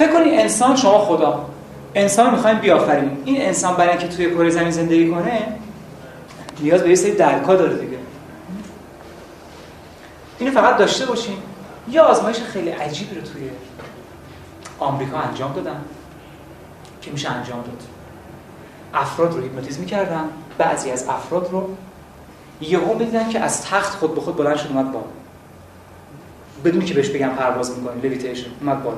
فکر کنید انسان شما خدا. انسان می‌خوایم بیافرینیم. این انسان برای اینکه توی کره زمین زندگی کنه نیاز به یه سری درکا داره دیگه. اینو فقط داشته باشیم یا آزمایش خیلی عجیبی رو توی آمریکا انجام دادن. که میشه انجام داد. افراد رو هیپنوتیزم می‌کردن. بعضی از افراد رو یهو می‌دیدن که از تخت خود به خود بلند شد اومد بالا. بدون که بهش بگم پرواز می‌کنی levitation اومد بالا.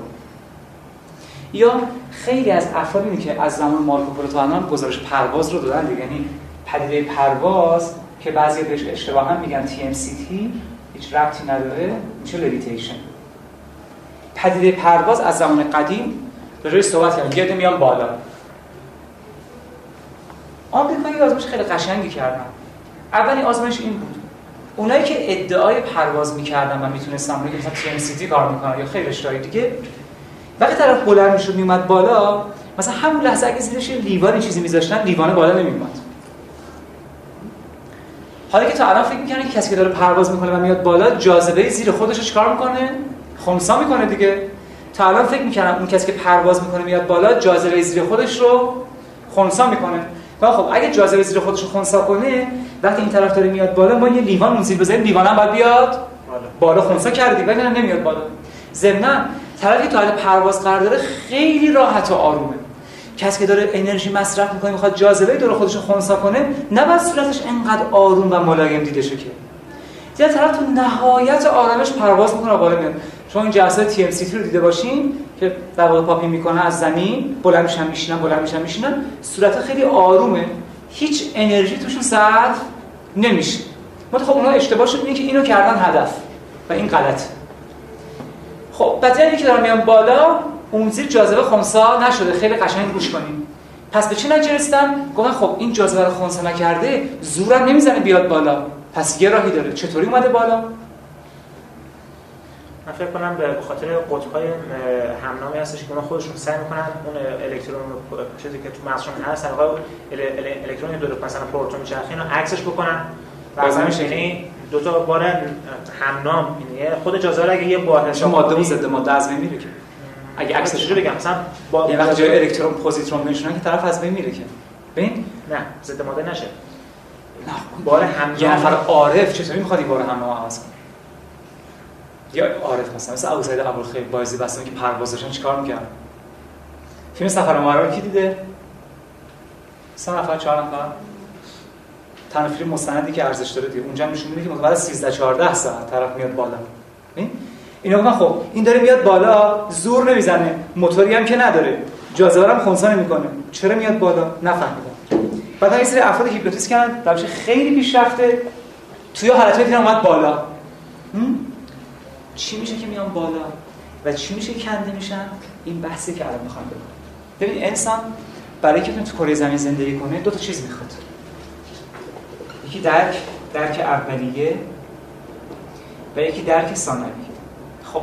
یا خیلی از افراد اینه که از زمان مارکو تا الان گزارش پرواز رو دادن دیگه. یعنی پدیده پرواز که بعضی بهش اشتباها میگن TMCT هیچ ربطی نداره میشه levitation پدیده پرواز از زمان قدیم روی صحبت کردن. گرد میان بالا. آمریکایی آزمایش خیلی قشنگی کردن. اولی آزمایش این بود. اونایی که ادعای پرواز می‌کردن و می‌تونستن که مثلا TMCT کار می‌کنن یا خیلی اشتهای دیگه وقتی طرف بلند می‌شد میومد بالا مثلا همون لحظه اگه زیرش لیوان چیزی میذاشتن لیوان بالا نمیومد حالا که تا الان فکر می‌کنه کسی که داره پرواز می‌کنه و میاد بالا جاذبه زیر خودش رو چیکار می‌کنه؟ خونسا می‌کنه دیگه. تا الان فکر می‌کنم اون کسی که پرواز می‌کنه میاد بالا جاذبه زیر خودش رو خونسا می‌کنه. خب اگه جاذبه زیر خودش رو خونسا کنه وقتی این طرف داره میاد بالا ما یه لیوان اون زیر بزنیم لیوان هم باید بیاد بالا. خونسا کردی ولی نمیاد بالا. ضمن طرفی تا پرواز قرار داره خیلی راحت و آرومه. کسی که داره انرژی مصرف می‌کنه می‌خواد جاذبه دور خودش رو خونسا کنه نه صورتش انقدر آروم و ملایم دیده شه که. یه طرف تو نهایت آرامش پرواز می‌کنه بالا میاد. شما این جلسات تی ام سی رو دیده باشین که در واقع پاپی می‌کنه از زمین بلند میشن میشینن بلند میشن میشینن. صورت خیلی آرومه. هیچ انرژی توشون صرف نمیشه. ما خب اونها اشتباه شد اینه که اینو کردن هدف. و این غلطه. خب بعد که دارن میان بالا اون زیر جاذبه خونسا نشده. خیلی قشنگ گوش کنیم. پس به چی نتیجه رسیدن گفتن خب این جاذبه رو خونسا نکرده زورم نمی‌زنه بیاد بالا. پس یه راهی داره. چطوری اومده بالا؟ من فکر کنم به خاطر قطب‌های همنامی هستش که اونا خودشون سعی می‌کنن اون الکترون رو چیزی که تو مغزشون هست الکترون دو مثلا پروتون میچرخه اینو عکسش بکنن. و یعنی دو تا بار همنام اینه خود جاذبه اگه یه بار ماده و ضد ماده از میره که. اگه عکسش رو بگم؟ مثلا با یه وقت جای الکترون پوزیترون بنشونن که طرف از بین میره که. ببین؟ نه ضد ماده نشه. نه بار هم یه نفر عارف چطوری می‌خواد این بار هم عوض کنه؟ یا عارف مثلا مثل ابو سعید ابوالخیر بایزی بسن که پروازشون چیکار می‌کرد؟ فیلم سفر کی دیده؟ سه نفر چهار نفر؟ فیلم مستندی که ارزش داره دیگه. اونجا نشون میده که بعد 13 14 ساعت. طرف میاد بالا. این؟ اینا گفتن خب این داره میاد بالا زور نمی‌زنه. موتوری هم که نداره. جاذبه هم خونسا نمی‌کنه. چرا میاد بالا؟ نفهمیدم. بعد این سری افراد هیپنوتیزم کردن. روش خیلی پیشرفته. توی حالت دیدن اومد بالا. چی میشه که میان بالا؟ و چی میشه کنده میشن؟ این بحثی که الان می‌خوام بگم. ببین انسان برای که تو کره زمین زندگی کنه دو تا چیز می‌خواد. یکی درک درک اولیه و یکی درک ثانویه. خب.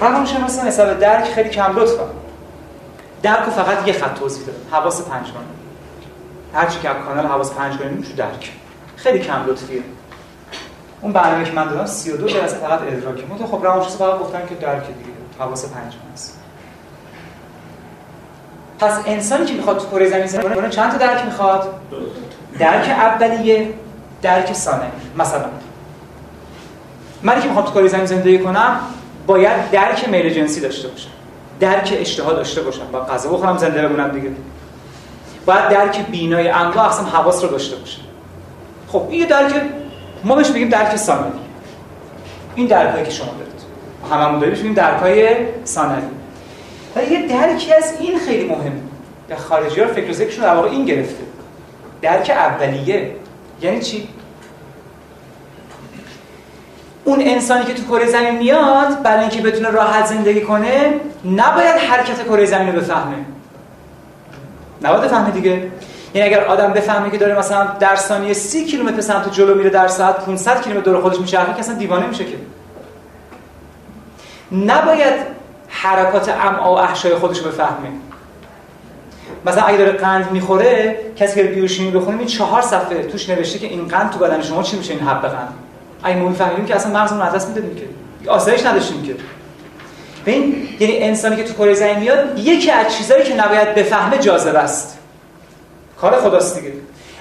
روانشناسان حساب درک خیلی کم لطفا. درک رو فقط یه خط توضیح داره حواس پنجگانه هرچی که کانال حواس پنجگانه میشه درک. خیلی کم لطفیه. اون برنامه که من دادم 32 درصد فقط ادراکه. من خب روانشناسا فقط گفتن که درک دیگه حواس پنجگانه است. پس انسانی که می‌خواد کره زمین زندگی کنه چند تا درک می‌خواد؟ درک اولیه درک ثانوی مثلا من که می‌خوام تو کره زمین زندگی کنم باید درک میل جنسی داشته باشم. درک اشتها داشته باشم. با غذا بخورم زنده بمونم دیگه. باید درک بینای انواع اصلا حواس رو داشته باشم. خب این درک ما بهش بگیم درک ثانوی این درکایی که شما دارید. هممون داریم بگیم درکای ثانوی و یه درکی از این خیلی مهم. در خارجی ها فکر ذکرشون در واقع این گرفته. درک اولیه. یعنی چی؟ اون انسانی که تو کره زمین میاد برای اینکه بتونه راحت زندگی کنه نباید حرکت کره زمین رو بفهمه. نباید بفهمه دیگه. یعنی اگر آدم بفهمه که داره مثلا در ثانیه 30 کیلومتر سمت جلو میره در ساعت 500 کیلومتر دور خودش میچرخه که اصلا دیوانه میشه که. نباید حرکات امعا و احشای خودش رو بفهمه. مثلا اگه داره قند می‌خوره کسی که بیوشیمی بخونه این چهار صفحه توش نوشته که این قند تو بدن شما چی میشه این حب قند؟ اگه ما می‌فهمیم که اصلا مغزمون از دست می‌دادیم که. آسایش نداشتیم که. ببین یعنی انسانی که تو کره زمین میاد یکی از چیزایی که نباید بفهمه جاذبه است. کار خداست دیگه.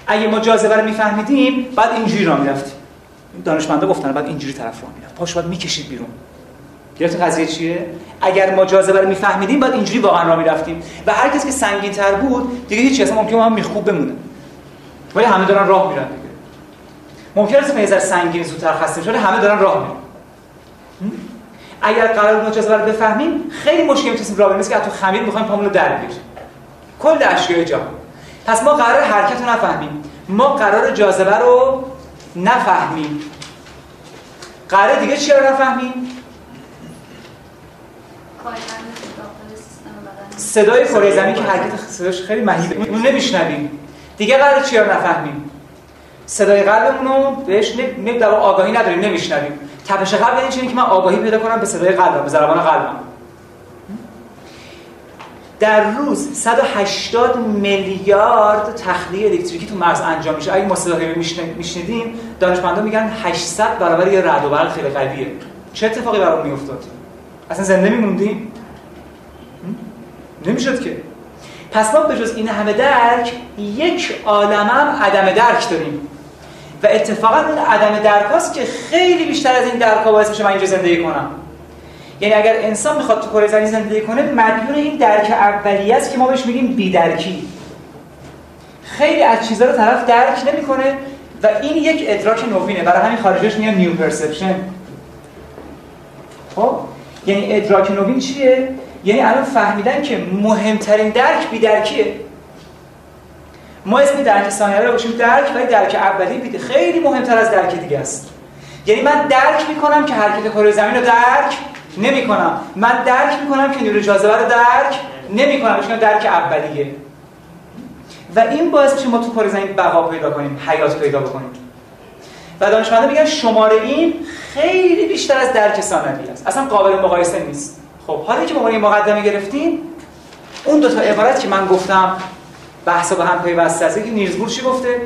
اگه ما جاذبه رو میفهمیدیم بعد اینجوری را می‌رفتیم دانشمندا گفتن بعد اینجوری طرف را می‌رفت. پاش باید می‌کشید بیرون. گرفت قضیه چیه؟ اگر ما جاذبه رو میفهمیدیم بعد اینجوری واقعا را می‌رفتیم. و هر کسی که سنگین تر بود دیگه هیچ اصلا ممکنه هم میخوب بمونه. ولی همه دارن راه میرن دیگه. ممکن است یه سنگین زودتر خسته شده همه دارن راه میرن. اگر قرار بود جاذبه رو بفهمیم خیلی مشکل می‌تونیم راه بریم که تو خمیر می‌خوایم پامون رو در کل اشیاء جهان. پس ما قرار حرکت رو نفهمیم. ما قرار جاذبه رو نفهمیم. قرار دیگه چی رو نفهمیم؟ صدای کره زمین که حرکت صداش خیلی مهیبه اون نمیشنویم. دیگه قرار چی رو نفهمیم؟ صدای قلبمون رو بهش نمی آگاهی نداریم نمیشنویم. تپش قلب این چیزی که من آگاهی پیدا کنم به صدای قلبم به ضربان قلبم. در روز 180 میلیارد تخلیه الکتریکی تو مغز انجام میشه. اگه ما صدای میشنیدیم دانشمندان میگن 800 برابر یه رعد و برق خیلی قویه. چه اتفاقی برام میافتاد؟ اصلا زنده میموندیم نمی‌شد که. پس ما به جز این همه درک یک عالمم عدم درک داریم. و اتفاقا اون عدم درک که خیلی بیشتر از این درک ها باعث میشه من اینجا زندگی کنم. یعنی اگر انسان می‌خواد تو کره زمین زندگی کنه مدیون این درک اولیه است که ما بهش میگیم بیدرکی. خیلی از چیزها رو طرف درک نمی‌کنه و این یک ادراک نوینه. برای همین خارجش میگن نیو پرسپشن. خب؟ یعنی ادراک نوین چیه؟ یعنی الان فهمیدن که مهمترین درک بیدرکیه. ما اسم درک ثانیه رو باشیم درک ولی درک اولی بیده خیلی مهمتر از درک دیگه است. یعنی من درک می‌کنم که حرکت کره زمین رو درک نمی‌کنم. من درک می‌کنم که نیروی جاذبه رو درک نمی‌کنم. چون درک اولیه. و این باعث میشه ما تو کره زمین بقا پیدا کنیم حیات پیدا بکنیم. و دانشمندا میگن شماره این خیلی بیشتر از درک ثانوی است. اصلا قابل مقایسه نیست. خب حالا که ما مقدمه گرفتیم اون دو تا عبارت که من گفتم بحث به هم پیوسته است که نیرزبور چی گفته؟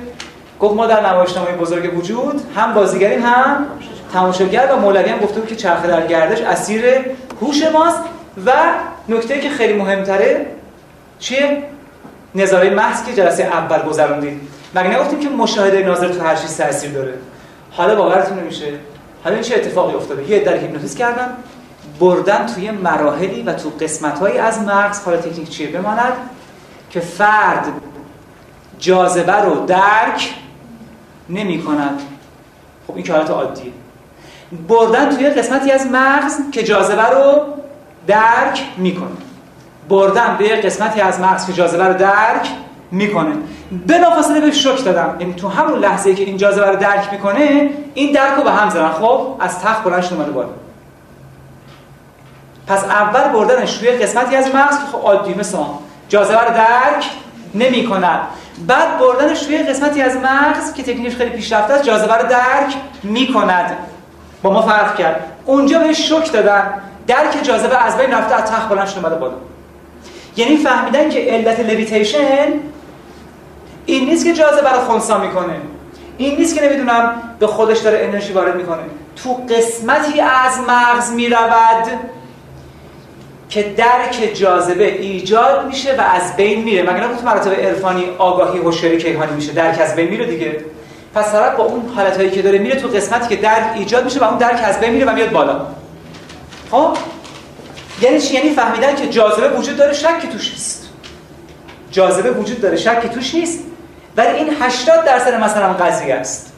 گفت ما در نمایشنامه بزرگ وجود هم بازیگریم هم تماشاگر و مولوی هم گفته بود که چرخه در گردش اسیر هوش ماست و نکته که خیلی مهمتره چیه؟ نظاره محض که جلسه اول گذروندید مگه نگفتیم که مشاهده ناظر تو هر چیز تاثیر داره؟ حالا باورتون نمیشه. حالا این چه اتفاقی افتاده؟ یه در هیپنوتیزم کردن بردن توی مراحلی و تو قسمتهایی از مغز حالا تکنیک چیه بماند که فرد جاذبه رو درک نمی کند خب این که حالت عادیه. بردن توی قسمتی از مغز که جاذبه رو درک می‌کنه بردن به قسمتی از مغز که جاذبه رو درک می‌کنه. بلافاصله به شوک دادم. یعنی تو همون لحظه که این جاذبه رو درک می‌کنه این درک رو به هم زدن. خب از تخت بلند اومده بالا. پس اول بردنش توی قسمتی از مغز که خب عادی مثل جاذبه رو درک نمی کند بعد بردنش توی قسمتی از مغز که تکنیکش خیلی پیشرفته است جاذبه رو درک می کند با ما فرق کرد. اونجا بهش شک دادن. درک جاذبه از بین رفته از تخت بلند شده اومده بالا. یعنی فهمیدن که علت لویتیشن این نیست که جاذبه رو خونسا می‌کنه. این نیست که نمی‌دونم به خودش داره انرژی وارد می‌کنه. تو قسمتی از مغز می‌رود که درک جاذبه ایجاد میشه و از بین میره. مگر نه تو مراتب عرفانی آگاهی هوشیاری کیهانی میشه؟ درک از بین میره دیگه. پس طرف با اون حالتایی که داره میره تو قسمتی که درک ایجاد میشه و اون درک از بین میره و میاد بالا. خب؟ یعنی چی؟ یعنی فهمیدن که جاذبه وجود داره شکی توش نیست. جاذبه وجود داره شکی توش نیست. ولی این 80 درصد مثلا قضیه است.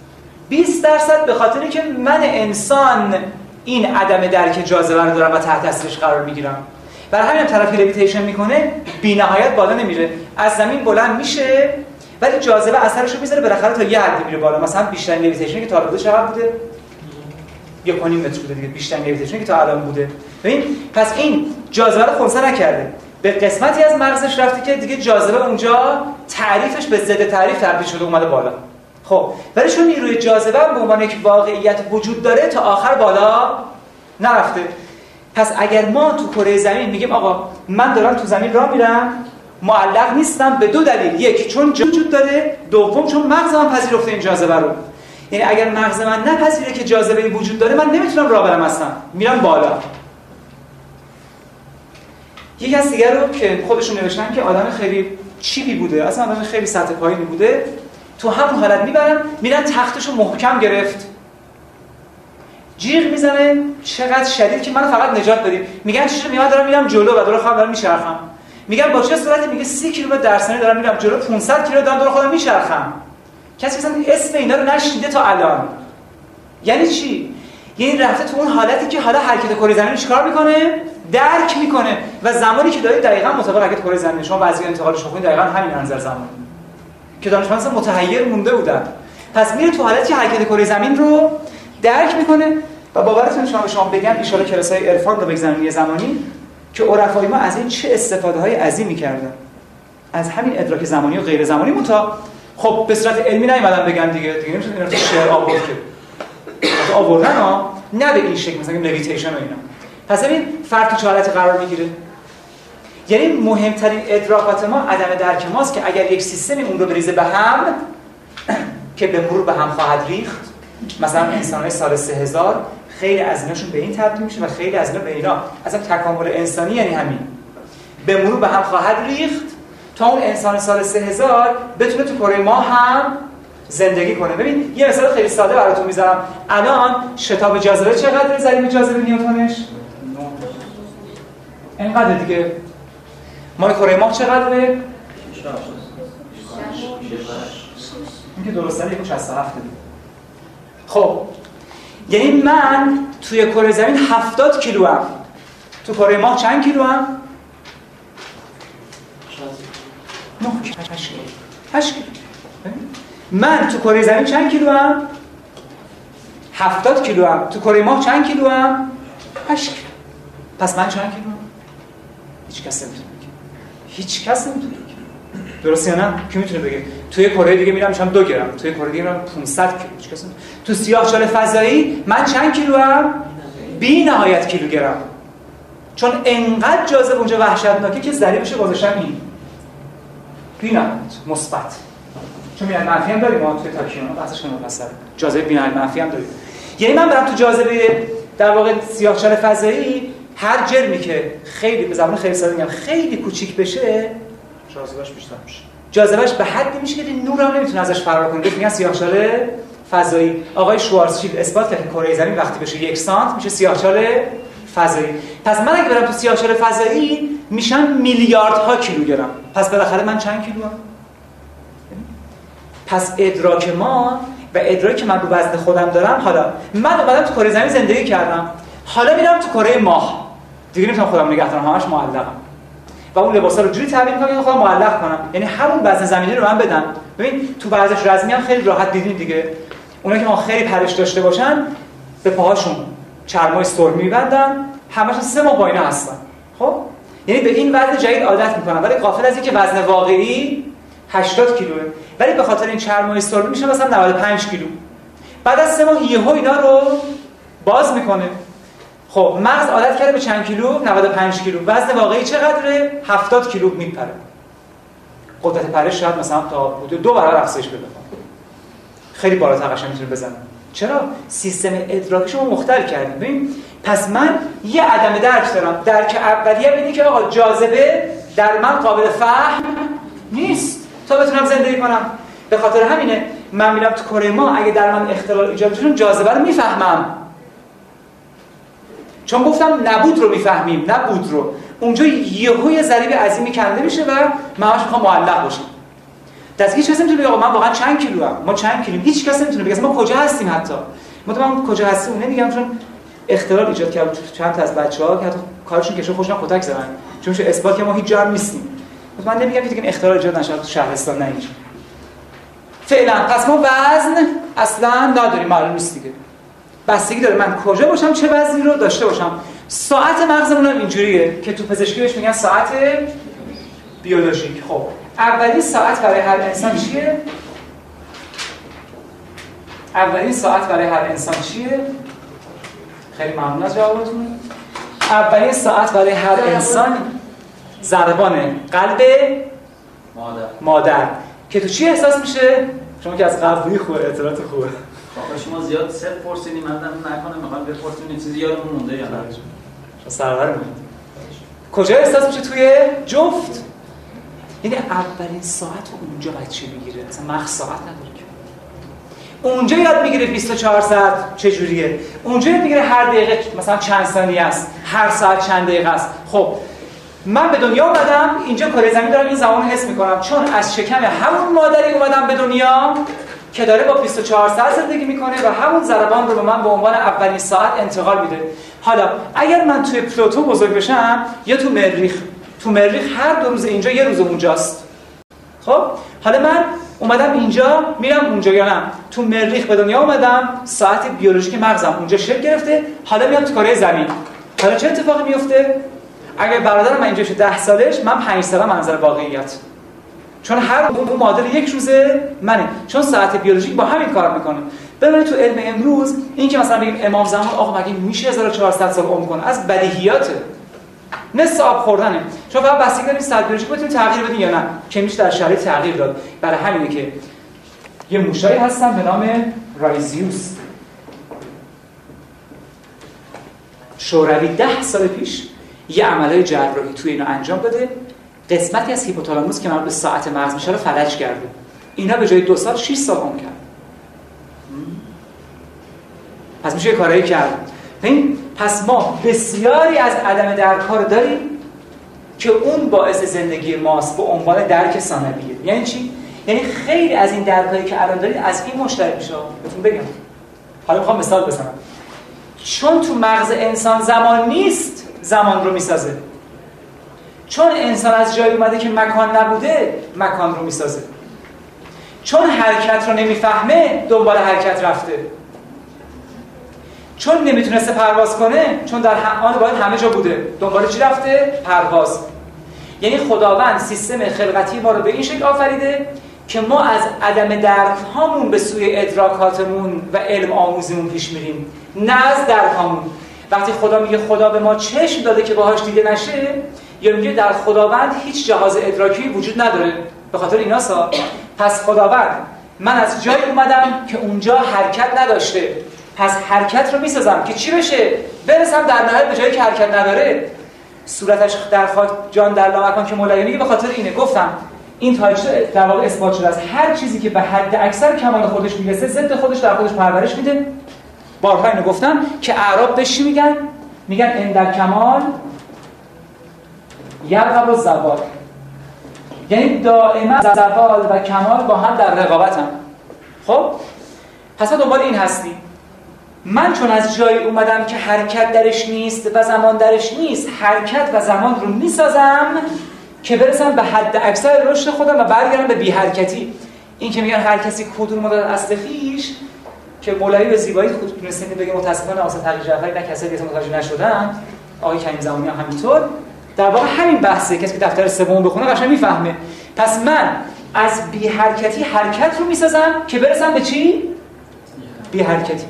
20 درصد به خاطری که من انسان این عدم درک جاذبه رو دارم و تحت تاثیرش قرار می‌گیرم. برای همین طرفی لویتیشن می‌کنه بی نهایت بالا نمیره. از زمین بلند میشه ولی جاذبه اثرش رو می‌ذاره بالاخره تا یه حدی میره بالا. مثلا بیشتر levitation که تا بوده چقدر بوده؟ کنیم متر بوده دیگه. بیشتر levitation که تا الان بوده. ببین پس این جاذبه رو خونسا نکرده. به قسمتی از مغزش رفته که دیگه جاذبه اونجا تعریفش به ضد تعریف تبدیل شده اومده بالا. خب ولی چون نیروی جاذبه به عنوان یک واقعیت وجود داره تا آخر بالا نرفته. پس اگر ما تو کره زمین میگیم آقا من دارم تو زمین راه میرم معلق نیستم به دو دلیل. یک چون وجود داره. دوم چون مغز من پذیرفته این جاذبه رو. یعنی اگر مغز من نپذیره که جاذبه وجود داره من نمی‌تونم راه برم اصلا. میرم بالا. یکی از دیگر رو که خودشون نوشتن که آدم خیلی چیپی بوده اصلا آدم خیلی سطح پایینی بوده تو همون حالت می‌برن میرن تختشو محکم گرفت. جیغ می‌زنه چقدر شدید که من فقط نجات بدید میگن چی میاد دارم میرم جلو و دور خودم دارم میچرخم. میگن با چه صورتی؟ میگه 30 کیلومتر در ثانیه دارم میرم جلو 500 کیلومتر دارم دور خودم میچرخم. کسی مثلا اسم اینا رو نشنیده تا الان. یعنی چی؟ یعنی رفته تو اون حالتی که حالا حرکت کره زمین چیکار می‌کنه؟ درک می‌کنه. و زمانی که دارید دقیقاً مطابق حرکت کره زمین شما وضعیت انتقالش بخونید دقیقاً همین نظر زمانی. که دانشمندان متحیر مونده بودن. پس میره تو حالتی حرکت کره زمین رو درک می‌کنه و باورتون شما شما بگم ان کلاسای عرفان رو بگذاریم یه زمانی که عرفای ما از این چه استفاده های عظیمی کردن. از همین ادراک زمانی و غیر زمانی. متا خب به صورت علمی نیومدن بگن دیگه. دیگه نمیشه اینا تو شعر آورد که آوردن ها نه به این شکل مثلا نویتیشن و اینا. پس ببین فرد تو چه قرار می‌گیره؟ یعنی مهمترین ادراکات ما عدم درک ماست که اگر یک سیستمی اون رو بریزه به هم که به مرور به هم خواهد ریخت مثلا انسان‌های سال 3000 خیلی از ایناشون به این تبدیل میشه و خیلی از اینا به اینا. اصلا تکامل انسانی یعنی همین. به مرور به هم خواهد ریخت تا اون انسان سال 3000 بتونه تو کره ما هم زندگی کنه. ببین یه مثال خیلی ساده براتون می‌ذارم. الان شتاب جاذبه چقدر ضریب جاذبه نیوتنش اینقدر دیگه مال کره ما چقدره این که درستانه یک 67 دیگه خب یعنی من توی کره زمین 70 کیلو هم تو کره ماه چند کیلو هم؟ 9 8 کیلو من تو کره زمین چند کیلو هم؟ 70 کیلو هم تو کره ماه چند کیلو هم؟ 8 کیلو پس من چند کیلو؟ هیچ کس نمی‌تونه بگه. هیچ کس نمی‌تونه بگه. درست یا نه؟ کی می‌تونه بگه؟ توی کره دیگه میرم میشم دو گرم. توی کره دیگه میرم 500 کیلو. هیچ کس تو سیاه چاله فضایی من چند کیلو هم بی نهایت کیلوگرم چون انقدر جاذبه اونجا وحشتناکه که ضریبش گذاشتن این بی نهایت مثبت. چون میاد منفی هم داریم ما توی تاکیون بحثش کنم مثلا جاذبه بی نهایت منفی هم داریم. یعنی من برم تو جاذبه در واقع سیاه فضایی هر جرمی که خیلی به زبان خیلی ساده میگم خیلی کوچیک بشه جاذبهش بیشتر میشه. جاذبهش به حدی میشه که نور هم نمی‌تونه ازش فرار کنه. میگن سیاهچال فضایی. آقای شوارزشیلد اثبات کرد که کره زمین وقتی بشه یک سانت میشه سیاهچال فضایی. پس من اگه برم تو سیاهچال فضایی میشم میلیاردها کیلوگرم پس بالاخره من چند کیلو هم؟ پس ادراک ما و ادراکی که من رو وزن خودم دارم. حالا من اومدم تو کره زمین زندگی کردم. حالا میرم تو کره ماه. دیگه نمی‌تونم خودم نگه دارم همش معلقم. و اون لباسا رو جوری تعبیر می‌کنم که خودم معلق کنم. یعنی همون وزن زمینی رو من بدم. ببین تو ورزش رزمی هم خیلی راحت دیدین دیگه. اونا که ما خیلی پرش داشته باشن به پاهاشون چرمای سرمی می‌بندن. همشون سه ماه با اینا هستن. خب؟ یعنی به این وزن جدید عادت می‌کنن ولی قافل از اینکه وزن واقعی 80 کیلوه. ولی به خاطر این چرمای سرمی میشه مثلا 95 کیلو. بعد از سه ماه یهو اینا رو باز می‌کنه. خب مغز عادت کرده به چند کیلو؟ 95 کیلو. وزن واقعی چقدره؟ 70 کیلو میپره. قدرت پرش شاید مثلا تا بوده دو برابر افزایش بده خیلی بالاتر قشنگ می‌تونه بزنه. چرا؟ سیستم ادراک شما مختل کردیم ببین پس من یه عدم درک دارم. درک اولیه اینه که آقا جاذبه در من قابل فهم نیست. تا بتونم زندگی کنم. به خاطر همینه من میرم تو کره ما اگه در من اختلال ایجاد بشه جاذبه رو می‌فهمم. چون گفتم نبود رو می‌فهمیم نبود رو. اونجا یهو یه ضریب عظیمی کنده میشه و من همش می‌خوام معلق باشم دست هیچ کسی نمی‌تونه بگه من واقعا چند کیلو هم ما چند کیلو هیچ کس نمی‌تونه بگه ما کجا هستیم حتی؟ ما تو کجا هستیم؟ نمیگم چون اختلال ایجاد کرد چند تا از بچه‌ها که حتی کارشون کشو خوشنا کتک زدن. چون اثبات که ما هیچ جا هم نیستیم. من نمیگم که دیگه اختلال ایجاد نشه شهرستان نه فعلا پس ما وزن اصلا نداریم معلوم نیست دیگه. بستگی داره من کجا باشم چه وزنی رو داشته باشم. ساعت مغزمون هم اینجوریه که تو پزشکی بهش میگن ساعت بیولوژیک. خب اولی ساعت برای هر انسان چیه؟ اولین ساعت برای هر انسان چیه؟ خیلی ممنون از جوابتون. اولین ساعت برای هر انسان ضربان قلب مادر. مادر. که تو چی احساس میشه؟ شما که از قبلی خوبه اطلاعات خوبه. آقا شما زیاد سه پرسیدیم من نکنه می‌خوام بپرسیم چیزی یادمون مونده یا نه؟ سرور کجا احساس میشه توی جفت؟ یعنی اولین ساعت اونجا بچه می‌گیره. اصلا مخ ساعت نداره که. اونجا یاد می‌گیره 24 ساعت چجوریه. اونجا یاد می‌گیره هر دقیقه مثلا چند ثانیه است. هر ساعت چند دقیقه است. خب من به دنیا اومدم اینجا کره زمین دارم این زمان حس می‌کنم. چون از شکم همون مادری اومدم به دنیا که داره با 24 ساعت زندگی می‌کنه و همون ضربان رو به من به عنوان اولین ساعت انتقال میده. حالا اگر من توی پلوتو بزرگ بشم یا تو مریخ تو مریخ هر دو روز اینجا یه روز اونجاست. خب؟ حالا من اومدم اینجا میرم اونجا یا نه؟ تو مریخ به دنیا اومدم ساعت بیولوژیک مغزم اونجا شکل گرفته حالا میام تو کره زمین. حالا چه اتفاقی میفته اگر برادرم اینجا شده 10 سالش من 5 ساله منظر واقعیت. چون هر اون معادل یک روزه منه. چون ساعت بیولوژیک با همین کار می‌کنه. ببینید تو علم امروز این که مثلا بگیم امام زمان آقا مگه میشه 1400 سال عمر کنه؟ از بدیهیاته نصف آب خوردنه. چون فقط بستگی داره ساعت بیولوژیک بتونید تغییر بدین یا نه. که میشه در شرایط تغییر داد. برای همینه که یه موشایی هستن به نام رایزیوس. شوروی ده سال پیش یه عملای جراحی توی اینو انجام بده. قسمتی از هیپوتالاموس که مربوط به ساعت مغز میشه رو فلج کرده. اینا به جای دو سال 6 سال عمر کرد. پس میشه کارایی کرد. این پس ما بسیاری از عدم درک رو داریم که اون باعث زندگی ماست به عنوان درک ثانویه یعنی چی؟ یعنی خیلی از این درکایی که الان دارید از این مشترک میشه. بهتون بگم. حالا می‌خوام مثال بزنم. چون تو مغز انسان زمان نیست زمان رو می‌سازه. چون انسان از جایی اومده که مکان نبوده مکان رو می‌سازه. چون حرکت رو نمی‌فهمه دنبال حرکت رفته. چون نمی‌تونسته پرواز کنه چون در آن باید همه جا بوده. دنبال چی رفته؟ پرواز. یعنی خداوند سیستم خلقتی ما رو به این شکل آفریده که ما از عدم درک هامون به سوی ادراکاتمون و علم آموزیمون پیش میریم. نه از درک هامون وقتی خدا میگه خدا به ما چشم داده که باهاش دیده نشه یا میگه در خداوند هیچ جهاز ادراکی وجود نداره؟ به خاطر اینا سا پس خداوند من از جایی اومدم که اونجا حرکت نداشته. پس حرکت رو می‌سازم که چی بشه؟ برسم در نهایت به جایی که حرکت نداره. صورتش در خاک جان در لامکان که مولایی میگه به خاطر اینه. گفتم این تاریخ در واقع اثبات شده است. هر چیزی که به حد اکثر کمال خودش می‌رسه ضد خودش در خودش پرورش میده. بارها اینو گفتم که اعراب بهش میگن؟ میگن اندر کمال یرقب و زوال. یعنی دائما زوال و کمال با هم در رقابت هم خب؟ پس دنبال این هستی من چون از جایی اومدم که حرکت درش نیست و زمان درش نیست حرکت و زمان رو می‌سازم که برسم به حد اکثر رشد خودم و برگردم به بی حرکتی این که میگن هر کسی کدوم مدت اصل خیش که مولوی به زیبایی خود تونسته بگه متاسفانه آسا تغییر جعفری نه کسایی که متوجه نشدن. آقای کریم زمانی هم همینطور. در واقع همین بحثه کسی که دفتر سوم بخونه قشنگ می‌فهمه. پس من از بی حرکتی حرکت رو می‌سازم که برسم به چی؟ بی حرکتی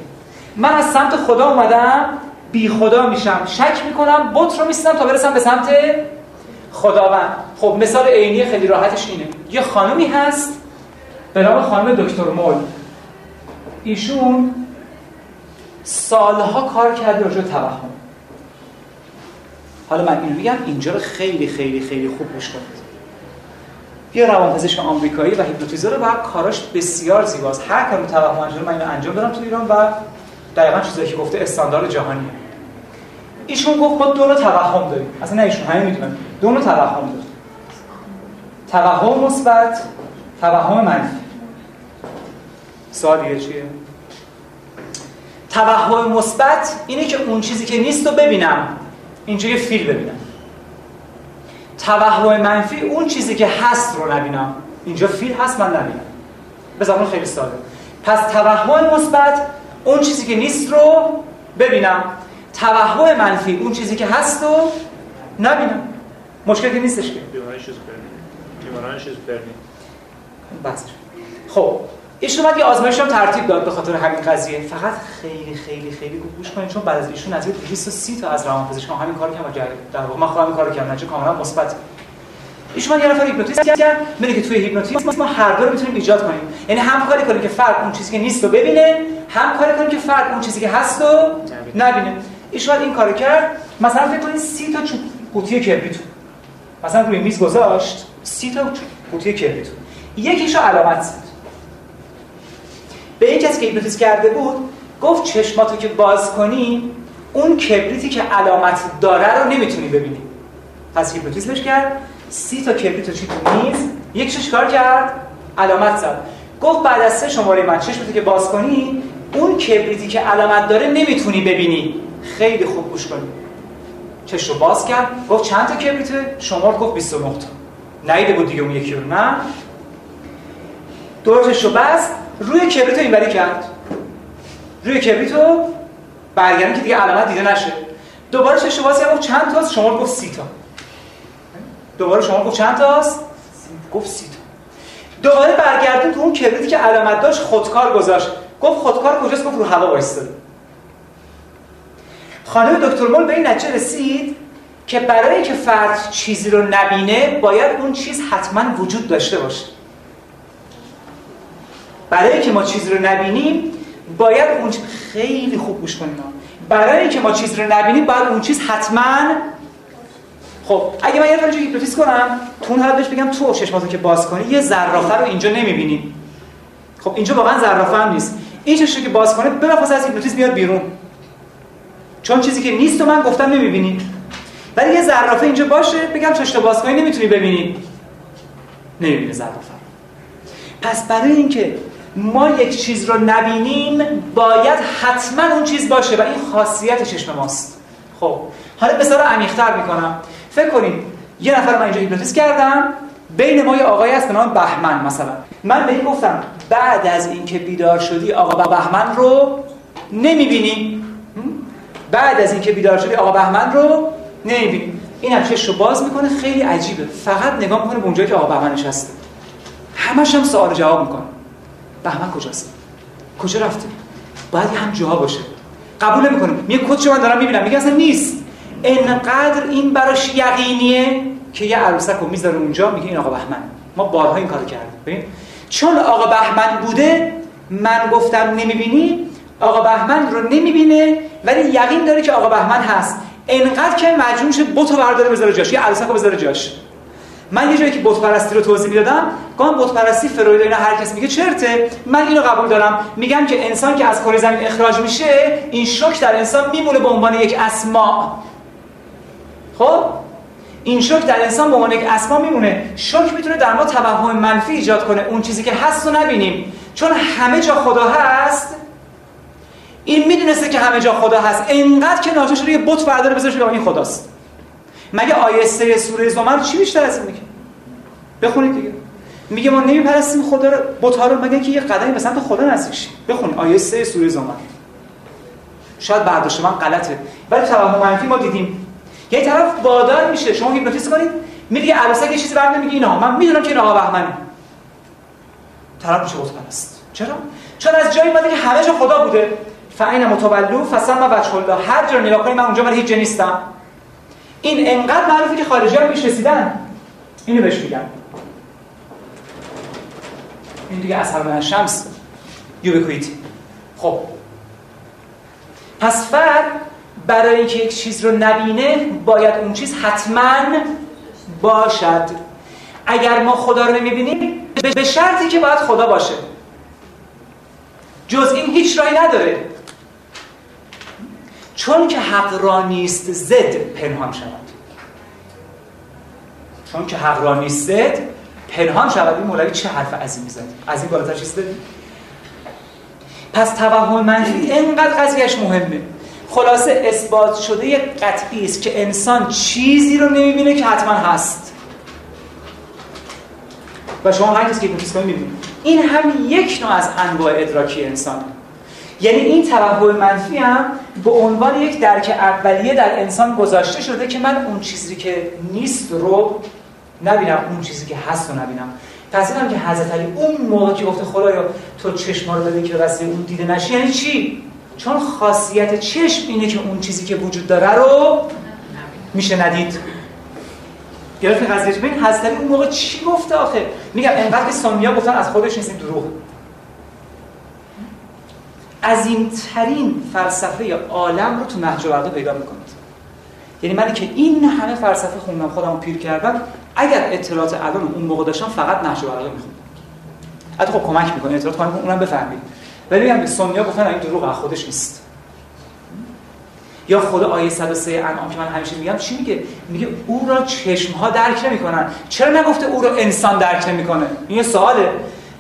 من از سمت خدا اومدم بی خدا میشم. شک می‌کنم بت رو می‌سازم تا برسم به سمت خداوند. خب مثال عینی خیلی راحتش اینه. یه خانمی هست به نام خانم دکتر مول. ایشون سالها کار کرده راجع توهم. حالا من اینو میگم اینجا رو خیلی خیلی خیلی خوب گوش کنید. یه روانپزشک آمریکایی و هیپنوتیزر و کاراش بسیار زیباست. هر کاری توهم انجام من اینو انجام دادم تو ایران و دقیقا چیزایی که گفته استاندارد جهانیه. ایشون گفت ما دو نوع توهم داریم. اصلا نه ایشون همین می‌دونن. دو نوع توهم داریم. توهم مثبت توهم منفی. سوال چیه؟ توهم مثبت اینه که اون چیزی که نیست رو ببینم. اینجا یه فیل ببینم. توهم منفی اون چیزی که هست رو نبینم. اینجا فیل هست من نبینم. به زمان خیلی ساده. پس توهم مثبت اون چیزی که نیست رو ببینم. توهم منفی اون چیزی که هست رو نبینم. مشکلی نیستش که. خب. ایشون اومد یه آزمایش هم ترتیب داد به خاطر همین قضیه. فقط خیلی خیلی خیلی خوب گوش کنید چون بعد از ایشون از 230 تا از روانپزشکان. همین کارو کردن در واقع من خودم کارو کردم نتیجه کاملا مثبت. ایشون یه نفر هیپنوتیزم کرد میگه که توی هیپنوتیزم ما هر دو رو می‌تونیم ایجاد کنیم. یعنی هم کاری کنیم که فرد اون چیزی که نیست رو ببینه هم کاری کنیم که فرد اون چیزی که هست رو نبینه. ایشون این کارو کرد. مثلا فکر کنید 30 تا قوطی کبریتو مثلا روی میز گذاشت سی تا قوطی کبریتو یکیشو علامت. زد به این کسی که هیپنوتیزم کرده بود گفت چشماتو که باز کنی اون کبریتی که علامت داره رو نمی‌تونی ببینی. پس هیپنوتیزمش کرد سی تا کبریت رو چی تو میز یکیشو چیکار کرد علامت زد. گفت بعد از سه شماره من چشمتو که باز کنی اون کبریتی که علامت داره نمی‌تونی ببینی. خیلی خوب گوش کنی. چش رو باز کرد گفت چند تا کبریته شمار گفت 29 تا. نیده بود دیگه اون یکی رو نه. دورش رو بست. روی کبریت اینوری کرد. روی کبریت رو که دیگه علامت دیده نشه. دوباره باز کرد گفت چند تاست؟ شمار گفت سی تا. دوباره شما گفت چند تاست؟ گفت سی تا. دوباره برگردون تو اون کبریتی که علامت داشت خودکار گذاشت. گفت خودکار کجاست؟ گفت رو هوا وایستاده خانم دکتر مول به این نتیجه رسید که برای که فرد چیزی رو نبینه باید اون چیز حتما وجود داشته باشه. برای که ما چیزی رو نبینیم باید اون چیز خیلی خوب گوش کنیم برای اینکه ما چیزی رو نبینیم باید اون چیز حتما خب اگه من یه رو هیپنوتیزم کنم تو اون بهش بگم تو چشماتو که باز کنی یه زرافه رو اینجا نمی‌بینی. خب اینجا واقعا زرافه هم نیست. این چشم که باز کنه بلافاصله از هیپنوتیزم بیاد بیرون. چون چیزی که نیست و من گفتم نمی‌بینی. ولی یه زرافه اینجا باشه بگم چشم باز کنی نمی‌تونی ببینی. نمی‌بینی زرافه. پس برای اینکه ما یک چیز رو نبینیم باید حتما اون چیز باشه و این خاصیت چشم ماست. خب حالا بسیار عمیق‌تر می‌کنم. فکر کنید یه نفر من اینجا هیپنوتیزم کردم بین ما یه آقایی هست به نام بهمن مثلا. من به این گفتم بعد از اینکه بیدار شدی آقا بهمن رو نمی‌بینی؟ بعد از اینکه بیدار شدی آقا بهمن رو نمی‌بینی. این هم چشم رو باز می‌کنه خیلی عجیبه. فقط نگاه می‌کنه به اونجایی که آقا بهمن نشسته. همش هم سوال جواب می‌کنه. بهمن کجاست؟ کجا رفته باید هم جا باشه. قبول نمی‌کنه میگه کد من دارم می‌بینم. میگه اصلا نیست. انقدر این براش یقینیه که یه عروسک رو می‌ذاره اونجا. میگه این آقا بهمن. ما بارها این کارو کردیم. ببین؟ چون آقا بهمن بوده من گفتم نمی‌بینی آقا بهمن رو نمی‌بینه ولی یقین داره که آقا بهمن هست. انقدر که مجبور میشه بتو برداره بذاره جاش. یه عروسک رو بذاره جاش. من یه جایی که بت پرستی رو توضیح می‌دادم گام بت پرستی فروید اینا هر کس میگه چرته؟ من اینو قبول دارم. میگم که انسان که از کره زمین اخراج میشه این شوک در انسان میمونه به عنوان یک اسما. خب؟ این شوک در انسان به عنوان یک اسما میمونه. شوک می‌تونه در ما توهم منفی ایجاد کنه اون چیزی که هست رو نبینیم. چون همه جا خدا هست این می‌دونسته که همه جا خدا هست. انقدر که ناچار شده یه بت برداره بذاره این خداست. مگه آیه 3 سوره زمر چی بیشتر از این میگه؟ بخونید دیگه. میگه ما نمیپرستیم خدا رو بت‌ها رو مگه که یه قدمی به سمت خدا نزدیک شیم. بخونید. آیه 3 سوره زمر. شاید برداشت من غلطه. ولی توهم منفی ما دیدیم. یه طرف وادار میشه. شما هیپنوتیزم کنید. میگه عروسک یه چیزی برمیاد میگه اینا. من می‌دونم که این آقا بهمن طرف بت پرست چرا؟ چون از جایی اومده که همه جا خدا بوده. فعین متولو فسم و الله. هر جا نگاه کنید من اونجا ولی هیچ نیستم. این انقدر معروفه که خارجی هم بهش رسیدن اینو بهش میگم. این دیگه اثر من شمس. یوبیکویتی خب. پس فرد برای اینکه یک چیز رو نبینه باید اون چیز حتما باشد. اگر ما خدا رو نمی‌بینیم به شرطی که باید خدا باشه. جز این هیچ راهی نداره. چون که حق را نیست زد پنهان شود. چون که حق را نیست زد پنهان شود. این مولوی چه حرف عظیمی زد؟ از این بالاتر چیز دادی پس توهم منفی اینقدر قضیهش مهمه. خلاصه اثبات شده قطعی است که انسان چیزی رو نمی‌بینه که حتما هست. و شما هر کسی که می‌بینید این هم یک نوع از انواع ادراکی انسان. یعنی این توهم منفی هم به عنوان یک درک اولیه در انسان گذاشته شده که من اون چیزی که نیست رو نبینم اون چیزی که هست رو نبینم. پس اینم که حضرت علی اون موقع که گفته خدایا تو چشم رو دادی که واسه اون دیده نشی یعنی چی؟ چون خاصیت چشم اینه که اون چیزی که وجود داره رو میشه ندید. گرفت قضیه ببین حضرت علی اون موقع چی گفته آخه؟ میگم انقدر که سامیا گفتن از خودش نیستیم دروغ. عظیمترین فلسفه عالم رو تو نهج البلاغه پیدا می‌کنید. یعنی من که این همه فلسفه خوندم خودم پیر کردم اگر اطلاعات الان اون موقع داشتم فقط نهج بلاغه میخوندم. حتی خب کمک می‌کنه اطلاعات کمک اونم بفهمید. ولی میگم سنیا گفتن این دروغ از خودش نیست. یا خود آیه 103 انعام که من همیشه میگم چی میگه؟ میگه او را چشم ها درک نمی‌کنن. چرا نگفته او را انسان درک نمی‌کنه؟ این یه سواله.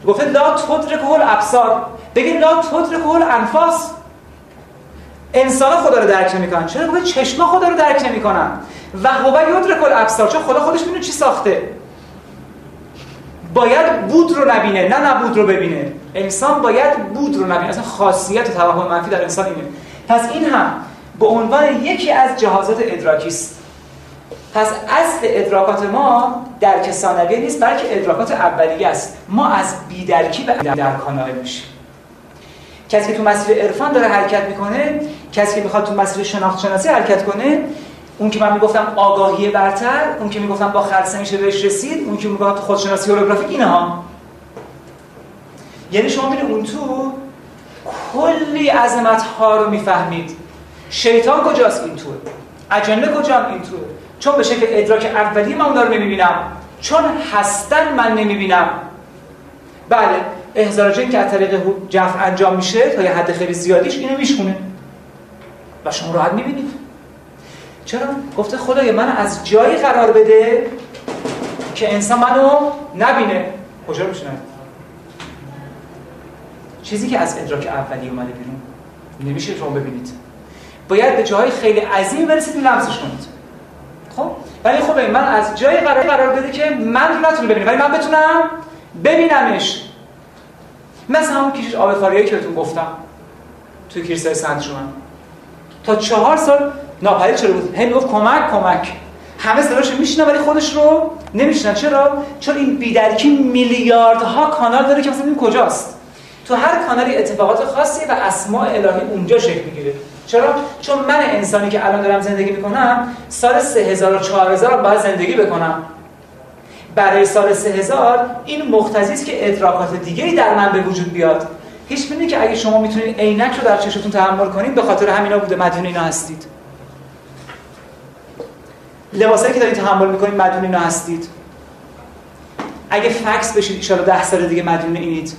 گفته لا تدرک الابصار بگه لا تدرک الانفاس. انسان خدا رو درک نمی‌کنن. چرا؟ گفته چشم خدا رو درک نمی‌کنن. و هو یدرک الابصار چون خدا خودش می‌دونه چی ساخته. باید بود رو نبینه نه نبود رو ببینه. انسان باید بود رو نبینه. اصلا خاصیت توهم منفی در انسان اینه. پس این هم به عنوان یکی از جهازات ادراکی است. پس اصل ادراکات ما درک ثانویه نیست بلکه ادراکات اولیه است. ما از بیدرکی به درک نائل میشیم. کسی که تو مسیر عرفان داره حرکت می‌کنه کسی که می‌خواد تو مسیر شناخت شناسی حرکت کنه اون که من می‌گفتم آگاهی برتر اون که می‌گفتم با خلصه میشه بهش رسید اون که می‌گفتم تو خودشناسی هولوگرافیک اینه ها یعنی شما می‌بینید اون تو کلی عظمت ها رو می‌فهمید. شیطان کجاست این توه اجنه کجا این توه چون به شکل ادراک اولی من دارم نمی‌بینم. چون هستن من نمی‌بینم. بله. احضار جن که از طریق جف انجام میشه تا یه حد خیلی زیادیش اینو میشونه و شما راحت می‌بینید. چرا؟ گفته خدای من از جایی قرار بده که انسان منو نبینه. کجا میشونه؟ چیزی که از ادراک اولی اومده بیرون. نمیشه شما ببینید. باید به جاهای خیلی عظیم برسید لمسش کنید. خب؟ ولی خب من از جای قرار بده که من نتونم ببینم ولی من بتونم ببینمش. مثلا همون کشش آب فاریایی که بهتون گفتم توی کلیسای سنت شما تا چهار سال ناپدید شده بود. هی می‌گفت کمک کمک. همه صداشو میشنن ولی خودش رو نمیشنن چرا؟ چون این بیدرکی میلیاردها کانال داره که مثلا این کجاست. تو هر کانالی اتفاقات خاصی و اسماء الهی اونجا شکل می‌گیره. چرا؟ چون من انسانی که الان دارم زندگی می‌کنم سال 3000 و 4000 باید زندگی بکنم. برای سال 3000 این مقتضی است که ادراکات دیگری در من به وجود بیاد. هیچ بینید که اگه شما می‌تونید عینک رو در چشتون تحمل کنید به خاطر همینا بوده مدیون اینا هستید. لباسایی که دارید تحمل می‌کنید مدیون اینا هستید. اگه فکس بشید ان 10 سال دیگه مدیون اینید.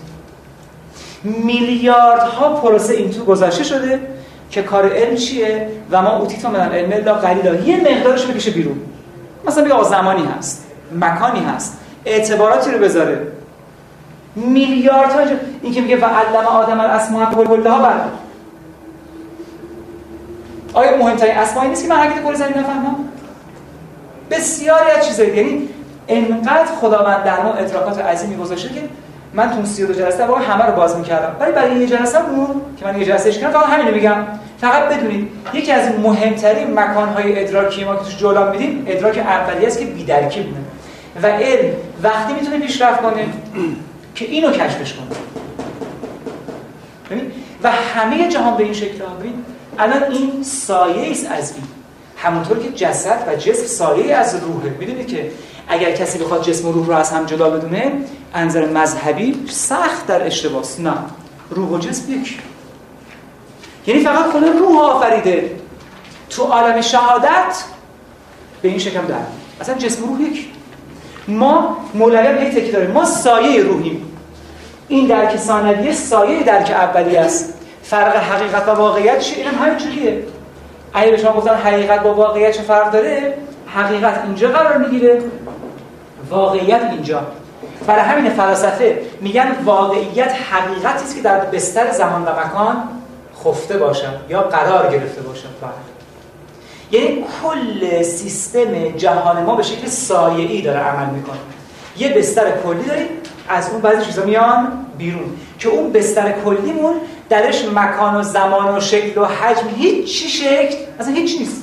میلیاردها پروسه این تو گذشته شده که کار علم چیه و ما اوتیتو من علم الا قلیلا. یه مقدارش بکشه بیرون. مثلا بگه زمانی هست. مکانی هست. اعتباراتی رو بذاره. میلیاردها این که میگه و علم آدم الاسماء کلها بر آیا مهمترین اسمایی نیست که من حرکت کل زمین نفهمم؟ بسیاری از چیزایی. یعنی انقدر خداوند در ما ادراکات عظیمی گذاشته که من تو 32 جلسه واقعا همه رو باز می‌کردم. ولی برای یه جلسه مون که من یه جلسه کردم فقط همین میگم. فقط بدونید یکی از مهمترین مکان‌های ادراکی ما که توش جولان میدیم ادراک اولیه است که بی‌درکی و علم وقتی می‌تونه پیشرفت کنه که اینو کشفش کنه. ببین و همه جهان به این شکل ببین الان این سایه است از این. همونطور که جسد و جسم سایه از روحه. می‌دونید که اگر کسی بخواد جسم و روح رو از هم جدا بدونه انظر مذهبی سخت در اشتباس نه. روح و جسم یک. یعنی فقط خود روح آفریده. تو عالم شهادت به این شکم در. اصلا جسم و روح یک. ما مولوی هم تکی داریم. ما سایه روحیم. این درک ثانویه سایه درک اولی است. فرق حقیقت و واقعیت چیه؟ این هم همین اگه به شما گفتن حقیقت با واقعیت چه فرق داره؟ حقیقت اینجا قرار می‌گیره. واقعیت اینجا. برای همین فلسفه میگن واقعیت حقیقتی است که در بستر زمان و مکان خفته باشد یا قرار گرفته باشد یعنی کل سیستم جهان ما به شکل سایه‌ای داره عمل می‌کنه. یه بستر کلی داریم از اون بعضی چیزا میان بیرون. که اون بستر کلیمون درش مکان و زمان و شکل و حجم هیچ چی شکل اصلا هیچ نیست.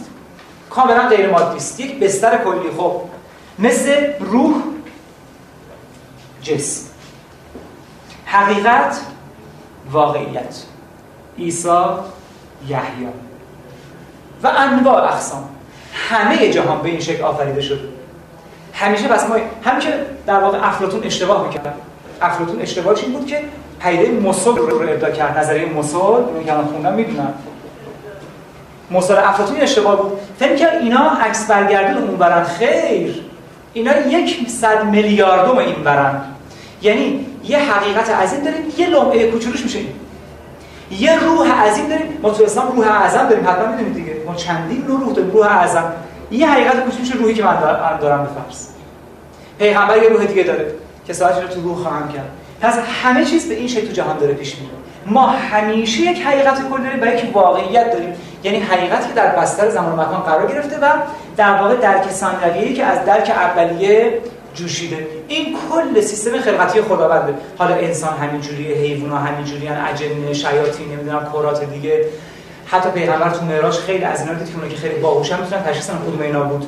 کاملا غیر مادی است. یک بستر کلی خب. مثل روح جسم. حقیقت واقعیت. عیسی یحیی. و انواع اقسام. همه جهان به این شکل آفریده شده. همیشه بس ما هم که در واقع افلاطون اشتباه می‌کرد. افلاطون اشتباهش این بود که پیده مسل رو ابدا کرد. نظریه مسل اون که من خوندم می‌دونم. مصدر افلاطون اشتباه بود. فکر کرد اینا عکس برگردون اون برن خیر. اینا یک صد میلیاردم این برن یعنی یه حقیقت عظیم داریم. یه لمعه کوچولوش میشه یه روح عظیم داریم. ما تو اسلام روح اعظم داریم. حتما می‌دونید دیگه. ما چندین روح داریم. روح اعظم. یه حقیقت کوچولوش روحی که من دارم به پیغمبر یه روح دیگه داره. که ساعت رو تو روح خواهم کرد. پس همه چیز به این شکل تو جهان داره پیش میره. ما همیشه یک حقیقت کلی داریم و یک واقعیت داریم. یعنی حقیقتی که در بستر زمان و مکان قرار گرفته و در واقع درک ثانویه‌ای که از درک اولیه جوشیده. این کل سیستم خلقتی خداونده. حالا انسان همینجوریه حیونا همینجوریان اجنه شیاطین نمی‌دونم کرات دیگه. حتی پیغمبر تو معراج خیلی از اینا که که خیلی باهوشن می‌تونن. تشخیص بدن کدوم اینا بود؟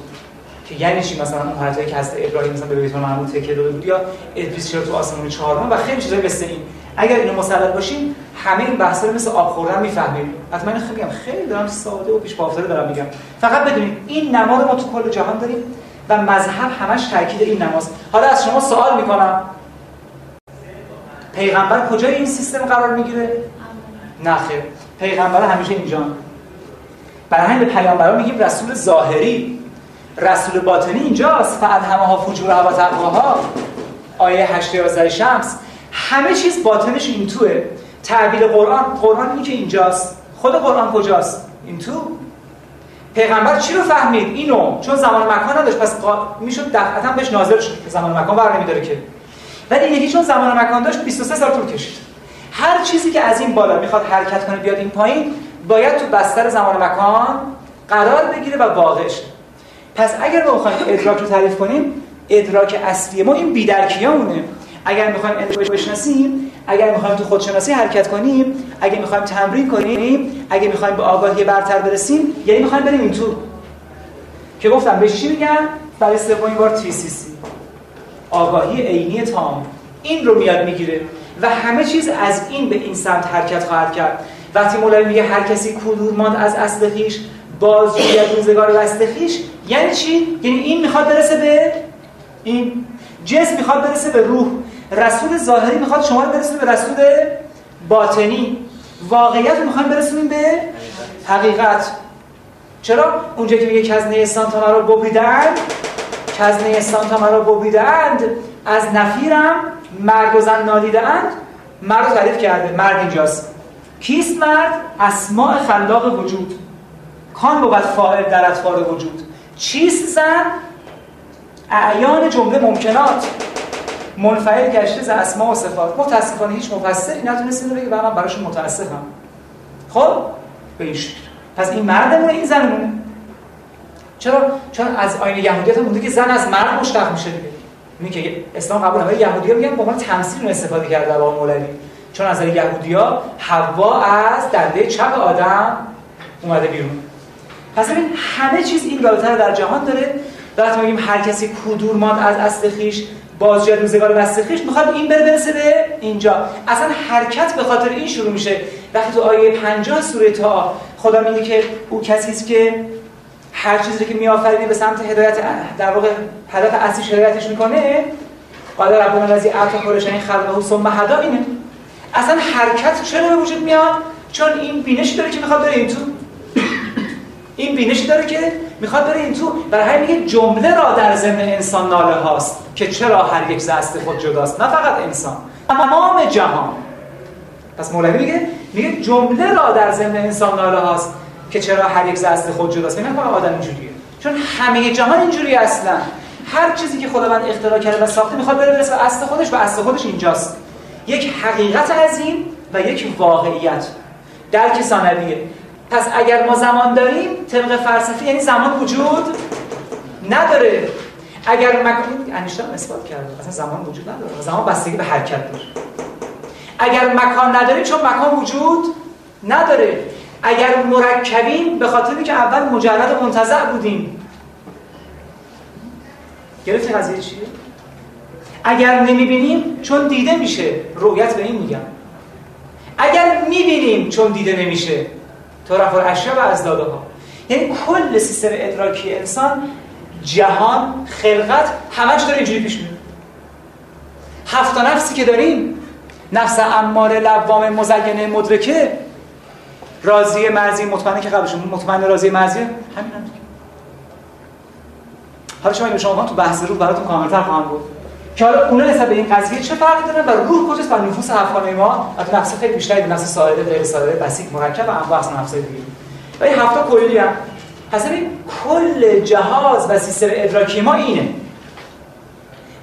که یعنی چی؟ مثلا اون حالتی که حضرت ابراهیم مثلا به بیت المعمور تکیه داده بود یا ادریس چرا تو آسمون چهارم؟ و خیلی چیزای مثل این. اگر اینو مسلط باشیم همه این بحثا مثل آب خوردن می‌فهمیم. حتما خیلی خیلی دارم ساده و پیش دارم میگم. فقط بدونید این نماد ما تو کل جهان داریم. و مذهب همش تاکید این نماز حالا از شما سوال می‌کنم. پیغمبر کجای این سیستم قرار می‌گیره؟ نه خیر. پیغمبر همیشه اینجا. برای همین به پیامبران میگیم رسول ظاهری. رسول باطنی اینجاست. همه ها فجور و تقواها. آیه 8 11 شمس. همه چیز باطنش این توه. تعبیر قرآن قرآن اینی که اینجاست. خود قرآن کجاست؟ این تو. پیغمبر چی رو فهمید؟ اینو. چون زمان مکان نداشت. پس می‌شد دفعتا بهش نازل شد زمان مکان بر نمیداره که. ولی یکی چون زمان مکان داشت 23 سال طول کشید. هر چیزی که از این بالا می‌خواد حرکت کنه بیاد این پایین باید تو بستر زمان مکان قرار بگیره و واقع پس اگر ما بخوایم ادراک رو تعریف کنیم ادراک اصلی ما این بیدرکیامونه. اگر می‌خوایم ادراک بشناسیم اگر می‌خوایم تو خودشناسی حرکت کنیم اگر می‌خوایم تمرین کنیم اگر می‌خوایم به آگاهی برتر برسیم یعنی می‌خوایم بریم تو که گفتم به چی میگن؟ برای سومین بار تی سی سی آگاهی عینی تام. این رو میاد می‌گیره و همه چیز از این به این سمت حرکت خواهد کرد. وقتی مولوی میگه هر کسی کدور ماند از اصل خیش باز روزگار وست خیش یعنی چی؟ یعنی این می‌خواد برسه به این. جسم می‌خواد برسه به روح. رسول ظاهری می‌خواد شما رو برسونه به رسول باطنی. واقعیت رو می‌خوایم برسونیم به حقیقت. چرا؟ اونجا که میگه کزنه استان تا مرا ببریدند کزنه استان تا مرا ببریدند از نفیرم مرد و زن نالیدند مرد تعریف کرده مرد اینجاست. کیست مرد؟ اسماع خلاق وجود. کان بود فاعل در اطفال وجود. چیست زن؟ اعیان جمله ممکنات. منفعل گشته ز اسماء و صفات. متاسفانه هیچ مفسری نتونست اینو بگه و من براش متاسفم. خب؟ به این پس این مردمونه این زنمونه چرا؟ چون از آینه یهودیت هم مونده که زن از مرد مشتق میشه دیگه. میگه اسلام قبول همه یهودی‌ها میگن با من تمثیل استفاده کرده با مولوی. چون از یهودی‌ها حوا از دنده چپ آدم اومده بیرون. پس ببین همه چیز این رابطه در جهان داره. وقتی میگیم هر کسی کدور ماند از اصل خیش بازجه روزگار وسخیش می‌خواد این بره برسه به اینجا. اصلا حرکت به خاطر این شروع میشه. وقتی تو آیه 50 سوره تا خدا میگه که او کسی است که هر چیزی که میآفرینه به سمت هدایت در واقع هدف اصلی هدایتش می‌کنه قال ربنا الذی اعطى كل شیء خلقه ثم هدا اینه اصلا حرکت چرا به وجود میاد؟ چون این بینشی داره که می‌خواد بره این تو این بینشی داره که می‌خواد بره این تو برای همین میگه جمله را در ذهن انسان ناله هاست که چرا هر یک زست خود جداست. نه فقط انسان تمام جهان. پس مولوی میگه میگه جمله را در ذهن انسان ناله هاست که چرا هر یک زست خود جداست. نه فقط آدم اینجوریه. چون همه جهان اینجوری اصلا. هر چیزی که خداوند اختراع کرده و ساخته می‌خواد بره برسه به اصل خودش و اصل خودش اینجاست. یک حقیقت عظیم و یک واقعیت. درک ثانویه. پس اگر ما زمان داریم طبق فلسفی یعنی زمان وجود نداره. اگر مکان انیشتین اثبات کرده اصلا زمان وجود نداره. زمان بستگی به حرکت داره. اگر مکان نداریم چون مکان وجود نداره. اگر مرکبیم به خاطر که اول مجرد منتزع بودیم. گرفتی قضیه چیه؟ اگر نمی‌بینیم چون دیده میشه. رویت به این میگم. اگر می‌بینیم چون دیده نمیشه. طرف اشیا و از داده ها یعنی کل سیستم ادراکی انسان جهان خلقت همش داره اینجوری پیش میره. هفت نفسی که داریم نفس اماره لوام مزینه مدرکه راضی مرزی مطمئنه که قبلش مطمئن راضی مرزی همین هم حالا شما شما تو بحث روح براتون کاملتر خواهم بود که حالا اونا نسبت به این قضیه چه فرقی دارن و روح کجاست و نفوس افغان ما؟ از نفس خیلی بیشتری نفس ساده غیر ساده بسیط مرکب و انواع اصلا دیگه. و این هفته کلی هم. پس این کل جهاز و سیستم ادراکی ما اینه.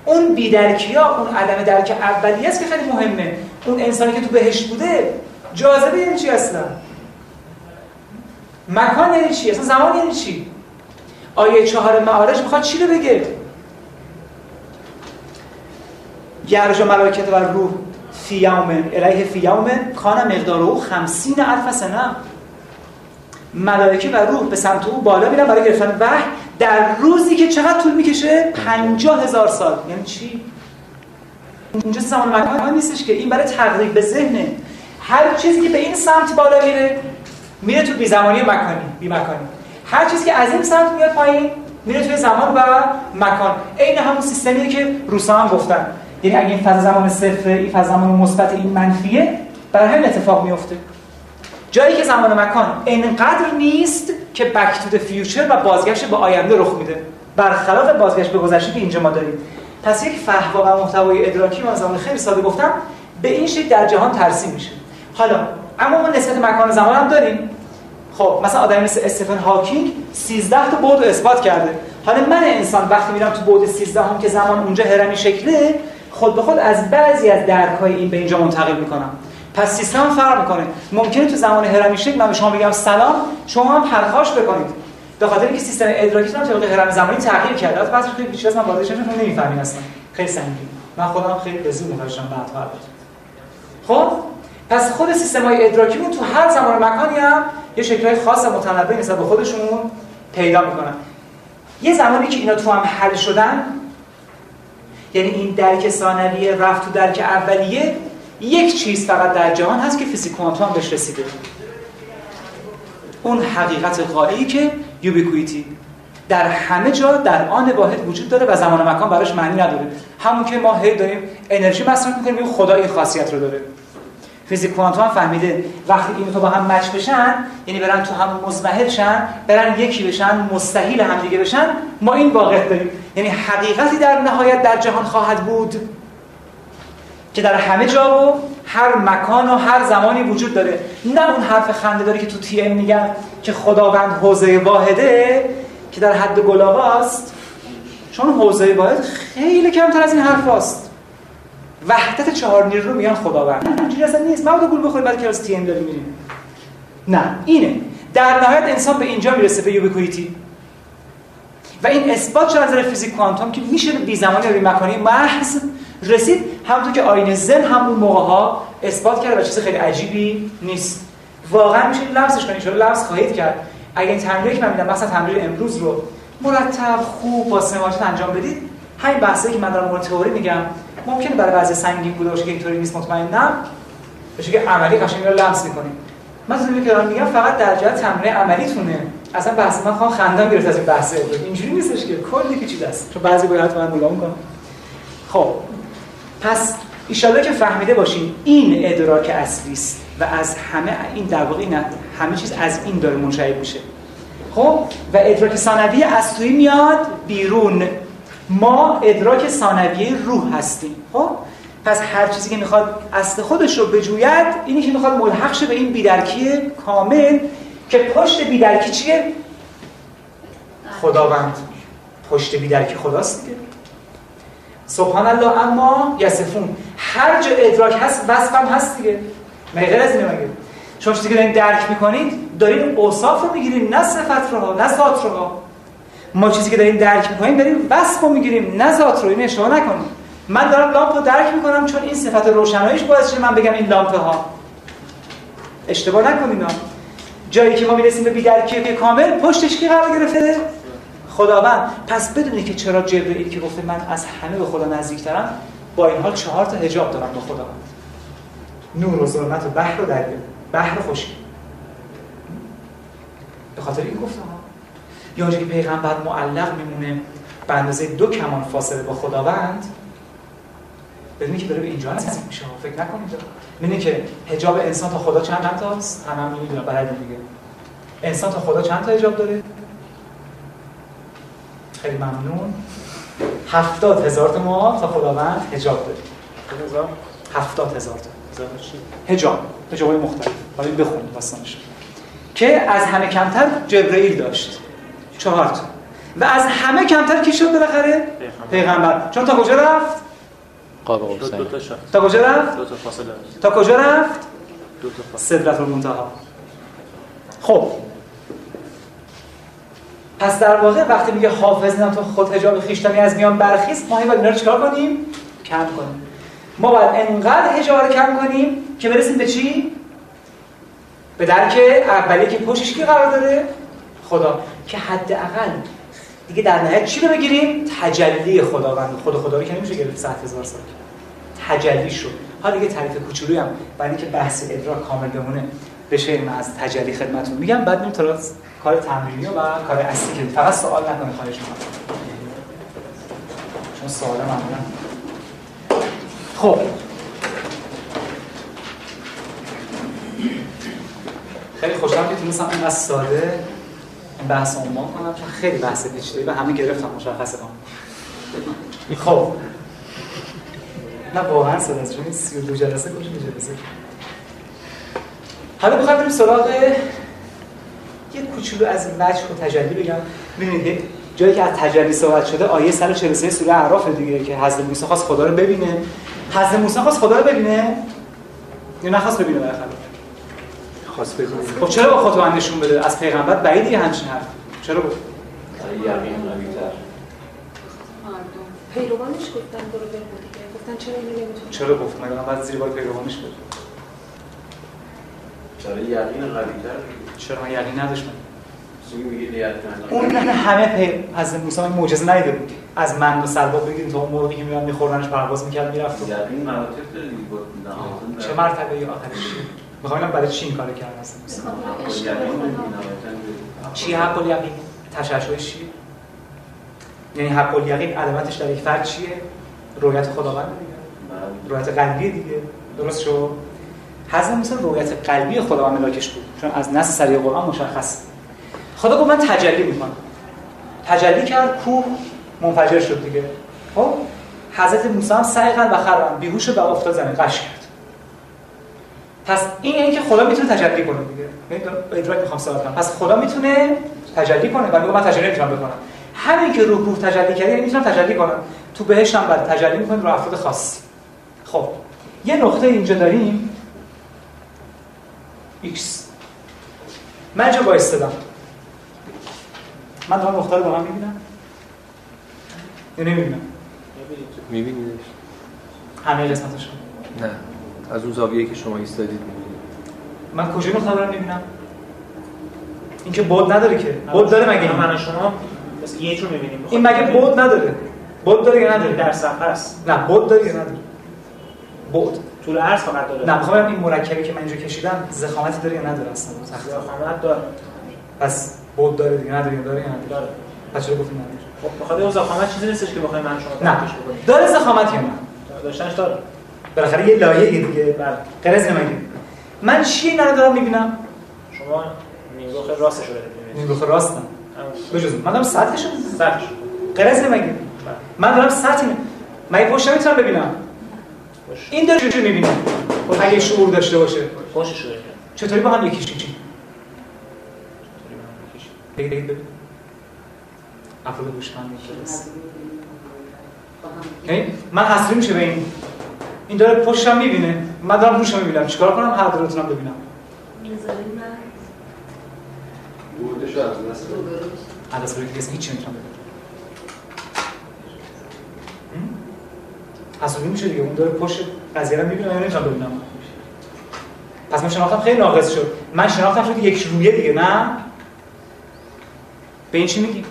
اون بیدرکی ها اون عدم درک اولیه است که خیلی مهمه. اون انسانی که تو بهشت بوده جاذبه یعنی چی اصلا؟ مکان یعنی چی؟ اصلا زمان یعنی چی؟ آیه چهار معارج می‌خواد چی رو بگه؟ یرج و ملائکت و روح فی الیه فی کان مقداره خمسین الف سنه. ملائکه و روح به سمت او بالا میرن برای گرفتن وحی. در روزی که چقدر طول می‌کشه؟ 50 هزار سال. یعنی چی؟ اینجا زمان مکان نیستش که. این برای تقریب به ذهنه. هر چیزی که به این سمت بالا میره میره تو بی زمانی و مکانی بی مکانی هر چیزی که از این سمت میاد پایین میره توی زمان و مکان. عین همون سیستمیه که روسا هم گفتن. یعنی اگه این فاز زمان صفر این فاز زمان مثبت این منفیه برای همین اتفاق میفته. جایی که زمان و مکان انقدر نیست که بک تو فیوچر و بازگشت به آینده رخ میده. برخلاف بازگشت به گذشته که اینجا ما داریم. پس یک فهم و محتوای ادراکی من زمان خیلی ساده گفتم به این شکل در جهان ترسیم میشه. حالا اما ما نسبت مکان و زمان هم داریم. خب مثلا آدمی مثل استفن هاکینگ 13 تا بعد اثبات کرده. حالا من انسان وقتی میرم تو بعد 13 هم که زمان اونجا هرمی شکله خود به خود از بعضی از درکای این به اینجا منتقل می‌کنم. پس سیستم فرق می‌کنه. ممکنه تو زمان هرمی شکل من به شما بگم سلام شما هم پرخاش بکنید. به خاطر اینکه سیستم ادراکیتون طبق هرم زمانی تغییر کرده. از بعضی خیلی بیشتر از من واردش نمیشم نمی‌فهمین اصلا. خیلی سنگین. من خودم خیلی به زور متوجه بعد خب؟ پس خود سیستم های ادراکیمون تو هر زمان مکانی هم یه شکلهای خاص متنوع نسبت به خودشون پیدا می‌کنن. یه زمانی که اینا تو هم حل شدن یعنی این درک ثانویه رفت تو درک اولیه یک چیز فقط در جهان هست که فیزیک کوانتوم بهش رسیده. اون حقیقت غایی که یوبیکویتی در همه جا در آن واحد وجود داره و زمان و مکان براش معنی نداره. همون که ما هی داریم انرژی مصرف می‌کنیم خدا این خاصیت رو داره. فیزیک کوانتوم فهمیده وقتی این تو با هم مچ بشن یعنی برن تو هم مزمحل شن برن یکی بشن مستحیل هم دیگه بشن ما این واقع داریم. یعنی حقیقتی در نهایت در جهان خواهد بود که در همه جا و هر مکان و هر زمانی وجود داره. نه اون حرف خنده داره که تو تی ام میگن که خداوند حوزه واحده که در حد گلاغاست چون حوزه واحد خیلی کمتر از این حرف هست. وحدت چهار نیرو رو میگن خداوند. اینجوری اصلا نیست. ما گول بخوریم بعد کلاس تی ام داریم میریم. نه اینه. در نهایت انسان به اینجا می‌رسه به یوبیکویتی. و این اثبات شد از فیزیک کوانتوم که میشه بی زمانی و بی مکانی محض رسید. همونطور که آینه زن همون موقع ها اثبات کرد و چیز خیلی عجیبی نیست. واقعا میشه لمسش کنید شما لمس خواهید کرد. اگه این تمرینی که من میدم مثلا تمرین امروز رو مرتب خوب با سماجت انجام بدید همین بحثی که من دارم مورد تئوری میگم ممکنه برای بعضی سنگین بوده باشه که اینطوری نیست مطمئنم. بشه که عملی قشنگ رو لمس می‌کنیم. من چیزی که دارم میگم فقط در جهت تمرین عملیتونه. اصلا بحث من خواهم خندم گرفت از این بحث اینجوری نیستش که کلی پیچیده است. چون بعضی باید من نگاه می‌کنم خب. پس ایشالا که فهمیده باشین این ادراک اصلی است و از همه این در واقع همه چیز از این داره منشعب میشه. خب؟ و ادراک ثانوی از توی میاد بیرون. ما ادراک ثانویه روح هستیم. خب؟ پس هر چیزی که می‌خواد اصل خودش رو بجوید اینی که می‌خواد ملحق شه به این بیدرکی کامل که پشت بیدرکی چیه؟ خداوند. پشت بیدرکی خداست دیگه. سبحان الله اما یسفون هر جا ادراک هست وصف هم هست دیگه. مگه غیر از اینه چون چیزی که دارین درک می‌کنید دارین اوصاف رو می‌گیریم نه صفت رو نه ذات رو ما چیزی که داریم درک می‌کنیم داریم وصف رو می‌گیریم. نه ذات رو این اشتباه نکنیم من دارم لامپ رو درک می‌کنم چون این صفت روشناییش باعث شده من بگم این لامپ ها اشتباه نکنید جایی که ما می‌رسیم به بیدرکی کامل پشتش کی قرار گرفته؟ خداوند. پس بدونی که چرا جبرئیل که گفته من از همه به خدا نزدیکترم با این حال چهار تا حجاب دارم با خداوند. نور و ظلمت و بحر و دریا بحر خشکی. به خاطر این گفتم یا که پیغمبر معلق میمونه به اندازه دو کمان فاصله با خداوند بدونی که داره به اینجا نزدیک میشه. فکر نکنید. می‌بینید که حجاب انسان تا خدا چند تاست همه هم می‌دونن بلد دیگه. انسان تا خدا چند تا حجاب داره؟ خیلی ممنون. هفتاد هزار تا ما تا خداوند حجاب داره هفتاد هزار؟ تا. حجاب. حجاب مختلف. حالا بخونید داستانش که از همه کمتر جبرئیل داشت. چهار تا. و از همه کمتر کی شد بالاخره؟ پیغمبر. چون تا کجا رفت؟ قاب دو قوسین دو تا کجا رفت؟ دو تا فاصله. تا کجا رفت؟ دو تا فاصله. صدرت المنتها. خب. پس در واقع وقتی میگه حافظ نه تو خود حجاب خیشتنی از میان برخیز ما باید اینا رو چیکار کنیم؟ کم کنیم. ما باید انقدر حجاب رو کم کنیم که برسیم به چی؟ به درک اولی که پشتش کی قرار داره خدا. که حداقل دیگه در نهایت چی رو بگیریم؟ تجلی خداوند. خود خدا رو که نمیشه گرفت 100 هزار سال. تجلی شد. حالا دیگه تعریف کوچولویی هم برای اینکه بحث ادراک کامل بمونه بشه من از تجلی خدمتتون میگم. بعد تا کار تمرینی و کار اصلی که فقط سوال نکنه خواهش می‌کنم. چون سوال معمولا. خب. خیلی خوشحالم که تونستم اینقدر ساده این بحث عنوان کنم چون خیلی بحث پیچیده و همه گرفتم مشخصه کنم خب. نه واقعا است چون این 32 جلسه کجا جلسه حالا بخوام بریم سراغ یه کوچولو از وجه و تجلی بگم. ببینید جایی که از تجلی صحبت شده آیه 143 سوره اعراف دیگه که حضرت موسی خواست خدا رو ببینه. حضرت موسی خواست خدا رو ببینه یا نخواست ببینه بالاخره؟ خواست ببینید خب چرا با خودت نشون بده؟ از پیغمبر بعید دیگه همچین حرف چرا گفت یقین قوی‌تر. پیروانش گفتن برو بگو دیگه. گفتن چرا اینو نمی‌تونی؟ چرا گفت؟ من بعد زیر بار پیروانش بود چرا یقین قوی‌تر؟ چرا من یقین نداشتم؟ اون نه همه پی حضرت موسی این معجزه ندیده بود. از من و سلوا بگیریم تا اون موقعی که میاد میخوردنش پرواز می‌کرد می‌رفت. یقین مراتب داره چه مرتبه ای آخرش؟ می‌خوام برای چی این کارو کرد یقین نهایتاً چی حق الیقین؟ تشعشعش چیه؟ یعنی حق الیقین علامتش در یک فرد چیه؟ رؤیت خداوند دیگه. رؤیت قلبی دیگه. درست شد حضرت موسی رؤیت قلبی خداوند ملاکش بود. چون از نص سریع قرآن مشخص. خدا گفت من تجلی می‌کنم. تجلی کرد کوه منفجر شد دیگه. خب؟ حضرت موسی هم سعی و خرم. بیهوش و افتاد زمین. قش کرد. پس این یعنی که خدا می‌تونه تجلی کنه دیگه. یعنی ادراک می‌خوام سوال کنم. پس خدا می‌تونه تجلی کنه ولی من تجلی نمی‌تونم بکنم. همین که رو کوه تجلی کرده یعنی می‌تونم تجلی کنم. تو بهشت هم بعد تجلی می‌کنه رو افراد خاص. خب. یه نقطه اینجا داریم. X. من جا وایستادم. من دارم نقطه رو دارم می‌بینم؟ یا نمی‌بینم؟ میبینیدش همه قسمتش نه. از اون زاویه که شما ایستادید می‌بینید. من کجا نقطه دارم می‌بینم؟ این که بود نداره که. بود داره مگه این؟ من شما مثل یه جور می‌بینیم. این مگه بود نداره؟ بود داره یا نداره؟ در صفحه است. نه بود داره یا نداره؟ بود طول عرض فقط داره. نه می‌خوام ببینم این مرکبی که من اینجا کشیدم زخامتی داره یا نداره اصلا؟ سخت ضخامت داره. پس بود داره دیگه نداره یا داره یا نداره؟ داره. پس چرا گفتیم نداره؟ خب بخاطر اون ضخامت چیزی نیستش که بخوایم من شما نه. داره زخامتی یا نه؟ داشتنش داره. بالاخره یه لایه دیگه بله. قرض نمیگه من چی اینا رو دارم می‌بینم؟ شما نیمرخ راستش رو دارید بخور راستم. بجز من دارم سطحشو سطحش قرض نمیگه من دارم سطح من پشت می‌تونم ببینم. این داره چجوری می‌بینه؟ اگه شعور داشته باشه. رو دارید چطوری با هم یکیش میشیم بگید بگید بگید افراد هوشمند کلاس یعنی من حسری میشه به این. این داره پشتم می‌بینه. من دارم روشم می‌بینم. چیکار کنم؟ هر دو بتونم ببینم. بودش از دست از که کسی هیچی نمی‌تونم ببینم میشه دیگه اون داره پشت قضیه رو می‌بینه من نمی‌تونم ببینم پس من شناختم خیلی ناقص شد. من شناختم شد یک رویه دیگه نه؟ به این چی میگی؟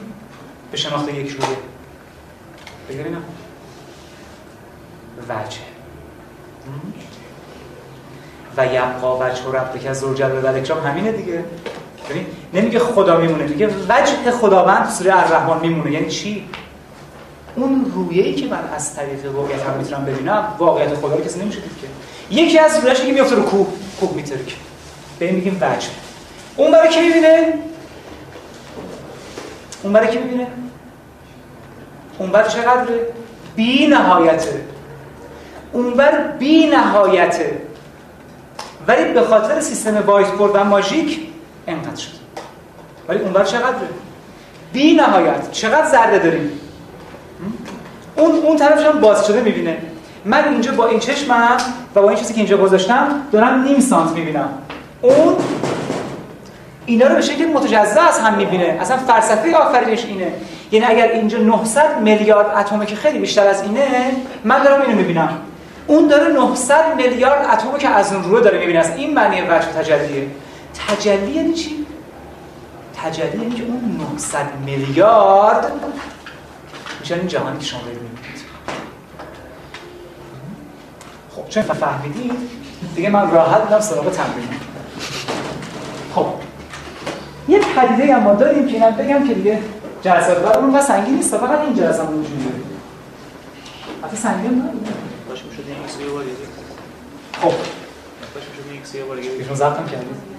به شناخت یک رویه. بگه ببینم. وجه. و یبقا وجه ربک از زوجل و اکرام همینه دیگه. ببین نمیگه خدا میمونه میگه وجه خداوند تو سوره الرحمن میمونه. یعنی چی؟ اون رویه‌ای که من از طریق واقعیت هم می‌تونم ببینم واقعیت خدا رو کسی نمیشه دید که یکی از رویش که میفته رو کوه کوه میترک به این میگیم وجه. اون برای کی می‌بینه؟ اون برای کی می‌بینه؟ اون برای چقدره؟ بی نهایته اون بر بی نهایته. ولی به خاطر سیستم وایت بورد و ماژیک انقدر شد. ولی اون بر چقدره؟ بی نهایت. چقدر ذره داریم؟ اون اون طرفش هم باز شده می‌بینه. من اینجا با این چشمم و با این چیزی که اینجا گذاشتم دارم نیم سانت می‌بینم. اون اینا رو به شکل متجزا از هم می‌بینه. اصلا فلسفه آفرینش اینه. یعنی اگر اینجا 900 میلیارد اتمه که خیلی بیشتر از اینه من دارم اینو می‌بینم. اون داره 900 میلیارد اتمی که از اون رو داره می‌بینه. از این معنی وجه تجلیه. تجلی یعنی چی؟ تجلی یعنی که اون 900 میلیارد. میشن این جهانی که شما دارید می‌بینید. خب چون فهمیدید دیگه من راحت میرم سراغ تمرین. خب یه پدیده هم ما داریم که اینم بگم که دیگه جلسات برامون و سنگین نیست فقط این همون اونجوریه. حتی سنگین نه باشه می‌شد این ایکس یه بار خب باشه می‌شد این ایکس یه بار دیگه ایشون کردید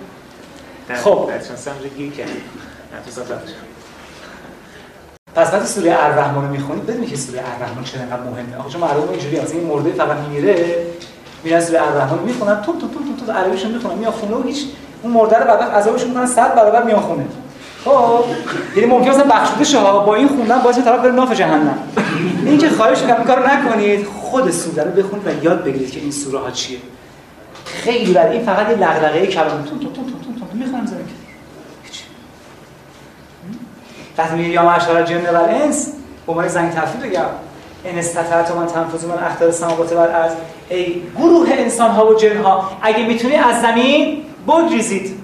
نه، خب. نه چون سمجه گیر کردی نه تو پس وقتی سوره الرحمن رو می‌خونید بدونید که سوره الرحمن چه انقدر مهمه آخه چون معلومه اینجوری هست این مرده فقط میمیره میرن سوره الرحمن می‌خونن تو تو تو تو تو عربیشو می‌خونن میان خونه و هیچ اون مرده رو بعد عذابش می‌کنن 100 برابر میان خونه خب یعنی ممکنه مثلا بخشوده شه با این خوندن باعث طرف بره ناف جهنم این که خواهش می‌کنم این کارو نکنید خود سوره رو بخونید و یاد بگیرید که این سوره ها چیه. خیلی بر این فقط یه لغدغه کلام. تون تون تون تون تون. می‌خونم زمین هیچ وقتی میگه یا معشر الجن و الانس. به عنوان زنگ تفسیر بگم. ان استطعت من تنفذ من اختار سماوات و الارض ای گروه انسان ها و جن ها اگه می‌تونید از زمین بگریزید.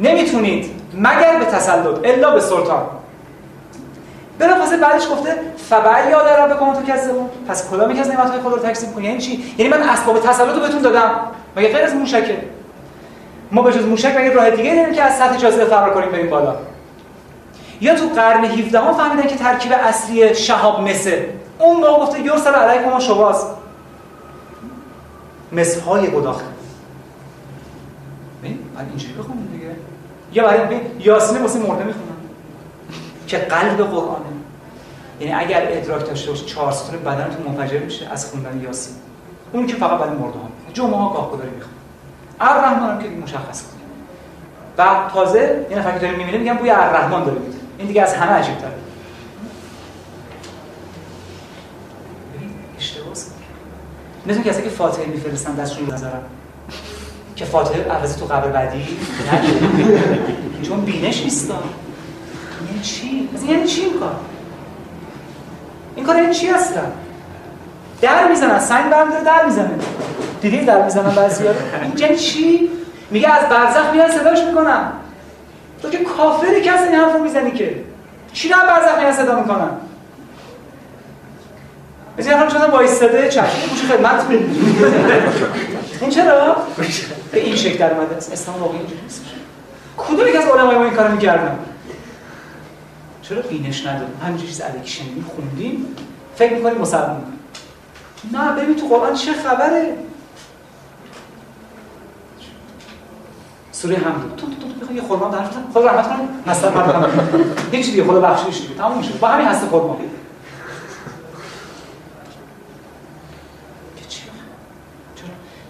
نمی‌تونید. مگر به تسلط الا به سلطان. بلافاصله بعدش گفته فبعی یا در رب کن تو کذبون پس کدامی که از نعمت‌های خدا رو تکذیب کنی. یعنی چی؟ یعنی من اسباب تسلط رو بهتون دادم. مگه غیر از موشکه؟ ما به جز موشک مگه راه دیگه داریم که از سطح جاذبه فرار کنیم بریم بالا؟ یا تو قرن 17 هم فهمیدن که ترکیب اصلی شهاب مسه اون موقع گفته یرسل علیکم شواز مسهای گداخته ببین بعد اینجوری بخونیم دیگه. یا برای یاسین واسه مرده می‌خونن. که قلب قرآنه یعنی اگر ادراک داشته باشی چهار ستون بدنتون منفجر میشه از خوندن یاسین. اون که فقط برای مرده ها جمعه ها گاه داری می‌خوان الرحمن هم که مشخص کنه بعد تازه یه نفر که داره می‌بینه میگن بوی الرحمن داره میده. این دیگه از همه عجیب تره. مثل کسی که فاتحه میفرستن دستشون نظرم. که فاتحه عوضی تو قبر بعدی چون بینش نیست. یعنی چی؟ یعنی چی این کار؟ این کار یعنی چی هستن؟ در می‌زنن سنگ برمیداره در می‌زنه دیدی در می‌زنن بعضی این یعنی چی؟ میگه از برزخ میان صداش می‌کنن تو که کافری که این حرف رو می‌زنی که چی رو برزخ میان صدا می‌کنن مثل هم شدن وایستاده چشم گوش خدمت این چرا؟ به این شکل در اومده اسلام واقعی اینجوری نیست کدوم یک از علمای ما این کارو می‌کردن چرا بینش نداریم؟ همین چیز الکی شنیدیم خوندیم فکر می‌کنیم مسلمان نه ببین تو قرآن چه خبره؟ سوره حمد. تو تو تو یه خرما در خود رحمت کنه. من هیچ دیگه خدا بخشش دیگه. تموم شد با همین هست خرما.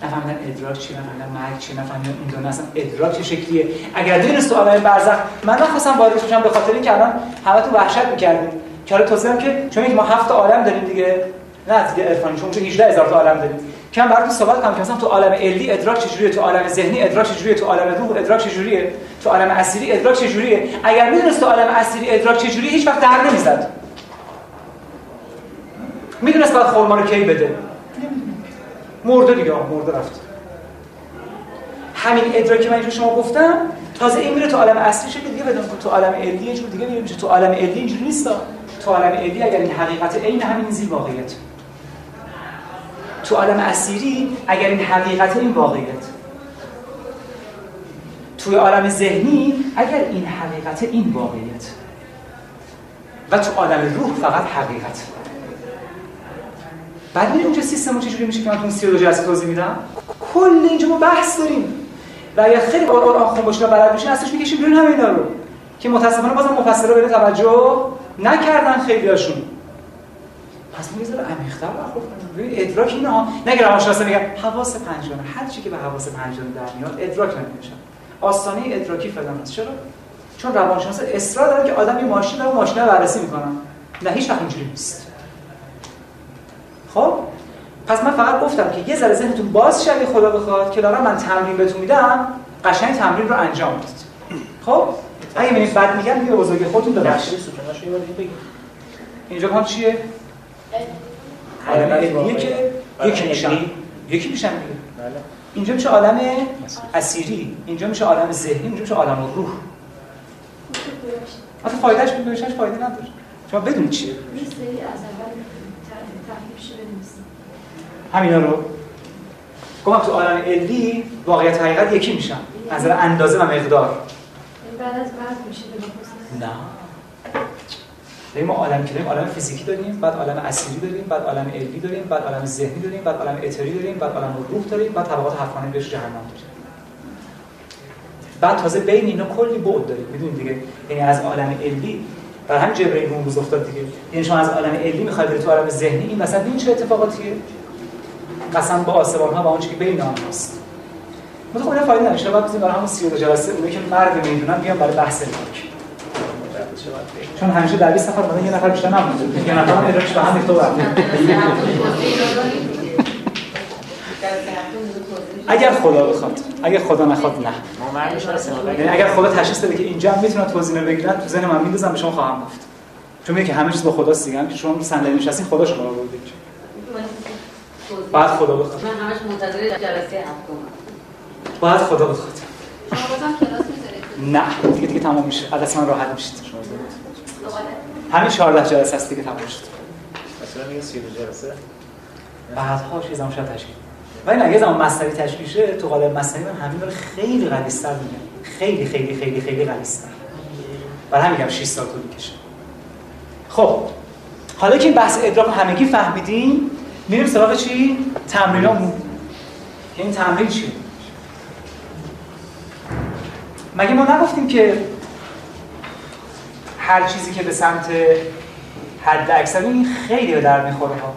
نفهمیدن ادراک چیه نفهمیدن مرگ چیه نفهمیدن این دونه اصلا ادراک چه شکلیه؟ اگر دونست تو عالم برزخ من نخواستم وارد بشم به خاطر اینکه الان همه تو وحشت می‌کردیم که حالا توضیح که چون ما هفت عالم داریم دیگه نه دیگه عرفانی چون 18 هزار تا عالم داریم. که من براتون صحبت کنم که مثلا تو عالم علی ادراک چجوریه؟ تو عالم ذهنی ادراک چجوریه؟ تو عالم روح ادراک چجوریه؟ تو عالم اسیری ادراک چجوریه؟ اگر می‌دونست تو عالم اسیری ادراک چجوریه هیچ وقت در نمی‌زد. می‌دونست بعد خرما رو کی بده. مرده دیگه مرده رفت. همین ادراکی من اینجور شما گفتم تازه این میره تو عالم اصلی شکل دیگه بدون تو عالم علی یه جور دیگه میره میشه. تو عالم علی اینجوری نیست تو عالم علی اگر این حقیقت عین همین زیر واقعیت. تو عالم اسیری اگر این حقیقت این واقعیت. توی عالم ذهنی اگر این حقیقت این واقعیت. و تو عالم روح فقط حقیقت. بعد میریم اونجا سیستم چجوری میشه که من تو 32 جلسه توضیح میدم کل اینجا ما بحث داریم. و اگر خیلی قرآن خون باشین و بلد اصلش می‌کشیم بیرون همه اینا رو. که متاسفانه بازم مفسرها به توجه نکردن خیلیاشون پس ما یه عمیق‌تر برخورد کنیم ادراک اینا نه که روانشناسا میگن حواس پنجگانه. هر چی که به حواس پنجگانه در میاد ادراک نمیشه آستانه ادراکی فلان هست چرا؟ چون روانشناس اصرار داره که آدم یه ماشین رو ماشین بررسی می‌کنن نه هیچ وقت اینجوری نیست. خب پس من فقط گفتم که یه ذره ذهنتون باز شه خدا بخواد که دارم من تمرین بهتون میدم قشنگ تمرین رو انجام بدید. خب؟ اگه می‌بینید بعد میگم دیگه بزرگی خودتون ببخشید. یه اینجا هم چیه؟ عالم علمیه که یکی میشن یکی میشن دیگه بله. اینجا میشه عالم اسیری اینجا میشه عالم ذهنی اینجا میشه عالم روح. حتی فایدهش بگوشش فایده نداره. شما بدونید چیه یه سری از اول تحریفش بنویسیم همینا رو. گفتم تو عالم علمی واقعیت حقیقت یکی میشن. از نظر اندازه و مقدار. این بعد از میشه به نه. داریم ما عالم که داریم عالم فیزیکی داریم بعد عالم اسیری داریم بعد عالم علمی داریم بعد عالم ذهنی داریم بعد عالم اتری داریم بعد عالم روح داریم بعد طبقات هفتانه بهش جهنم داریم. بعد تازه بین اینا کلی بعد داریم. می‌دونید دیگه؟ یعنی از عالم علمی بر هم جبرئیل اون روز افتاد دیگه. یعنی شما از عالم علمی می‌خواید تو عالم ذهنی این مثلا ببین چه اتفاقاتیه؟ قسم با آسمان ها و آنچه که بین آن هست مثلا خب اینا فایده نداره. شما بزنید برای همون 32 جلسه اونایی که مرد می‌دونن بیان برای بحث ادراک چون همیشه در 20 نفر مدن یه نفر بیشتر نمونده. یه نفر هم ادراکش به هم ریخته اگر خدا بخواد. اگر خدا نخواد نه. یعنی اگر خدا تشخیص بده که اینجا هم می‌تونن توضیح بگیرن تو ذهن من میندازم به شما خواهم گفت. چون میگه که همه چیز با خداست دیگه. که شما صندلی نشستین خدا شما رو اینجا. بعد خدا بخواد. من همش منتظر جلسه هفتم بعد خدا بخواد. شما بازم کلاس می‌ذارید؟ نه دیگه دیگه تمام میشه. از من راحت میشید. همین 14 جلسه است دیگه تمام شد. مثلا میگه 32 جلسه. بعدها چیز هم شاید تشکیل؟ ولی نه یه زمان مصنوی تشکیل شه تو قالب مصنوی من همین رو خیلی غلیظ‌تر میگم. خیلی خیلی خیلی خیلی غلیظ‌تر برای همین میگم 6 سال طول می‌کشه. خب حالا که این بحث ادراک همگی فهمیدیم میریم سراغ چی؟ تمرینامون که این تمرین چیه مگه ما نگفتیم که هر چیزی که به سمت حد اکثر این خیلی به درد می‌خوره ها.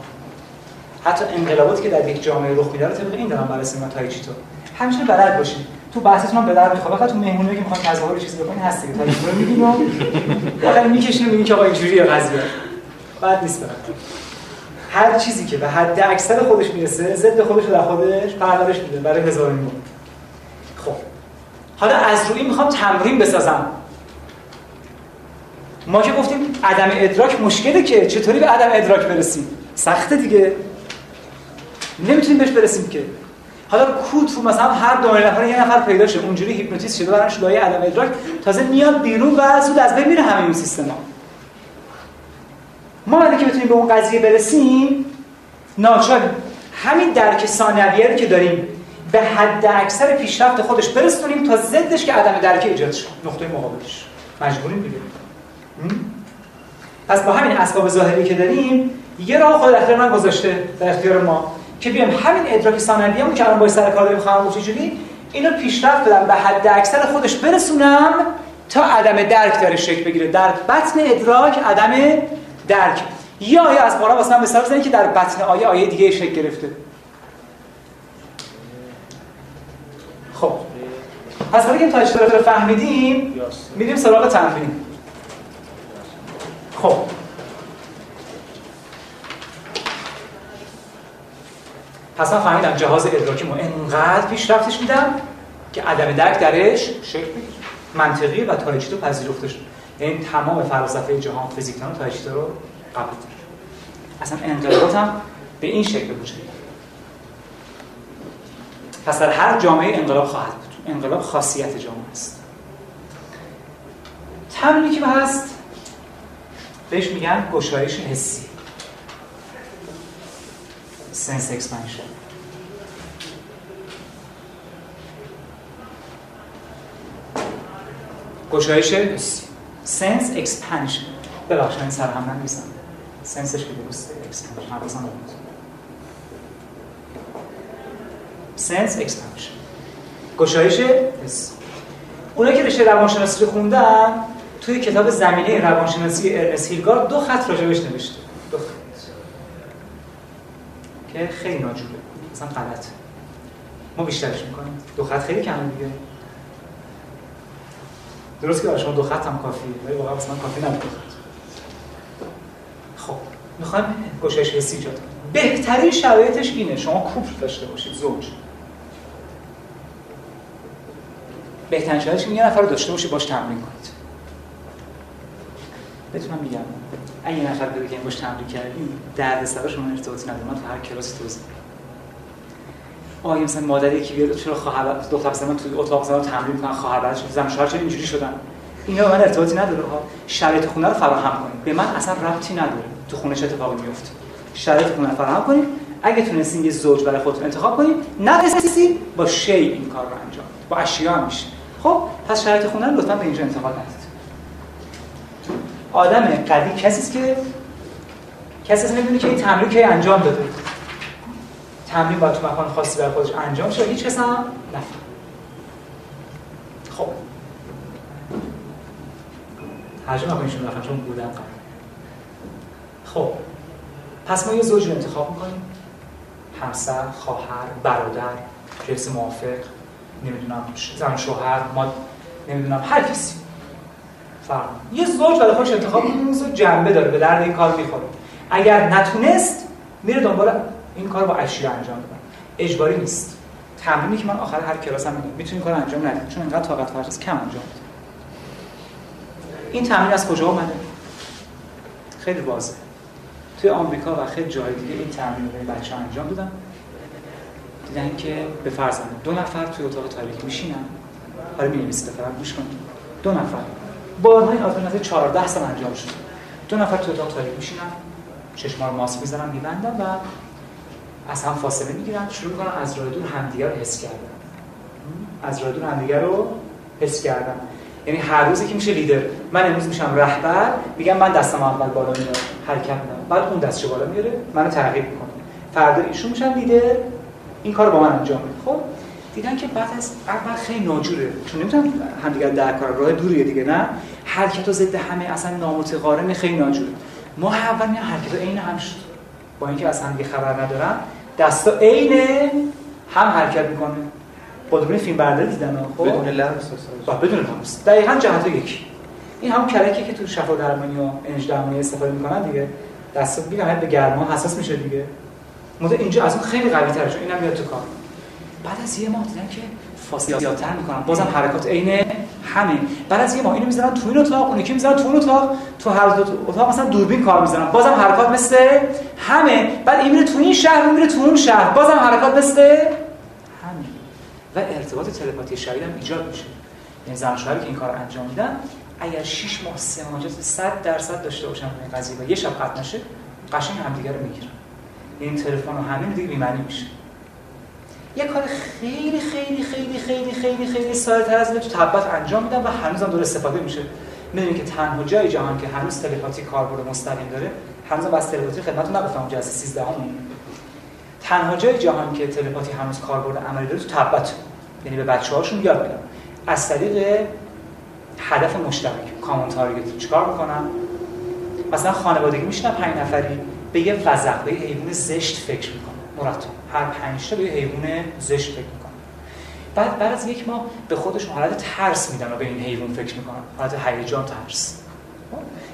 حتی انقلاباتی که در یک جامعه رخ میده رو طبق این دارم بررسی می‌کنم تایچی تو؟ همیشه بلد باشین. تو بحثتون هم به درد می‌خوره. فقط تو مهمونی که می‌خوان تظاهر چیزی بکنین هست دیگه تایچی رو میگین و فقط می‌کشین میگین که آقا اینجوریه قضیه. بعد نیست برات. هر چیزی که به حد اکثر خودش می‌رسه ضد خودش رو در خودش پرورش میده برای هزار نور خب. حالا از روی می‌خوام تمرین بسازم. ما که گفتیم عدم ادراک مشکله که چطوری به عدم ادراک برسیم؟ سخته دیگه. نمی‌تونیم بهش برسیم که. حالا کو تو مثلا هر دو نفر یه نفر پیدا شه اونجوری هیپنوتیزم شده برنش لایه عدم ادراک تازه میاد بیرون و زود از بین میره همه این سیستم ها ما وقتی که بتونیم به اون قضیه برسیم ناچار همین درک ثانویه رو که داریم به حد اکثر پیشرفت خودش برسونیم تا ضدش که عدم درک ایجاد نقطه مقابلش. مجبوریم دیگه. پس با همین اسباب ظاهری که داریم یه راه خود اختیار من گذاشته در اختیار ما که بیام همین ادراک ثانویه‌مون که الان با سر کار داریم خواهم چجوری؟ اینو پیشرفت بدم به حد اکثر خودش برسونم تا عدم درک درش شکل بگیره. در بطن ادراک عدم درک. یا آیه از قرآن واسه من مثال بزنید که در بطن آیه آیه دیگه شکل گرفته. خب. پس حالا که تا رو فهمیدیم میریم سراغ تمرین. خب. پس من فهمیدم جهاز ادراکی ما انقدر پیشرفتش میدم که عدم درک درش شکل منطقی و تایچیتو پذیرفته شد یعنی تمام فلسفه جهان فیزیکدان و تایچیتو رو قبول داره اصلا انقلابات هم به این شکل وجود پس در هر جامعه انقلاب خواهد بود. انقلاب خاصیت جامعه است. تمرینی که هست بهش میگن گشایش حسی. sense expansion گشایش حسی. sense expansion ببخشید. این سر هم ننویسم sense ش که درست expansion حواسم sense expansion گشایش حس اونایی که رشته روانشناسی رو خوندن توی کتاب زمینه روانشناسی ارنست هیلگارد دو خط راجبش نوشته. دو خط. که خیلی ناجوره. مثلا غلط ما بیشترش می‌کنیم. دو خط خیلی کمه دیگه. درست که برای شما دو خط هم کافیه ولی واقعا مثلا کافی نبود خب می‌خوایم گشایش حسی ایجاد بهترین شرایطش اینه شما کوپل داشته باشید زوج. بهترین شرایطش یه نفر رو داشته باشید باش تمرین کنید. بهتونم میگم اگه یه نفر که باش تمرین کردیم درد سر شما ارتباطی نداره. من تو هر کلاسی توضیح آیا مثلا مادری که بیاد چرا خواهر دختر پسر من تو اتاق زمان تمرین کنن خواهر زن شوهر چرا اینجوری شدن؟ اینا من ارتباطی نداره ها شرایط خونه رو فراهم کنید. به من اصلا ربطی نداره تو خونه چه اتفاقی میفته. شرایط خونه رو فراهم کنید. اگه تونستین یه زوج برای خودتون انتخاب کنید نتونستین با شی این کار رو انجام. با اشیا هم میشه. خب پس شرایط خونه رو لطفا به اینجا انتقال ندید آدم قوی کسی که کسی است می‌دونه که این تمرین کی انجام داده. تمرین باید تو مکان خاصی برای خودش انجام شه هیچ کس هم نفهم. خب. ترجمه کنیشون نفهم چون بودن قبل. خب. پس ما یه زوج رو انتخاب می‌کنیم. همسر، خواهر، برادر، جنس موافق نمی‌دونم زن شوهر ما نمی‌دونم هر کسی. فرق یه زوج برای خودش انتخاب می‌کنه زوج جنبه داره به درد این کار می‌خوره. اگر نتونست میره دنبال این کار با اشیا انجام بدن اجباری نیست. تمرینی که من آخر هر کلاس هم میگم می‌تونی کار انجام ندید چون انقدر طاقت فرساست کم انجام بده. این تمرین از کجا اومده؟ خیلی واضحه. توی آمریکا و خیلی جای دیگه این تمرین رو بچه‌ها انجام دادن دیدن که به فرض دو نفر توی اتاق تاریک میشینن. حالا می‌نویسید فقط گوش کنید دو نفر. بارها این آزمون از 14 سال انجام شده. دو نفر توی اتاق تاریک میشینن. چشما رو ماسک می‌زنن میبندن و از هم فاصله می‌گیرن شروع می‌کنن از راه دور همدیگر رو حس کردن. از راه دور همدیگر رو حس کردن. یعنی هر روزی که میشه لیدر من امروز میشم رهبر میگم من دستم اول بالا میارم حرکت میدم بعد اون دستش بالا میاره منو ترغیب می‌کنه. فردا ایشون میشن لیدر این کارو با من انجام میده. خب دیدن که بعد از اول خیلی ناجوره. چون نمی‌تونن همدیگر در کار راه دوریه دیگه نه؟ حرکت ضد همه اصلا نامتقارن خیلی ناجوره. ما اول میان حرکت عین هم شد با اینکه از هم خبر ندارم دستا عین هم حرکت می‌کنه. با دوربین فیلم برداری دیدن خب؟ بدون لمس با بدون لمس. دقیقاً جهت یکی. این هم کلکی که تو شفا درمانی و انج درمانی استفاده می‌کنن دیگه. دستا میگم به گرما حساس میشه دیگه. مدل اینجا از اون خیلی قوی تره چون اینم میاد تو کار بعد از یه ماه دیدن که فاصلاتر می‌کنن. بازم حرکات عین همه. بعد از یه ماه اینو می‌ذارن تو این اتاق اون یکی می‌ذارن تو اون اتاق تو هر دو اتاق مثلا دوربین کار می‌ذارن بازم حرکات مثل همه. بعد این میره تو این شهر میره تو اون شهر. بازم حرکات مثل همه. و ارتباط تلپاتی شدید هم ایجاد میشه. یعنی زن که این کار انجام میدن اگر 6 ماه سماجت 100 درصد داشته باشن این قضیه و یه شب قطع نشه قشنگ همدیگه رو می‌گیرن. این تلفن و همین دیگه بی‌معنی میشه. یه کار خیلی خیلی خیلی خیلی خیلی خیلی ساده از تو تبت انجام میدن و هنوزم دور استفاده میشه. می‌دونید که تنها جای جهان که هنوز تلپاتی کاربرد مستقیم داره هنوز بس تلپاتی خدمتتون نگفتم اونجا از 13 همون تنها جای جهان که تلپاتی هنوز کاربرد عملی داره تو تبت یعنی به بچه‌هاشون یاد میدن از طریق هدف مشترک کامون تارگت چیکار می‌کنن مثلا خانوادگی میشنن پنج نفری به یه وزق به یه حیوان زشت فکر می‌کنن مرتب هر پنج تا به حیوان زشت فکر می‌کنن بعد بعد از یک ماه به خودشون حالت ترس میدن و به این حیوان فکر می‌کنن. حالت هیجان ترس.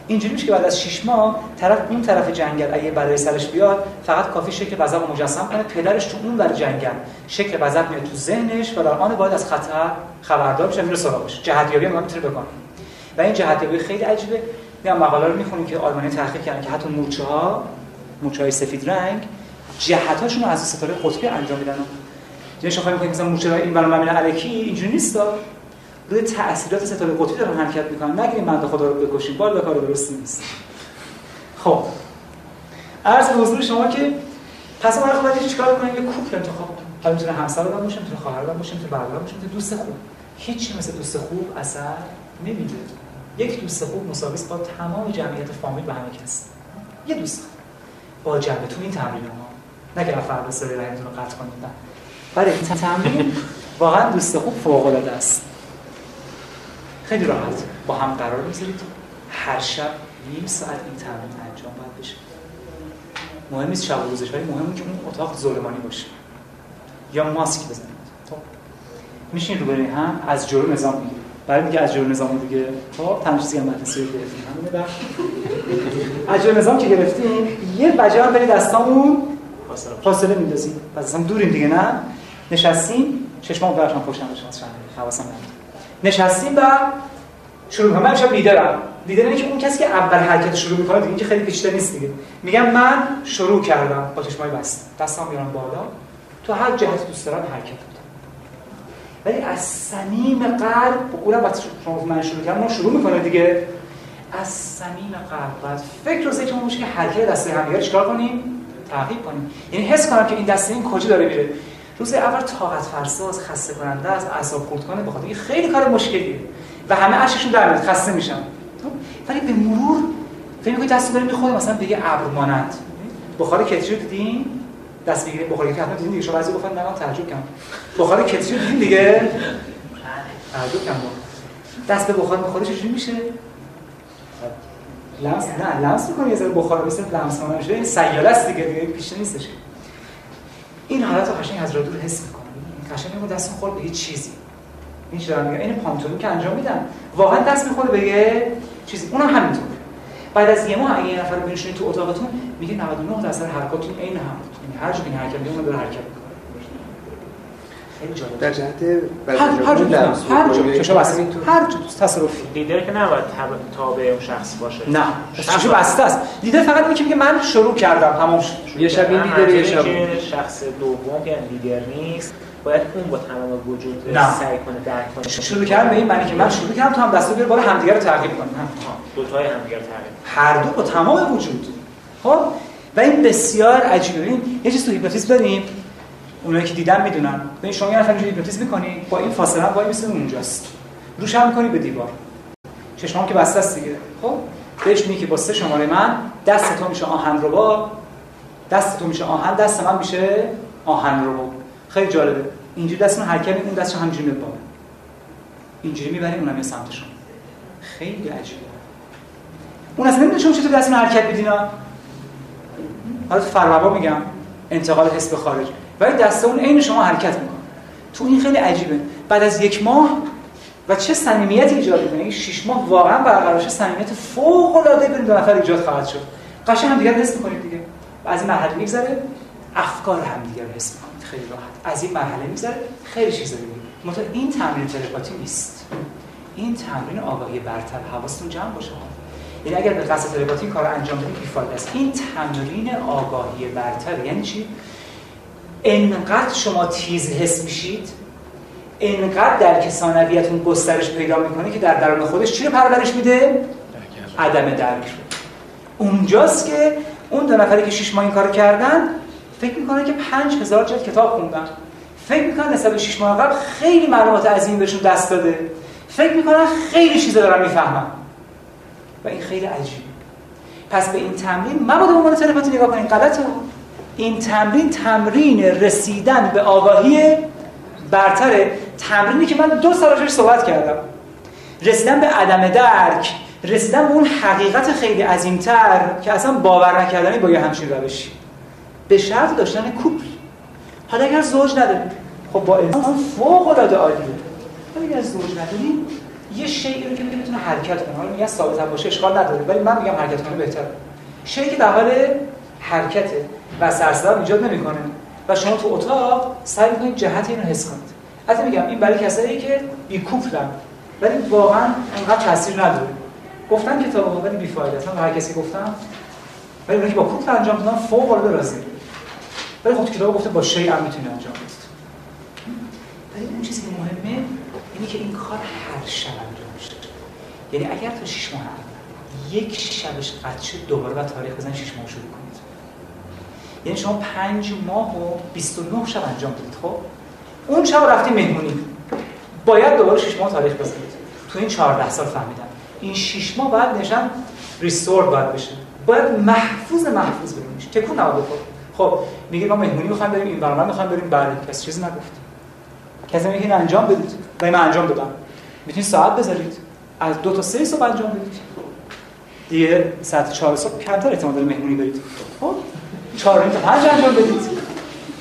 اینجوری میشه که بعد از 6 ماه طرف اون طرف جنگل اگه برای سرش بیاد فقط کافی شکل وزق رو مجسم کنه پدرش تو اون بر جنگل شکل وزق میاد تو ذهنش و در آن باید از خطر خبردار بشه میره سراغش. جهتیابی هم می‌تونه بکنه. و این جهتیابی خیلی عجیبه. میام مقاله رو می‌خونیم که آلمانی تحقیق کردن که حتی مورچه ها مورچه های سفید رنگ جهتاشون رو از ستاره قطبی انجام میدن. یعنی شما فکر مثلا مورچه این برنامه زمین الکی اینجوری نیستا. روی تاثیرات ستاره قطبی دارن حرکت می‌کنن. نگیریم بنده خدا رو بکشیم. بالا کار درستی نیست. خب. عرض حضور شما که پس ما رو باید چیکار کنیم. یه کوپل انتخاب کنیم. حالا می‌تونه همسر رو باشه می‌تونه خواهر رو باشه می‌تونه برادر باشه می‌تونه دوست خوب. هیچی مثل دوست خوب اثر نمیده. یک دوست خوب مساوی با تمام جمعیت فامیل و همه کس. یه دوست. خوب. با جنبه تو این تمرین ها نه که فرد سری رحمتون رو قطع کنید برای این تمرین واقعا دوست خوب فوق العاده است. خیلی راحت. با هم قرار می‌ذارید هر شب نیم ساعت این تمرین انجام باید بشه. مهم نیست شب و روزش ولی مهمه که اون اتاق ظلمانی باشه. یا ماسک بزنید. خب. میشین روبروی هم از جلو نظام می‌گیرید برای اینکه از جلو نظام دیگه خب تنها چیزی هم مدرسه گرفتیم. از جلو نظام که گرفتیم یه بجه هم برید دستامون فاصله میندازیم پس اصلا دوریم دیگه نه؟ نشستیم. چشمام برشان پشتم بشه حواسم نمیاد نشستیم و شروع کنم من امشب لیدرم. لیدر اینه که اون کسی که اول حرکت شروع می‌کنه دیگه که خیلی پیچیده نیست دیگه. میگم من شروع کردم با چشمای بسته. دستام میارم بالا. تو هر جهت دوست دارم حرکت بدم ولی از صمیم قلب اونم وقتی شما من شروع کردم اون شروع می‌کنه دیگه. از صمیم قلب. بعد فکر رو ذکر که حرکت دسته همدیگه رو چیکار کنیم؟ تعقیب کنیم. یعنی حس کنم که این دسته این کجا داره میره. روز اول طاقت فرساز خسته کننده است اعصاب خورد کنه بخاطر اینکه خیلی کار مشکلیه. و همه اشکشون در میاد خسته میشن. خب؟ ولی به مرور فکر می‌کنید دست داره می‌خوره مثلا بگه ابر مانند. بخار کتری دیدین؟ دست بگیرید بخار کتری دیدین دیگه؟ شما بعضی گفتن نه من تعجب کردم. بخار کتری دیدین دیگه؟ تعجب کردم. دست به بخار می‌خوره چجوری میشه؟ لمس نه لمس می‌کنه یه ذره بخار مثل لمس کنه میشه این سیاله است دیگه دیگه پیش نیستش. این حالت قشنگ از دور حس می‌کنه قشنگ میگه دست خورد به یه چیزی. این چرا میگه. این پانتومی که انجام میدم واقعا دست می‌خوره به یه چیزی. اونم همینطور بعد از یه ماه اگه یه نفر بنشونید تو اتاقتون میگه 99 درصد حرکاتتون عین هم بود هر جا که این حرکت اون داره حرکت می‌کنه. در جهت هر هر جا هر جا که شما بس هر جا تصرفی. لیدر که نباید تب- تابع اون شخص باشه. نه. شخص بسته است. لیدر فقط اینه که میگه من شروع کردم. تمام شد یه شب این لیدر یه شب. شخص دوم که لیدر نیست باید اون با تمام وجود نه. سعی کنه درک کنه. شروع کردن به این معنی که من شروع کردم تو هم دستو بیار بالا همدیگه رو تعقیب کنیم دو تای همدیگه رو تعقیب هر دو با تمام وجود. خب؟ و این بسیار عجیبه. این یه چیز تو هیپنوتیزم داریم. اونایی که دیدن می‌دونن. ببین شما یه نفر اینجوری می‌کنی با این فاصله وای میسه اونجاست. روش هم می‌کنی به دیوار. چشمام که بسته است دیگه. خب؟ بهش میگی که با سه شماره من دست تو میشه آهن ربا دست تو میشه آهن دست من میشه آهن ربا خیلی جالبه. اینجوری دستمون حرکت می‌کنیم دستش همینجوری بالا اینجوری می‌بریم اونم یه سمتشون خیلی عجیبه. اون اصلا نمی‌دونه شما چطور دستتون حرکت بدین ها. حالا تو میگم. انتقال حس به خارج. ولی دست اون عین شما حرکت می‌کنه. تو این خیلی عجیبه. بعد از یک ماه و چه صمیمیتی ایجاد می‌کنه؟ این شش ماه واقعا برقرار شه صمیمیت فوق العاده بین دو نفر ایجاد خواهد شد. قشنگ هم دیگه حس می‌کنید دیگه. و از این مرحله میگذره. افکار هم دیگه رو حس می‌کنید. خیلی راحت. از این مرحله میگذره. خیلی چیزا می‌بینید مثلا این تمرین تلپاتی نیست. این تمرین آگاهی برتر حواستون جمع باشه. یعنی اگر به قصد تلپاتی کار انجام بدید بیفایده است. این تمرین آگاهی برتر یعنی چی؟ انقدر شما تیز حس میشید انقدر در کسانویتون گسترش پیدا می‌کنه که در درون خودش چی رو پرورش میده؟ عدم درک رو. اونجاست که اون دو نفری که شش ماه این کارو کردن فکر می‌کنن که 5000 جلد کتاب خوندن. فکر می‌کنن نسبت به 6 ماه قبل خیلی معلومات عظیم بهشون دست داده. فکر می‌کنن خیلی چیزا دارن می‌فهمن. و این خیلی عجیبه. پس به این تمرین مبادا عنوان تلپاتی نگاه کنید. غلطه. این تمرین تمرین رسیدن به آگاهی برتره تمرینی که من دو سال راجعش صحبت کردم. رسیدن به عدم درک رسیدن به اون حقیقت خیلی عظیمتر که اصلا باور نکردنی با یه همچین روشی به شرط داشتن کوپل. حالا اگر زوج نداریم خب با انسان فوق العاده عالیه. ولی اگر زوج نداریم یه شیئی رو که می‌تونه حرکت کنه. حالا میگن ثابت باشه اشکال نداره. ولی من میگم حرکت کنه بهتره. شیئی که در حال حرکته و سرصدا ایجاد نمی‌کنه. و شما تو اتاق سعی کنید جهت اینو حس کنید. البته میگم این برای کسایی که بی کوپلن ولی واقعا انقدر تاثیر نداره. گفتن کتاب ولی بی فایده است. هر کسی گفتم ولی اونایی که با کوپل انجام دادن فوق العاده راضی ولی خود کتاب گفته با شی هم می‌تونی انجام بدید ولی اون چیزی که مهمه اینه که این کار هر شب انجام میشه. یعنی اگر تا 6 ماه یک شبش شد دوباره با تاریخ بزن 6 ماه شروع کنید یعنی شما 5 ماه و 29 شب انجام بدید خب؟ اون شب رفتیم مهمونی. باید دوباره 6 ماه تاریخ بزنید تو این 14 سال فهمیدم. این شش ماه باید نشن ریستور باید بشه. باید محفوظ محفوظ بمونیش تکون نباید بخوره خب میگه ما مهمونی می‌خوایم بریم این برنامه می‌خوایم بریم. بله کسی چیزی نگفت. کسی میگه این انجام بدید. و من انجام دادم. می‌تونید ساعت بذارید. از دو تا سه صبح انجام بدید. دیگه ساعت 4 صبح کمتر احتمال داره مهمونی برید. خب؟ 4 تا 5 انجام بدید.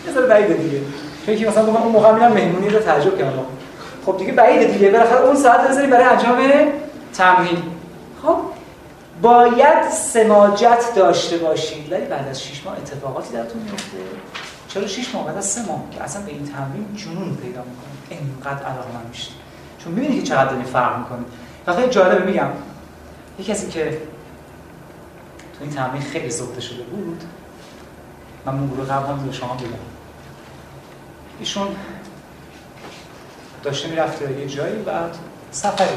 یه ذره بعیده دیگه. فکر مثلا گفتم اون موقع میرم مهمونی رو تعجب کردم. خب دیگه بعیده دیگه. بالاخره اون ساعت بذارید برای انجام تمرین. خب؟ باید سماجت داشته باشید. ولی بعد از 6 ماه اتفاقاتی درتون میفته. چرا 6 ماه؟ بعد از 3 ماه که اصلا به این تمرین جنون پیدا می‌کنید. اینقدر علاقه میشید. چون می‌بینید که چقدر دارین فرق می‌کنید. و خیلی جالبه میگم. یه کسی که تو این تمرین خیلی زوده شده بود. من گروه قبل هم به شما بگم ایشون داشته می‌رفته یه جایی بعد سفری.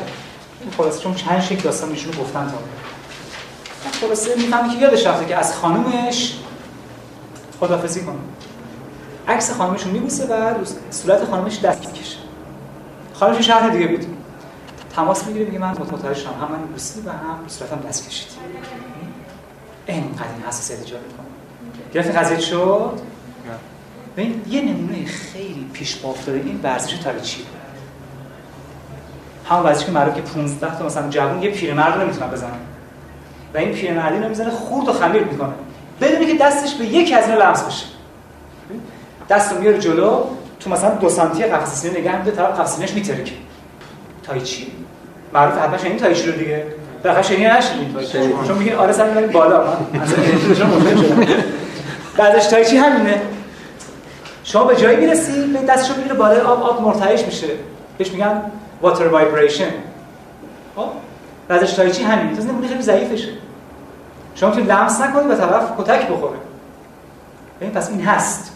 این خلاصه چون چند شکل داستان ایشونو گفتن تا خلاصه می‌فهمی که یادش رفته که از خانومش خدافزی کنه. عکس خانومش رو میبوسه و صورت خانومش دست می‌کشه. خانومش شهر دیگه بود. تماس می‌گیره میگه من متوجه شدم. هم من بوسید و هم صورتم دست کشید. اینقدر این حساسیت ایجاد می‌کنه. گرفت قضیه شد؟ ببین یه نمونه خیلی پیش پا افتاده این ورزش تایچی همون ورزشی که معروف که 15 تا مثلا جوون یه پیرمرد رو نمی‌تونه بزنه. و این پیرمردی رو می‌زنه خورد و خمیر می‌کنه. بدونی که دستش به یکی از اینا لمس بشه. دست رو میاره جلو تو مثلا دو سانتی قفسه سینه نگه میده طرف قفسه سینه‌اش میترکه. تایچی معروف حتما شنید تایچی رو دیگه؟ بالاخره شنید نشدید چون میگین آره سر بالا. من اصلا شدم. بعدش تایچی همینه؟ شما به جایی می‌رسی به دستشو می‌گیره بالا آب آب مرتعش میشه. بهش میگن واتر وایبریشن خب؟ بعدش تایچی همین تو نمونه خیلی ضعیفشه. شما می‌تونید لمس نکنید و طرف کتک بخوره. ببین پس این هست.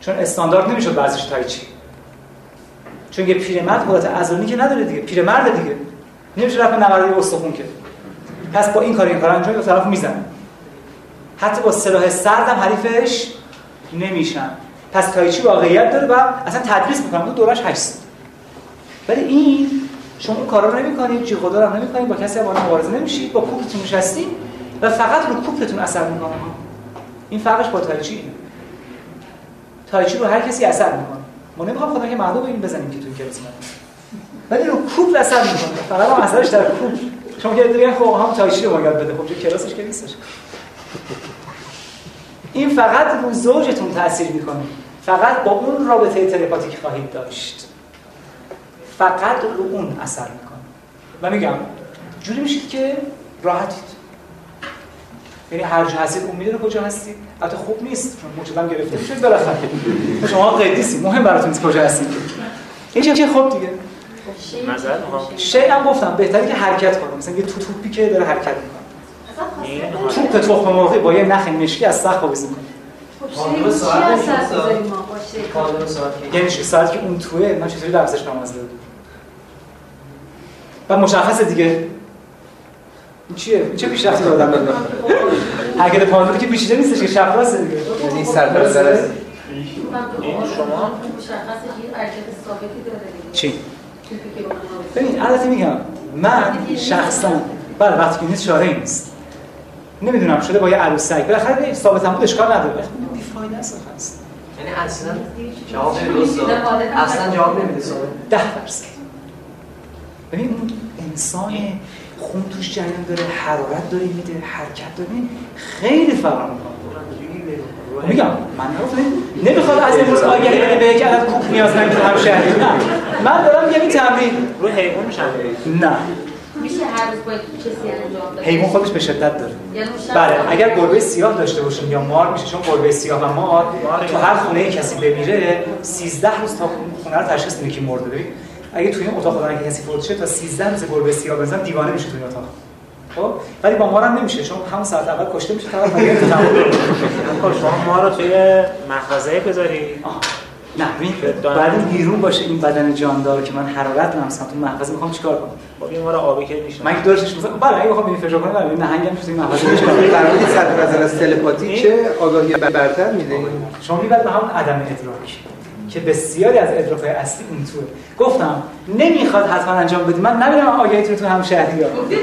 چون استاندارد نمی‌شد ورزش تایچی چون یه پیرمرد قدرت عضلانی که نداره دیگه. پیرمرد دیگه. نمیشه رفت نورده استخون که پس با این کار این کار انجام طرف می‌زنه. حتی با سلاح سرد هم حریفش نمیشن. پس تایچی واقعیت داره و اصلا تدریس می‌کنم. تو دورش 8 ولی این شما اون کارا رو نمی‌کنید جیغ و دار نمی‌کنید با کسی هم مبارزه نمیشید با کوپتون نشستید و فقط رو کوپتون اثر می‌کنه. این فرقش با تایچی اینه. تایچی رو هر کسی اثر می‌کنه. ما نمی‌خوام خدا که مردم این بزنیم که توی کلاس ولی رو کوپ اثر می‌کنه. فقط هم اثرش در کوپ. شما که دیگه خب هم تایچی رو یاد بده. خب چه کلاسش که نیستش. این فقط رو زوجتون تاثیر می‌کنه. فقط با اون رابطه تلپاتیک خواهید داشت. فقط رو اون اثر می‌کنه. و میگم جوری میشید که راحتید. یعنی هر جا هستید اون می‌دونه کجا هستید. البته خوب نیست چون موجودم گرفته میشید بالاخره. شما قدیسی مهم براتون نیست کجا هستید. این چه خوب دیگه. شی هم گفتم بهتره که حرکت کنه مثلا یه تو توپی که داره حرکت می‌کنه. توپ تخم مرغی با یه نخ مشکی از سقف آویزون کنه خب ساعت یعنی چی؟ ساعت که اون توه من چطوری درسش نماز دادم و مشخصه دیگه. این چیه؟ چه پیشرفتی دادم دادم؟ حرکت پاندوری که پیچیده نیستش که شب راسته دیگه. یعنی سرپرستر است این شما؟ مشخصه یه حرکت ثابتی داره دیگه. چی؟ ببین البته میگم من شخصا بله وقتی که نیست چاره ای نیست. نمی‌دونم شده با یه عروسک بالاخره ثابت هم بود اشکال نداره. وقتی بیفایده است هست. یعنی اصلا جواب نمیده اصلا جواب نمیده سوال ده درصد. ببین اون انسان خون توش جریان داره حرارت داره میده حرکت داره. خیلی فرق می‌کنه. میگم من نمی‌خواد از امروز آگهی بده به یک عدد کوک نیاز تو همشهری نه. من دارم این تمرین رو حیوان میشن نه. میشه هر روز باید کسی انجام بده حیوان خودش به شدت داره. یعنی بله اگر گربه سیاه داشته باشیم یا مار میشه چون گربه سیاه و مار تو هر خونه کسی بمیره 13 روز تا اون خونه رو تشخیص میده که مرده. ببین اگه توی این اتاق خدا که کسی فوت شه تا 13 روز گربه سیاه بزن دیوانه میشه توی اتاق. خب؟ ولی با مار هم نمیشه چون همون ساعت اول کشته میشه تا بعد دیگه تمام خب شما ما رو توی محفظه بذاری. نه ببین بعد این بیرون باشه این بدن جاندار که من حرارت نمیسم تو محفظه می‌خوام چیکار کنم؟ با این ما رو آبی که میشه من که دورش مثلا بله اگه بخوام این فشار کنم بله نهنگم میشه این محفظه میشه در مورد صرف نظر از تلپاتی چه آگاهی برتر میده؟ شما می‌برد به همون عدم ادراک که بسیاری از ادراک‌های اصلی اون توه. گفتم نمی‌خواد حتما انجام بدید من نمی‌دونم آگاهیتون تو هم شهری ها گفتید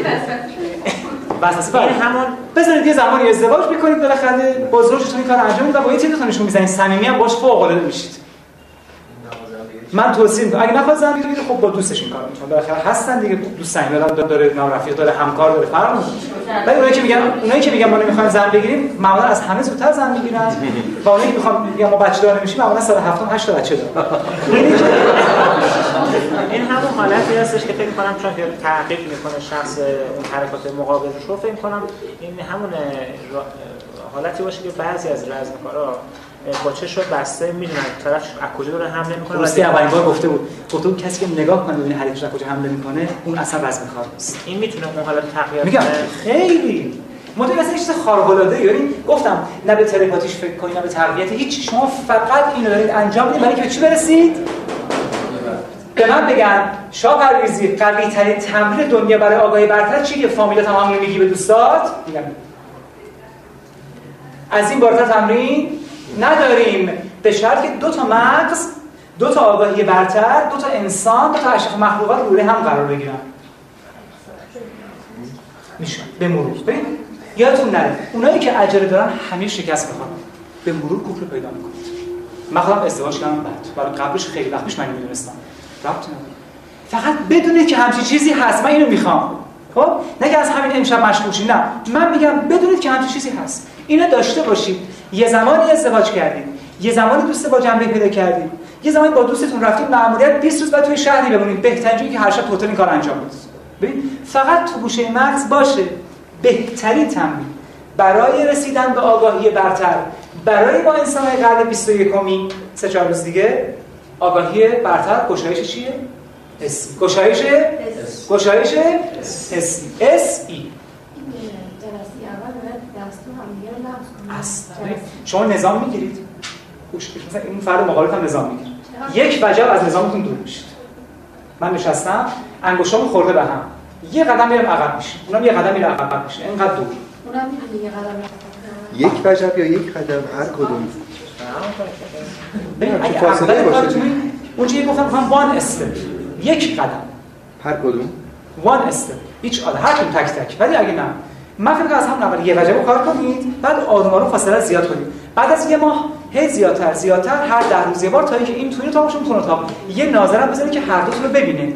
وسوسه. این همون بذارید یه زمانی ازدواج می‌کنید بالاخره با زوجتون این کار انجام می‌دید و با یه تیمتون نشون می‌زنید. صمیمی هم باش فوق العاده میشید. من توصیه می‌کنم. اگه نخواد زن بگیره خب با دوستش این کار می‌کنه. بالاخره هستن دیگه. دوست صمیمی دارن داره نام رفیق داره همکار داره. نمی‌کنه ولی اونایی که میگن اونایی که میگن ما نمی‌خوایم زن بگیریم معمولا از همه زودتر زن می‌گیرن. و اونایی که می‌خوان میگن ما بچه دار نمیشیم معمولا سال هفتم هشت بچه دارن. این همون حالتی هستش که فکر کنم چون که تحقیق می‌کنه شخص اون حرکات مقابلش رو فکر کنم این همون حالتی باشه که بعضی از رزمکارا با چشم بسته می‌دونن طرف از کجا داره حمله می‌کنه درستی اولین بار گفته بود. گفته بود کسی که نگاه کنه ببینه حریفش از کجا حمله می‌کنه اون اصلا رزم کار نیست. این می‌تونه اون حالت تقویت میگم خیلی. مدل اصلا چیز خارق العاده یعنی گفتم نه به تلپاتیش فکر کنید نه به تقویت هیچ شما فقط اینو دارید انجام می‌دید. برای اینکه به چی برسید؟ به من بگن شاه پرویزی قوی ترین تمرین دنیا برای آگاهی برتر چیه؟ فامیلا تمام میگی به دوستات؟ میگم. از این بالاتر تمرین نداریم. به شرط که دو تا مغز دو تا آگاهی برتر دو تا انسان دو تا اشرف مخلوقات روی هم قرار بگیرن. میشه. به مرور. ببین یادتون نره. اونایی که عجله دارن همه شکست می‌خوان به مرور کوفر پیدا می‌کنید. من خودم ازدواج کردم بعد. ولی قبلش خیلی وقت پیش من می‌دونستم. فقط بدونید که همچین چیزی هست. من اینو می‌خوام. خب؟ نه که از همین امشب مشغول نه. من میگم بدونید که همچین چیزی هست. اینو داشته باشید. یه زمانی ازدواج کردید یه زمانی دوست با جنبه پیدا کردید یه زمانی با دوستتون رفتید مأموریت 20 روز بعد توی شهری بمونید بهترین که هر شب هتل این کار انجام بدید ببین فقط تو گوشه مغز باشه. بهترین تمرین. برای رسیدن به آگاهی برتر. برای با انسان قرن 21 کمی سه چهار روز دیگه آگاهی برتر گشایش چیه؟ حسی گشایش؟ گشایش؟ حسی اس ای جلسه اول باید دستو همدیگه اصلا جلسه. شما نظام می‌گیرید. مثلا این فرد مقابلت هم نظام می‌گیره. یک وجب از نظامتون دور میشید. من نشستم انگشتام خورده به هم. یه قدم میرم عقب میشه اونم یه قدم میره عقب میشه اینقدر دور. اونم یه قدم. یک وجب یا یک قدم؟ هر کدوم. ببین اگه فاصله باشه. اونجا یه گفتم گفتم وان استپ یک قدم. هر کدوم. وان استپ هیچ آده هر کدوم تک تک. ولی اگه نه من فکر از همون اول یه وجبه کار کنید بعد آروم آروم فاصله زیاد کنید. بعد از یه ماه هی زیادتر زیادتر هر ده روز یه بار تا اینکه این توی اتاقشون تو اتاق یه ناظرم بزنید که هر دوتون رو ببینه.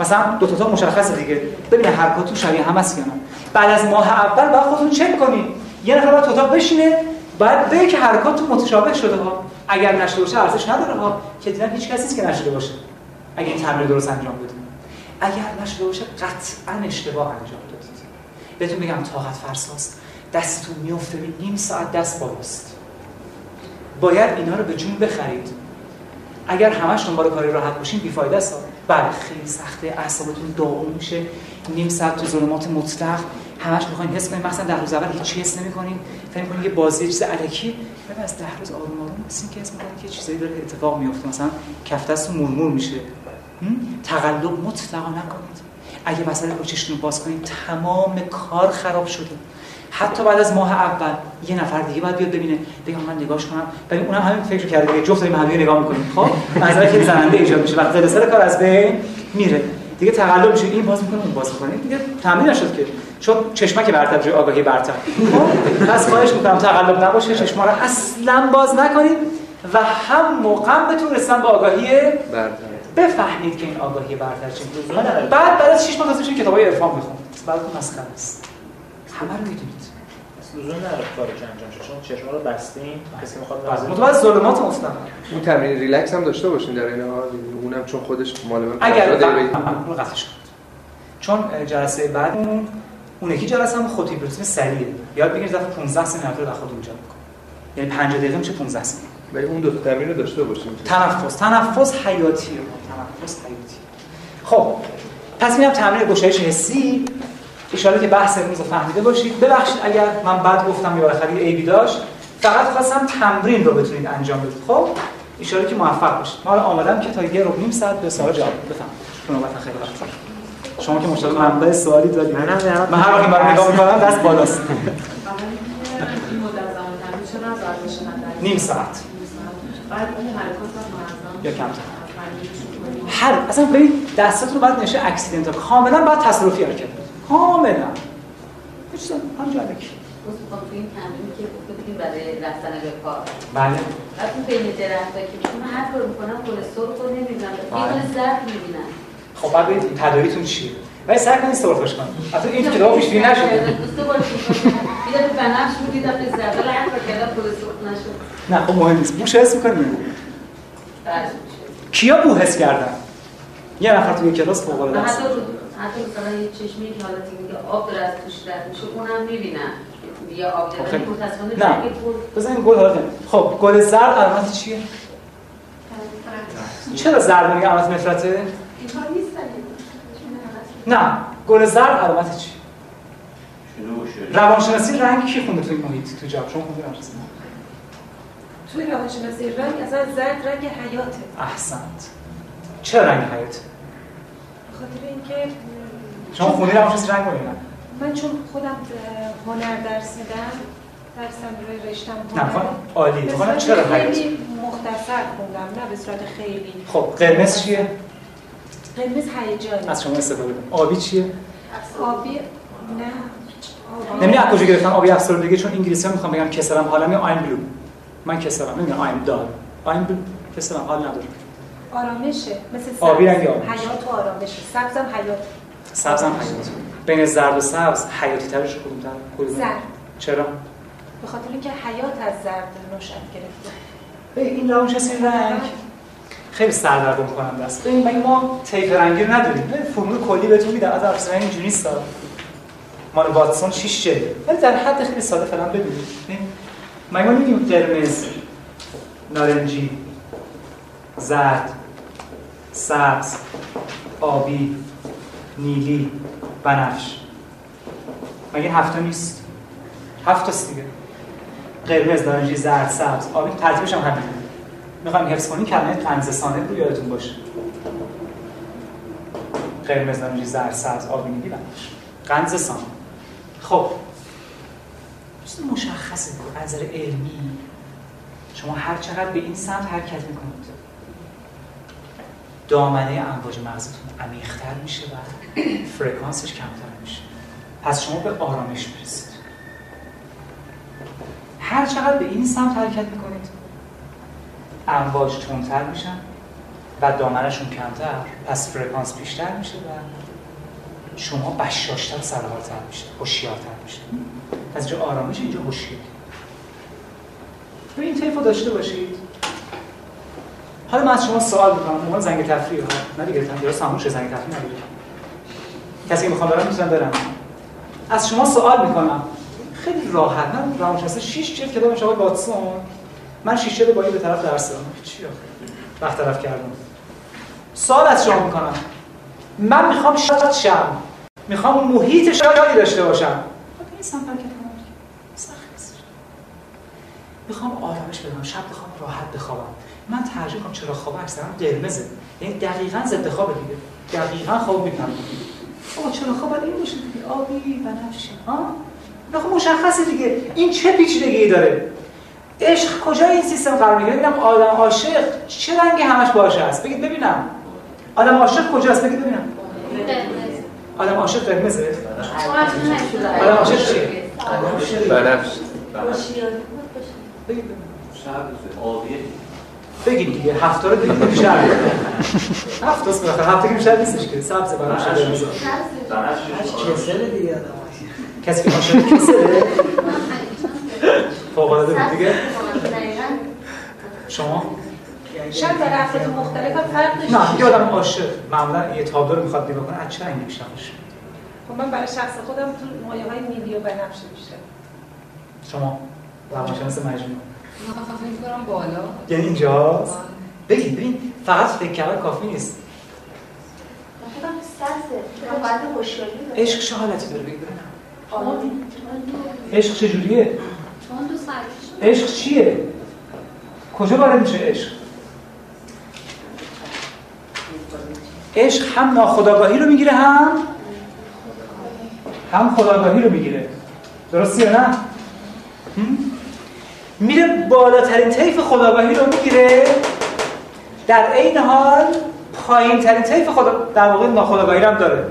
مثلا دو تا اتاق مشخصه دیگه. ببینه حرکاتتون شبیه هم هست یا نه. بعد از ماه اول بعد خودتون چک کنید. یه نفر باید تو بشینه بعد بگه که حرکاتتون متشابه شده ها. اگر نشده باشه ارزش نداره ها. که دیدن هیچ کسی که نشده باشه. اگه این تمرین درست انجام بدید اگر نشده باشه قطعا اشتباه انجام بهتون بگم طاقت فرساست. دستتون میفته به نیم ساعت دست بالاست. باید اینا رو به جون بخرید. اگر همش دنبال کاری راحت باشین بیفایده است. بله خیلی سخته. اعصابتون داغون میشه. نیم ساعت تو ظلمات مطلق. همش می‌خواین حس کنین. مثلا در روز اول هیچ حس نمی‌کنین. فکر می‌کنین یه بازی چیز الکی بعد از ده روز آروم آروم مثل که حس می‌کنین که چیزایی داره اتفاق میفته مثلا کف دستتون مرمور میشه؟ تقلب مطلقا نکنید. اگه رو چشتون رو باز کنید تمام کار خراب شده. حتی بعد از ماه اول یه نفر دیگه باید بیاد ببینه بگم من نگاش کنم. ببین اونم همین فکر کرده دیگه جفت داریم همدیگه نگاه می‌کنیم. خب؟ منظره که زننده ایجاد میشه. وقتی قصر کار از بین میره. دیگه تقلب میشه. این باز می‌کنه اون باز می‌کنه. دیگه تمرین نشد که. چون چشمک برتر جای آگاهی برتر. خب؟ پس خواهش می‌کنم تقلب نباشه. چشما رو اصلا باز نکنید و هم موقع بتون رسیدن به آگاهی برتر. بفهمید که این آگاهی برتر چیه بعد بعد از 6 ماه تازه کتابای عرفان بخونید بعد مسخره است. همه رو می‌دونید. لزوم نداره کارش انجام شه چون چشما رو بستیم کسی که می‌خواد بله. نازل متوجه ظلمات مستقیم اون تمرین ریلکس هم داشته باشین در این حال. اونم چون خودش مال من اگر پنجاه دقیقه. اون قطعش کنید. چون جلسه بعد اون اون یکی جلسه هم خود هیپنوتیزم سریعه. یاد بگیرید دفعه 15 ثانیه رو در خود ایجاد می‌کنه. یعنی 50 دقیقه میشه 15 ثانیه ولی اون دو تا تمرین رو داشته باشین تنفس. تنفس حیاتیه تنفس حیاتی. خب پس میرم تمرین گشایش حسی. ان که بحث امروز رو فهمیده باشید. ببخشید اگر من بعد گفتم یا بالاخره یه عیبی داشت فقط خواستم تمرین رو بتونید انجام بدید. خب ان که موفق باشید. ما الان آمدم که تا یه رو نیم ساعت به سوال جواب بدم. بفهم نوبت خیلی وقت. شما که مشتاق منبع سوالی دارید. در من هر وقت برای نگاه می‌کنم دست بالاست؟ نیم ساعت بعد اون حرکات منظم یا کمتر هر اصلا ببین دستاتون رو باید نشه اکسیدنت کاملا باید تصرفی حرکت. کاملا. هیچ همینجا الکی. این تمرینی که گفتیم برای رفتن به کار. بله. بعد اون بین درخت که من هر کار می‌کنم کلسترول رو نمی‌بینم. بله. یه دونه زرد می‌بینم. خب بعد ببینید تداعیتون چیه. ولی سعی کنید استفاده کنید حتی این کتاب پیش بینی نشده. دوست باشی دیدم بنفش رو دیدم به زرد هر کار کردم کلسترول نشد. نه خب مهم نیست بوش حس می‌کنید بعد کیا بو حس کردن؟ یه نفر توی کلاس فوق العاده است. حتی مثلا یه چشمی که حالتی که آب داره از توش رد میشه اونم می‌بینم یه آب داره نه. رنگ بزنین گل حالا. خب گل زرد علامت چیه؟ چرا زرد میگه علامت نفرته؟ نه گل زرد علامت شد روانشناسی رنگ کی خونده توی محیط تو جواب؟ شما خونده روانشناسی. توی روانشناسی رنگ اصلا زرد رنگ حیاته. احسنت. چرا رنگ حیات به خاطر اینکه شما خونده روانشناسی رنگ رو نه من چون خودم هنر درس میدم درسم روی رشتم نه هنر خب عالی. صورت چرا حیات خیلی مختصر خوندم نه به صورت خیلی. خب قرمز چیه؟ قرمز هیجانی از شما استفاده کنم. آبی چیه؟ آبی؟ نه. نمی‌دونم از کجا گرفتم آبی افسردگی چون انگلیسی ها می‌خوام بگم کسرم حالا می آیم بلو. من کسرم نمیگم دال آیم بلو کسرم حال نداره آرامشه مثل سبز. آبی رنگ آرامش. حیات و آرامشه سبزم حیات. سبزم حیات. بین زرد و سبز حیاتی ترش کدوم؟ تر زرد. چرا؟ به خاطر اینکه حیات از زرد نشأت گرفته. این روانشناسی رنگ. خیلی سردرگم کننده است. ببین مگه ما طیف رنگی رو نداریم؟ ببین فرمول کلی بهتون میدم. از اصلا اینجوری نیست مال واتسون 6 جلده ولی در حد خیلی ساده فعلا بدونید. ببین، مگه ما نمیگیم قرمز نارنجی زرد سبز آبی نیلی بنفش مگه هفته نیست؟ هفت است دیگه. قرمز نارنجی زرد سبز آبی ترتیبش هم همینه. می‌خوایم حفظ کنیم کلمه طنز ثانه رو یادتون باشه. قرمز نارنجی زرد سبز آبی نیلی بنفش قنز ثانه خب. چیز مشخصه از نظر علمی شما هر چقدر به این سمت حرکت می‌کنید. دامنه امواج مغزتون عمیق‌تر میشه و فرکانسش کمتر میشه. پس شما به آرامش برسید. هر چقدر به این سمت حرکت می‌کنید امواج تندتر میشن و دامنشون کمتر پس فرکانس بیشتر میشه و شما بشاشتر سرحالتر میشه هوشیارتر میشه پس اینجا آرامش اینجا هوشیاری این طیف داشته باشید. حالا من از شما سوال می‌کنم. عنوان زنگ تفریح ها نه دیگه درست شد. زنگ تفریح نداره کسی که می‌خوام برم می‌تونم برم. از شما سوال می‌کنم. خیلی راحت. من روانشناسی 6 جلد کتاب شما واتسون. من 6 جلد با این به طرف درس دادم چی آخه؟ وقت طرف کردم. سوال از شما می‌کنم. من می‌خوام شاد شم می‌خوام محیط شادی داشته باشم. سمت حرکت کنم سخت نیست. می‌خوام آرامش بدم. شب بخوام راحت بخوابم. من ترجیح کنم چرا خواب اکثرا قرمزه. یعنی دقیقاً ضد خواب دیگه. دقیقاً خواب می‌کنم. آقا چرا خواب؟ باید این باشه دیگه. آبی بنفشه ها نه خب مشخصه دیگه. این چه پیچیدگی داره؟ عشق کجا این سیستم قرار می‌گیره؟ ببینم آدم عاشق چه رنگی همش باشه است؟ بگید ببینم. آدم عاشق کجاست؟ بگید ببینم. آدم عاشق قرمزه آدم عاشق چیه بنفش آبیه بگید دیگه هفته رو دیگه بیشتر هفته است بخاطر هفته که بیشتر نیستش که سبز برام شده قرمزه کسل دیگه کسی که عاشق کسله فوق العاده بود دیگه. شما؟ شاید در افراد مختلف هم فرق داشته نه یه آدم عاشق معمولا یه تابلو رو می‌خواد نگاه کنه از چه رنگی بیشتر باشه؟ خب من برای شخص خودم تو مایه های نیلی و بنفشه بیشتر. شما روانشناس مجموع فکر کنم بالا. یعنی اینجاست؟ بگید ببین فقط فکر کردن کافی نیست. عشق چه حالتی داره؟ بگید آروم. عشق چجوریه. عشق چیه؟ کجا وارد میشه عشق؟ عشق هم ناخداگاهی رو می‌گیره هم هم خداگاهی رو می‌گیره. درسته یا نه؟ میره بالاترین طیف خداگاهی رو می‌گیره. در عین حال پایین ترین طیف خدا در واقع ناخداگاهی هم داره.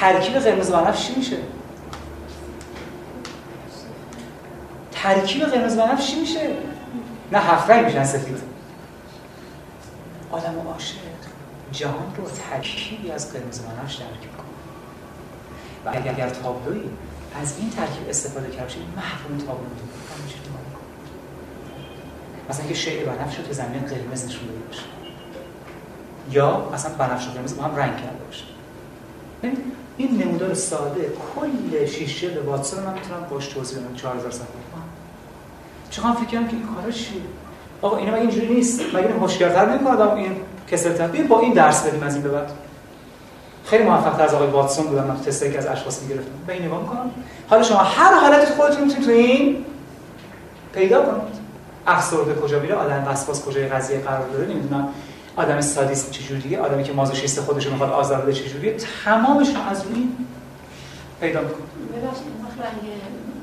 ترکیب قرمز بنفش چی میشه؟ ترکیب قرمز بنفش چی میشه؟ نه هفت رنگ میشن سفید. آدم عاشق. جهان رو ترکیبی از قرمز بنفش ترکیب کنه. و اگر, اگر تابلوی از این ترکیب استفاده کرد بشه محروم تابلو مثلا که شعر بنفش رو تو زمین قرمز نشون داده باشه. یا مثلا بنفش و قرمز با هم رنگ کرده باشه. این نمودار ساده کل شیشه به واتساپ من می‌تونم باش توضیح بدم. 4000 صفحه. چقدر فکر کنم که این کارا چیه؟ آقا اینا مگه اینجوری نیست؟ مگه این هوشیارتر نمی‌کنه آدم این کسلتر ببین با این درس بدیم از این به بعد. خیلی موفق از آقای واتسون بودم من تستی که از اشخاص می‌گرفتم. به این نگاه می‌کنم. حالا شما هر حالت خودتون می‌تونید تو این پیدا کنید. افسرده کجا میره آدم وسواس کجای قضیه قرار داره نمی‌دونم. آدم سادیست چجوریه؟ آدمی که مازوخیست خودش رو می‌خواد آزار بده چجوریه؟ تمامش از روی پیدا می‌کنه. رنگ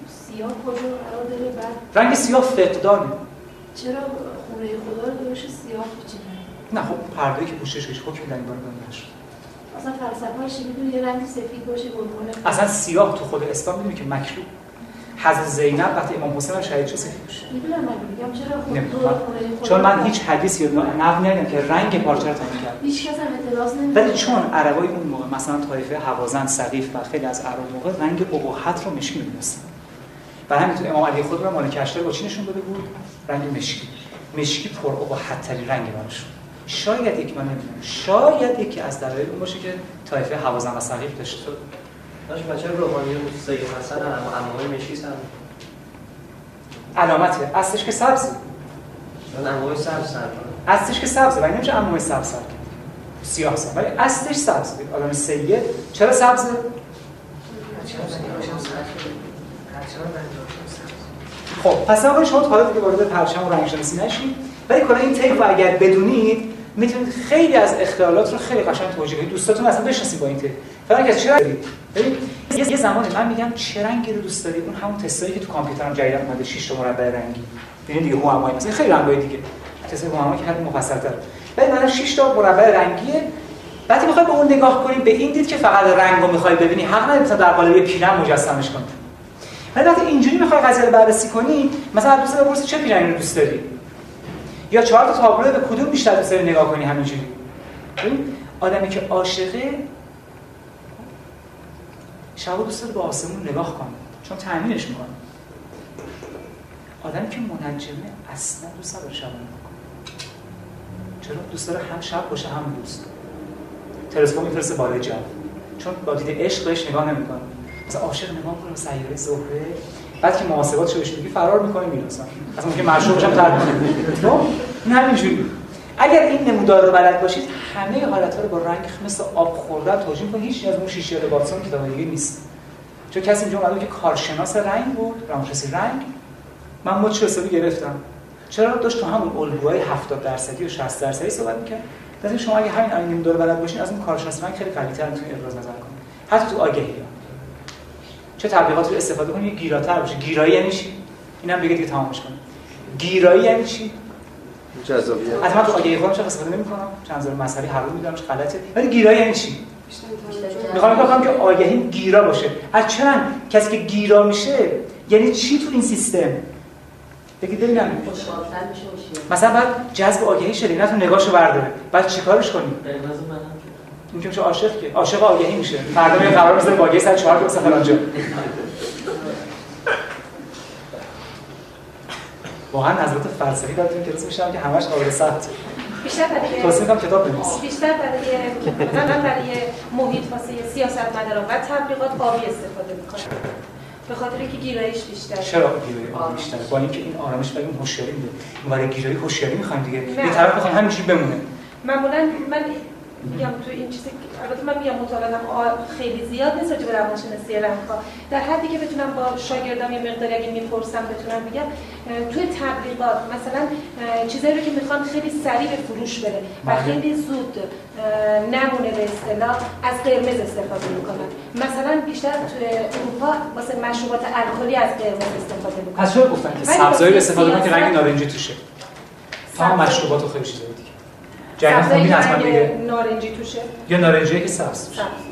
سیاه کجا قرار داره؟ بعد رنگ سیاه فقدانه. چرا خونه خدا رو دورش سیاه بچینه نه خب پرده که پوشش هیچ حکمی در این باره نشه اصلا فلسفه‌اش می‌دونی؟ یه رنگ سفید باشه گلگونه اصلا سیاه تو خود اسلام می‌دونی که مکروه حضرت زینب وقتی امام حسین شهید شد سفید میشه می‌دونم میگم چرا خود چون من هیچ حدیثی یا نقل ندیدم که رنگ پارچه رو تعیین کرد. هیچ کس هم اعتراض نمی‌کنه ولی چون عربای اون موقع مثلا طایفه حوازن سقیف و خیلی از عرب موقع رنگ ابهت رو مشکی می‌دونستن. و همینطور امام علی خود رو مالک اشتر با چی نشون داده بود؟ رنگ مشکی. مشکی پر ابهت ترین رنگ براشون شاید یک من نمی‌دونم. شاید یکی از دلایل اون باشه که طایفه حوازن و سقیف داشته. داشت بچه روحانی سید حسن هم؟ امامای مشکی هم علامته. اصلش که سبزه چون امامای سبز سر اصلش که سبزه. ولی نمیشه امامای سبز سر سیاه سر ولی اصلش سبزه. آدم سید. چرا سبزه؟ خب پس آقای شما حالا دیگه وارد پرچم و رنگ شناسی نشید. ولی کلا این تیپ رو اگر بدونید می‌تونید خیلی از اختلالات رو خیلی قشنگ توجیه کنید. دوستاتون اصلا بشناسید با این تیپ. که چرا دارید ببین یه زمانی من میگم چه رنگی رو دوست داری اون همون تستایی که تو کامپیوترم جدید اومده 6 تا مربع رنگی. ببین دیگه هوامای مثلا. خیلی رنگای دیگه. تست هوامای که هر مفصل‌تر ولی من 6 تا مربع رنگیه. وقتی می‌خوای به اون نگاه کنیم به این دید که فقط رنگ رو می‌خوای ببینی. حق نداری مثلا در قالب پیرن مجسمش کنی. ولی وقتی اینجوری می‌خوای قضیه رو بررسی کنی مثلا دوست بپرسی چه پیرنی رو دوست داری؟ یا چهار تا تابلو به کدوم بیشتر دوست داری نگاه کنی همینجوری؟ آدمی که عاشقه شب دوست داره به آسمون نگاه کنه چون تأمینش می‌کنه. آدمی که منجمه اصلا دوست داره شب نگاه کنه. چرا؟ دوست داره هم شب باشه هم روز. تلسکوپ میفرسته بالای جو چون با دید عشق بهش نگاه نمی‌کنه. مثلا عاشق نگاه به سیاره زهره بعد که محاسبات شده شده فرار می‌کنه میره اصلا اصلا که معشوقش هم ترک خب؟ این همینجوری اگر این نمودار رو بلد باشید همه حالت‌ها رو با رنگ مثل آب خوردن توجیه کنید. هیچ از اون شیشه واتسون کتاب دیگه نیست. چون کسی اینجا اومده که کارشناس رنگ بود روانشناسی رنگ. من مچ حسابی گرفتم؟ چرا داشت تو همون الگوهای 70 درصدی و 60 درصدی صحبت می‌کرد؟ لازم شما اگه همین این نمودار بلد باشین از اون کارشناس رنگ خیلی قوی‌تر می‌تونید ابراز نظر کنید. حتی تو آگهی. چه تبلیغاتی رو استفاده کنید یه گیراتر باشه گیرایی یعنی چی؟ اینم بگید دیگه تمامش کنید گیرایی یعنی چی؟ جذابیت. از من تو آگهی خودم چه استفاده نمی‌کنم؟ چند زور مسئله هر رو می‌دونم چه غلطه. ولی گیرایی یعنی چی؟ می‌خوام بگم که آگهی گیرا باشه. از چند کسی که گیرا میشه یعنی چی تو این سیستم؟ بگید ببینم. مثلا بعد جذب آگهی شده نه تو نگاهشو برداره. بعد چیکارش کنی؟ که میشه عاشق که. عاشق آگهی میشه. فردا میاد قرار می‌ذاره با آگهی ساعت 4 که فلان جا واقعا نظرات فلسفی داریم کلاس میشم که همش قابل ثبت بیشتر برای توصیه می‌کنم کتاب بنویس. بیشتر برای مثلا برای محیط واسه سیاست مداران و تبلیغات آبی استفاده می‌کنه به خاطر اینکه گیرایش بیشتر چرا گیرایی آبی بیشتر با اینکه این آرامش برای اون هوشیاری میده. برای گیرایی هوشیاری می‌خوایم دیگه. یه طرف می‌خوام همینجوری بمونه. معمولا من میگم تو این چیزی البته من میگم مطالعاتم خیلی زیاد نیست راجع به روانشناسی رنگ‌ها. در حدی که بتونم با شاگردام یه مقداری اگه می‌پرسم بتونم بگم توی تبلیغات مثلا چیزایی رو که می‌خوان خیلی سریع به فروش بره و بله. خیلی زود نمونه به اصطلاح از قرمز استفاده می‌کنن. مثلا بیشتر توی اروپا واسه مشروبات الکلی از قرمز استفاده می‌کنن. از گفتن؟ که سبزایی واسه استفاده کنن که رنگ نارنجی توشه. سبزایی- مشروبات و خیلی چیزایی دیگه. جریان خونین که حتما دیگه. نارنجی توشه. یا نارنجی که سبز.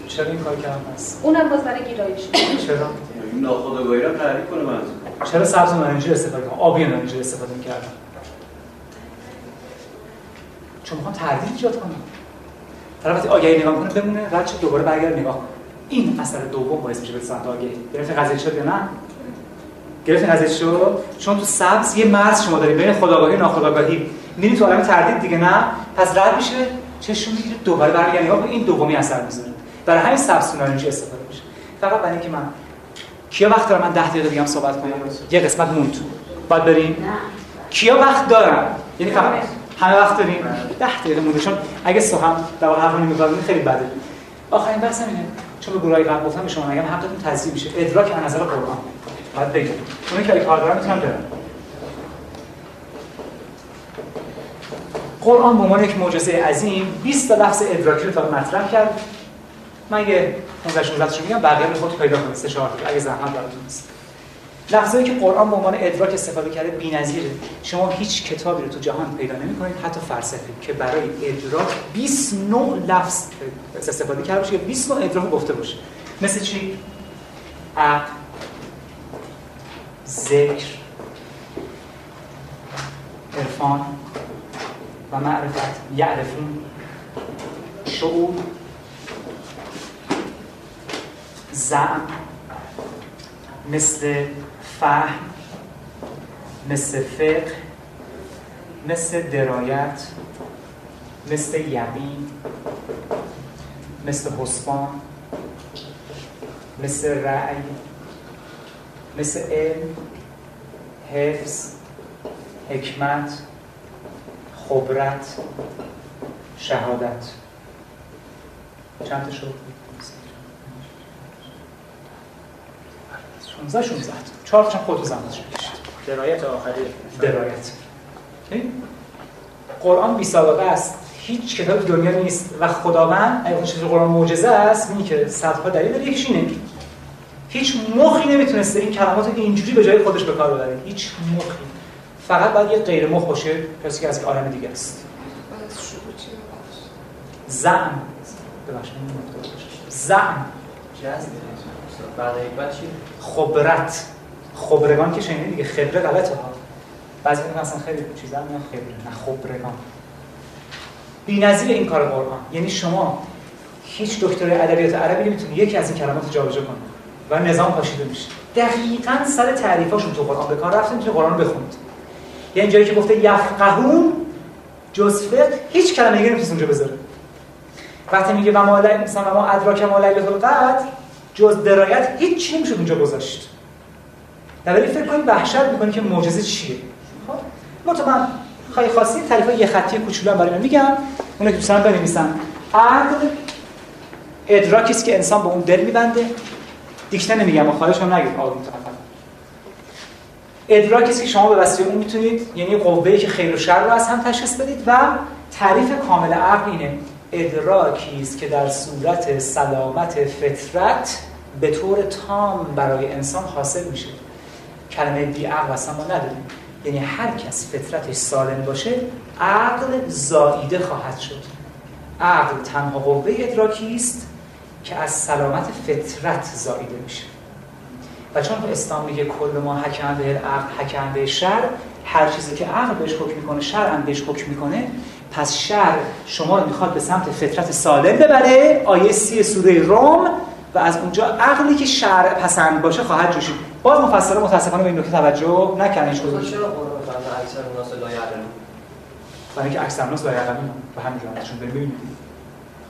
چرا این کار کردن هست اونم باز برای گیرایش چرا؟ این ناخودآگاهی رو تعریف کنه منظور. چرا سبز و نارنجی استفاده کنن آبی نارنجی استفاده می‌کردن چون می‌خوان تردید ایجاد کنن طرف وقتی آگهی نگاه کنه بمونه رد شه دوباره برگرد نگاه این اثر دوم باعث میشه به سمت آگهی. گرفت قضیه شد یا نه؟ گرفت قضیه شد؟ چون تو سبز یه مرز شما دارید بین خودآگاهی و ناخودآگاهی. میری تو عالم تردید دیگه نه؟ پس رد میشه چشم می‌گیره دوباره برمیگرد نگاه کنه این دومی اثر می‌ذاره. برای همین سبز نارنجی استفاده میشه. فقط برای اینکه من کیا وقت دارم من 10 دقیقه دیگه هم صحبت کنم؟ یه قسمت موند. باید بریم؟ نه. کیا وقت دارن؟ یعنی فقط همه وقت داریم؟ 10 دقیقه مونده. چون اگه سخن در واقع حرف نمی‌کنیم خیلی بده. آخرین بحثم اینه چون به گروهای قبل گفتم به شما میگم حقتون تضییع میشه. ادراک از نظر قرآن. باید بگم. اونایی که کار دارن می‌تونن برن. قرآن به عنوان یک معجزه عظیم 20 تا لفظ ادراکی رو تا مطرح کرد. من یه 15 16 تاشو میگم بقیه رو خودت پیدا کنید. سه چهار اگه زحمت براتون نیست. لفظایی که قرآن به عنوان ادراک استفاده کرده بی‌نظیره. شما هیچ کتابی رو تو جهان پیدا نمی‌کنید حتی فلسفه که برای ادراک 20 نوع لفظ استفاده کرده باشه یا 20 نوع ادراک گفته باشه. مثل چی؟ عقل ذکر عرفان. و معرفت یعرفون. شعور زعم مثل فهم مثل فقه مثل درایت مثل یقین مثل حسبان مثل رأی مثل علم حفظ حکمت. خبرت شهادت. چند تا شد؟ 16 16 چهار تا خودتون زحمتش بکشید درایت آخری. درایت. قرآن بی سابقه است. هیچ کتاب دنیا نیست. و خداوند اگه چیز قرآن معجزه است میگه که صدها دلیل داره. یکیش اینه. هیچ مخی نمی‌تونسته این کلمات رو اینجوری به جای خودش به کار ببره. هیچ مخی. فقط باید یه غیر مخ باشه کسی که از یک عالم دیگه است؟ زعم. ببخشید. زعم. چی؟ خبرت. خبرگان که شنیدی دیگه خبره غلطه ها. بعضی میگن اصلا خیلی چیزا میگن خبره نه خبرگان. بی‌نظیر این کار قرآن. یعنی شما هیچ دکتر ادبیات عربی نمی‌تونه یکی از این کلمات جابجا کنه و نظام پاشیده میشه دقیقاً سر تعریفاشون تو قرآن به کار رفتن می‌تونه قرآن رو بخونید یعنی جایی که گفته یفقهون جز فقه هیچ کلمه دیگه نمی‌تونه اونجا بذاره. وقتی میگه و ما مثلا ما ادراک ما لیلة القدر جز درایت هیچ نمیشه اونجا گذاشت. در فکر کنید وحشت می‌کنی که معجزه چیه. خب؟ مطمئن. خواهی خواستی تعریف یه خطی کوچولو برای من میگم. اون که دوستان بنویسن. عقل ادراکی است که انسان به اون دل میبنده. دیکته نمیگم و خواهش هم نگید. آروم ادراکی است که شما به وسیله اون می‌تونید یعنی قوه‌ای که خیر و شر رو از هم تشخیص بدید و تعریف کامل عقل اینه. ادراکی است که در صورت سلامت فطرت به طور تام برای انسان حاصل میشه. کلمه بی عقل اصلا ما نداریم. یعنی هر کس فطرتش سالم باشه عقل زاییده خواهد شد. عقل تنها قوه ادراکی است که از سلامت فطرت زاییده میشه. و چون اسلام میگه کل ما حکم به عقل حکم به شر هر چیزی که عقل بهش حکم می‌کنه شر هم بهش حکم می‌کنه پس شر شما رو می‌خواد به سمت فطرت سالم ببره آیه سی سوره روم و از اونجا عقلی که شر پسند باشه خواهد جوشید. باز مفسران متاسفانه به این نکته توجه نکردن. هیچ کدوم برای اینکه اکثر ناس لایقمی به همین جهت چون می‌بینیم.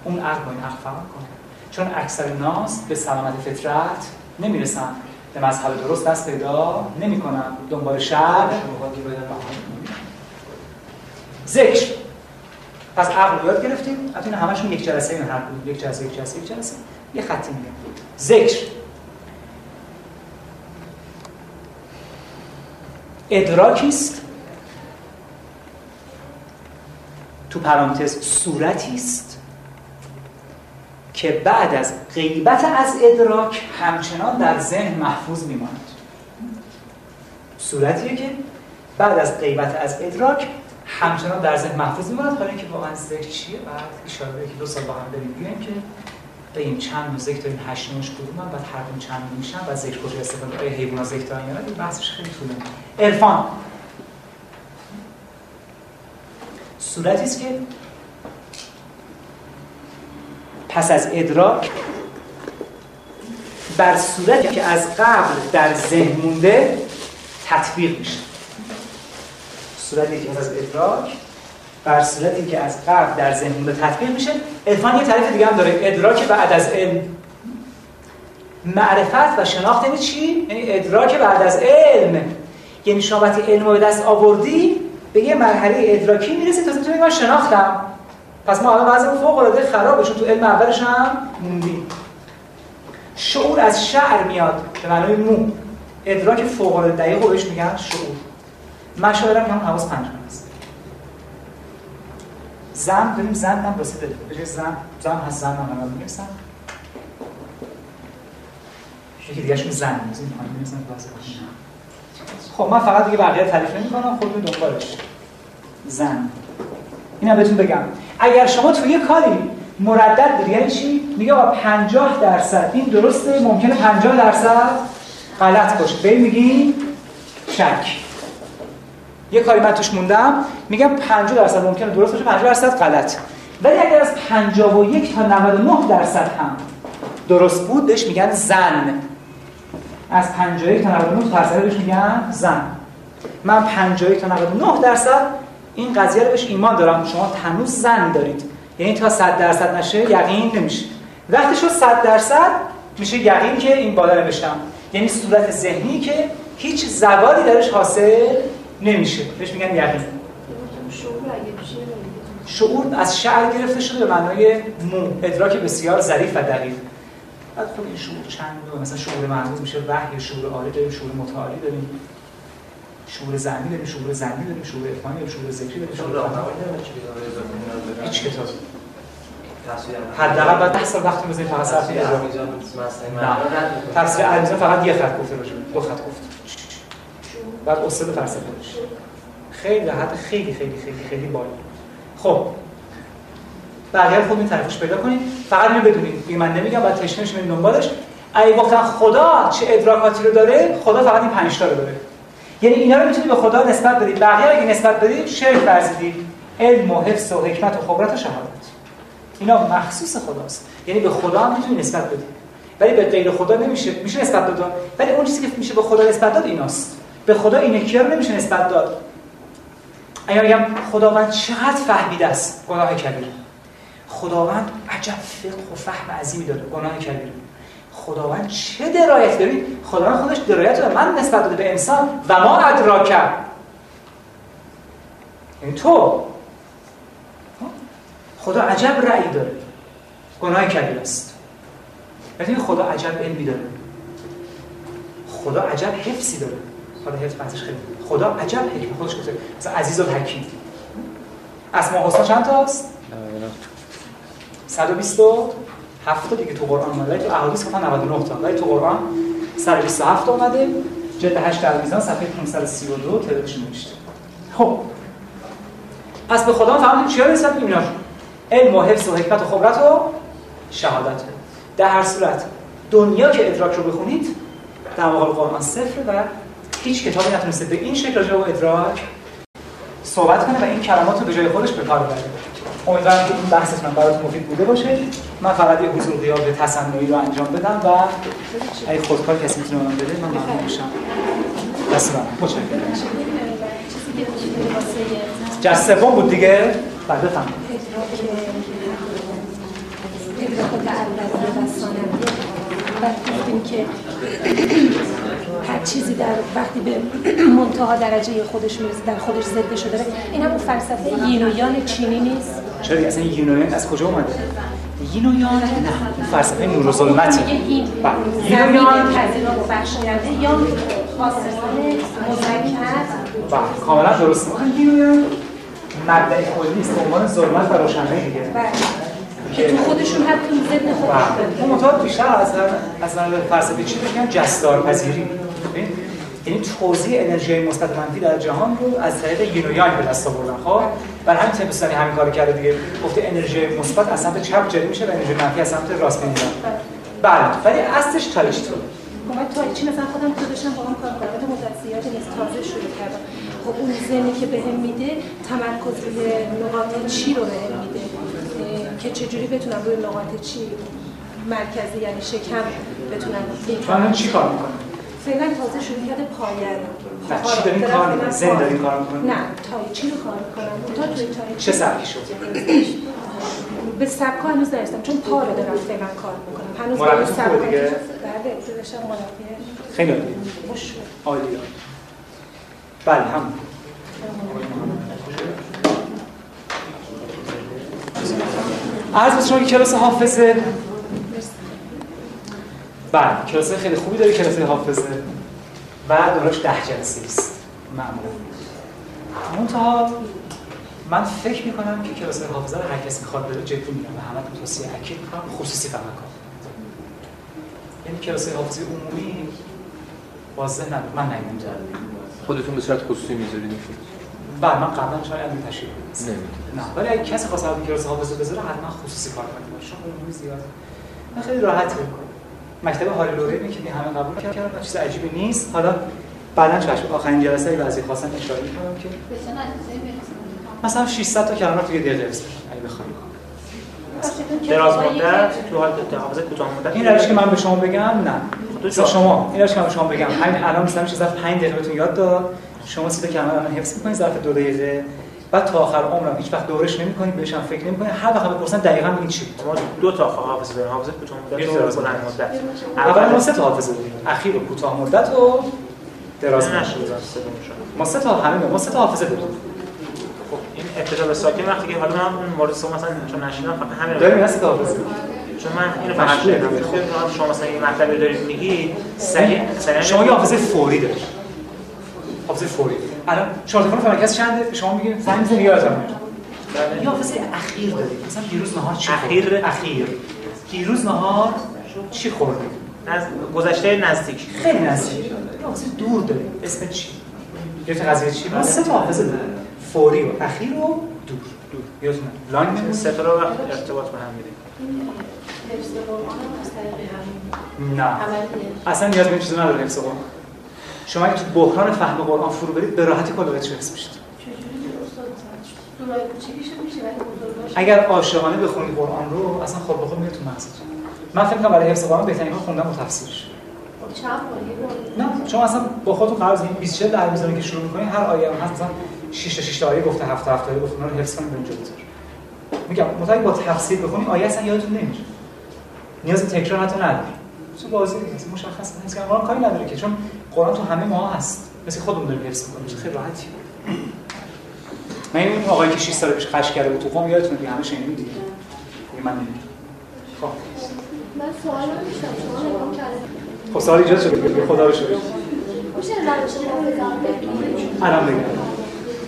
اون عقل با این عقل فرق کنه چون اکثر ناس به سلامت فطرت نمی‌رسن. به مذهب درست دست پیدا نمی‌کنن دنبال شر ذکر. پس عقل رو یاد گرفتیم. البته همشون یک جلسه این هر یک جلسه یک جلسه یک جلسه. یه خطی میگم ذکر. ادراکی است. تو پرانتز صورتی است. که بعد از غیبت از ادراک همچنان در ذهن محفوظ میماند. صورتیه که بعد از غیبت از ادراک همچنان در ذهن محفوظ میماند. حالا اینکه واقعا ذکر چیه؟ بعد اشاره که دو سال با هم بگیم که این چند نوع ذکر داریم هشت نوعش کدومن بعد هر کدوم چند نوع میشن و ذکر کجا استفاده آیا حیونا ذکر دارن یا بحثش خیلی طولانی. عرفان. صورتی است که پس از ادراک بر صورتی که از قبل در ذهن مونده تطبیق میشه. صورتی که از ادراک بر صورتی که از قبل در ذهن مونده تطبیق میشه. عرفان یه تعریف دیگه هم داره. ادراک بعد از علم. معرفت و شناخت یعنی چی؟ یعنی ادراک بعد از علم. یعنی شما وقتی علم رو به دست آوردی به یه مرحله ادراکی می‌رسی. تا می‌تونی من شناختم. پس ما الان وضعمون فوق العاده خرابه چون تو علم اولش هم موندیم. شعور از شعر میاد به معنای مو. ادراک فوق العاده دقیق بهش میگن شعور. مشاعرم هم حواس پنجم هست. زن داریم زن هم واسه داره به زن زن هست زن هم هم می‌رسن یکی دیگه شون زن میزیم می‌رسن خب من فقط دیگه بقیه تعریف نمی کنم خودتون دنبالش. زن. اینا بهتون بگم. اگر شما توی یه کاری مردد بودی یعنی چی؟ میگه با 50 درصد. این درسته؟ ممکنه 50 درصد غلط باشه. به میگی شک. یه کاری من توش موندم. میگم 50 درصد ممکنه درست باشه 50 درصد غلط. ولی اگر از 51 تا 99 درصد هم درست بود بهش میگن زن. از 51 تا 99 درصد بهش میگن زن. من 51 تا 99 درصد این قضیه رو بهش ایمان دارم. شما هنوز زن دارید. یعنی تا 100 درصد نشه یقین نمیشه. وقتی شد 100 درصد میشه یقین که این بالا نوشتم. یعنی صورت ذهنی که هیچ زوالی درش حاصل نمیشه. بهش میگن یقین. شعور از شعر گرفته شده به معنای مو. ادراک بسیار ظریف و دقیق. بعد خب این شعور چند نوع مثلا شعور مرموز میشه. وحی شعور عالی داریم شعور متعالی داریم. شعور زنی داریم شعور زنی داریم شعور عرفانی داریم شعور ذکری داریم شعور هیچ کتاب حداقل بعد 10 سال وقت بزنید فقط صرف تفسیر علیزاده فقط یه خط گفته باشه. دو خط گفت. بعد استاد فلسفه. باشه خیلی حد خیلی خیلی خیلی خیلی بالا خب. بقیه خود این تعریفش پیدا کنید. فقط اینو بدونید. دیگه من نمیگم بعد تشنه شما دنبالش. اگه گفتن خدا چه ادراکاتی رو داره؟ خدا فقط این 5 تا رو داره. یعنی اینا رو می‌تونید به خدا نسبت بدید. بقیه اگه نسبت بدید شرک ورزیدید. علم و حفظ و حکمت و خبرت و شهادت. اینا مخصوص خداست. یعنی به خدا هم می‌تونید نسبت بدید. ولی به غیر خدا نمیشه. میشه نسبت داد. ولی اون چیزی که میشه به خدا نسبت داد ایناست. به خدا این کیا رو نمیشه نسبت داد. اگر بگم خداوند چقدر فهمیده است؟ گناه کبیره خداوند عجب فقه و فهم عظیمی داره. گناه کبیره خداوند چه درایت؟ دارید خداوند خودش درایت داره من نسبت داده به انسان و ما ادراک یعنی تو. خدا عجب رأی داره. گناه کبیر است. یعنی خدا عجب علمی داره. خدا عجب حفظی داره. حالا حفظ بحثش خیلی. خدا عجب حکم خودش گفته مثلا عزیز و حکیم اسماء حسنا چند تاست 127 تا دیگه تو قرآن اومده تو احادیث گفتن 99 تا. ولی تو قرآن 127 اومده جلد 8 در میزان صفحه 532 تعدادش نوشته. خب. پس به خدا فهمیدیم چیا نسبت اینا علم و حفظ و حکمت و خبرت و شهادت. در هر صورت دنیا که ادراک رو بخونید در مقابل قرآن صفر و هیچ کتابی نتونسته به این شکل راجع به ادراک صحبت کنه و این کلمات رو به جای خودش به کار ببره. امیدوارم که این بحثتون براتون مفید بوده باشه. من فقط یه حضور غیاب تصنعی رو انجام بدم و اگه خودکار کسی می‌تونه من بده من ممنون میشم. دست من. متشکرم. جست سوم بود دیگه. بعد بفهم که هر چیزی در وقتی به منتها درجه خودش می‌رسه در خودش ضدش داره این همون فلسفه یین و یان چینی نیست. چرا دیگه؟ اصلا یینویان از کجا اومده یین و یان نه فلسفه نور و بله. یین و زمین یان پذیرا و بخشاینده یا آسمان مذکر بله کاملا درست یین و یان مبدأ کلی است به عنوان ظلمت و روشنایی دیگه بله. که تو خودشون هم تو ضد خودشون بله اون مطابق بیشتر از از نظر فلسفی چی بگم جستار پذیری ببین؟ یعنی توزیع انرژی مثبت منفی در جهان رو از طریق یین و یانگ به دست آوردن خب؟ برای همین تپستانی همین کارو کرده دیگه. گفته انرژی مثبت از سمت چپ جاری میشه و انرژی منفی از سمت راست میاد. بله. ولی اصلش تالیشتون خب من تاریچی مثلا خودم تو داشتم با هم کار تو مدت زیادی نیست تازه شروع کردم. خب اون ذهنی که بهم میده تمرکز روی نقاط چی رو بهم میده؟ که چجوری بتونم روی نقاط چی مرکزی یعنی شکم بتونم تو چی کار می‌کنی؟ فعلا تازه شروع کرده پایه. رو نه، چی دارین کار می‌کنی؟ ذهن دارین کار می‌کنی؟ نه تایچی رو کار می‌کنم تا توی تایچی چه سبکی شد؟ به سبکا هنوز نرسیدم چون پا رو دارم فعلا کار می‌کنم. هنوز مربی خوبه دیگه؟ بله داشتم مربی خیلی عالی. عالی. بله هم. عرض به شما که کلاس حافظه بله کلاس خیلی خوبی داره کلاس حافظه. و دراش ده جلسه است. معمولا. منتها من فکر می‌کنم که کلاس حافظه رو هر کس می‌خواد بره جدی میگم و همه توصیه اکید می‌کنم خصوصی فقط کن یعنی کلاس حافظه عمومی واضح نبود من نمی‌دونم خودتون به صورت خصوصی می‌ذارید؟ بله من قبلا شاید این تشریح کنم. نه ولی اگه کسی خواست کلاس حافظه بذاره حتما خصوصی کار کنه. چون عمومی زیاد. من خیلی راحت می‌کنم مکتب هاری لوری که همه قبول کردن چیز عجیبی نیست. حالا بعدا چشم آخرین جلسه ای بعضی خواستن اشاره می‌کنم که مثلا 600 تا کلمه توی دقیقه کنید، اگه بخواید دراز مدت تو حال حافظه کوتاه مدت. این روشی که من به شما بگم نه. تو شما این روشی که من به شما بگم. همین الان مثلا ظرف 5 دقیقه بهتون یاد داد. شما سی تا کلمه الان حفظ می‌کنید ظرف دو دقیقه. بعد تا آخر عمرم هیچ وقت دورش نمی‌کنید بهش هم فکر نمی‌کنید هر وقت بپرسن دقیقاً این چی بود. ما دو تا حافظه داریم حافظه کوتاه مدت و دراز بلند مدت. اول ما سه تا حافظه داریم. اخیر و کوتاه مدت و دراز مدت. ما سه تا همین ما سه تا حافظه داریم. خب این ابتدا به ساکن وقتی که حالا من اون مورد سوم مثلا چون نشیدم فقط همین رو داریم سه تا حافظه چون من اینو فقط شنیدم. خب شما مثلا این مطلبی دارید میگی سریع سریع شما یه حافظه فوری دارید. حافظه فوری. الان شارتخان فرانکس چنده؟ شما میگین زنگ می‌زنی میاد یه حافظه اخیر دارید مثلا دیروز نهار چی اخیر؟ اخیر. دیروز نهار چی خوردید از گذشته نزدیک. خیلی نزدیک. یه حافظه دور دارید اسم چی؟ یه قضیه چی؟ ما سه تا حافظه داریم فوری و اخیر و دور. دور. یادتونه لانگ؟ سه تا رو ارتباط به هم میدیم. حفظ قرآن از طریق همین. نه. اصلا نیاز به چیزا نداره حفظ قرآن. شما اگه تو بحران فهم قرآن فرو برید به راحتی کل آیاتش رو حفظ میشید. مثلا اگر عاشقانه بخونی قرآن رو اصلا خود به خود میره تو مغزت. من فکر کنم برای حفظ قرآن بهترین خوندن و تفسیرش. خب نه شما اصلا با خودتون قرض این 20 40 در می‌ذارین که شروع می‌کنین هر آیه هم هست مثلا 6 تا 6 تا آیه گفته 7 تا 7 آیه گفته رو حفظ کنید به اونجا بذار. میگم مطمئن با تفسیر بخونی آیه اصلا یادتون نمیره. نیاز به تکرار حتی نداره چون واضحه دیگه مشخصه حفظ کردن قرآن کاری نداره که. چون قرآن تو همه ما هست. مثل خودمون داریم حفظ می‌کنیم. خیلی راحتی من این آقایی که 6 سال پیش قش کرده بود تو قم یادتونه دیگه همه شنیدید دیگه. من نمی‌دونم. خب. من سوال داشتم شما نگاه کردید خب سوال ایجاد شده. خدا رو شکر. میشه الان بگم؟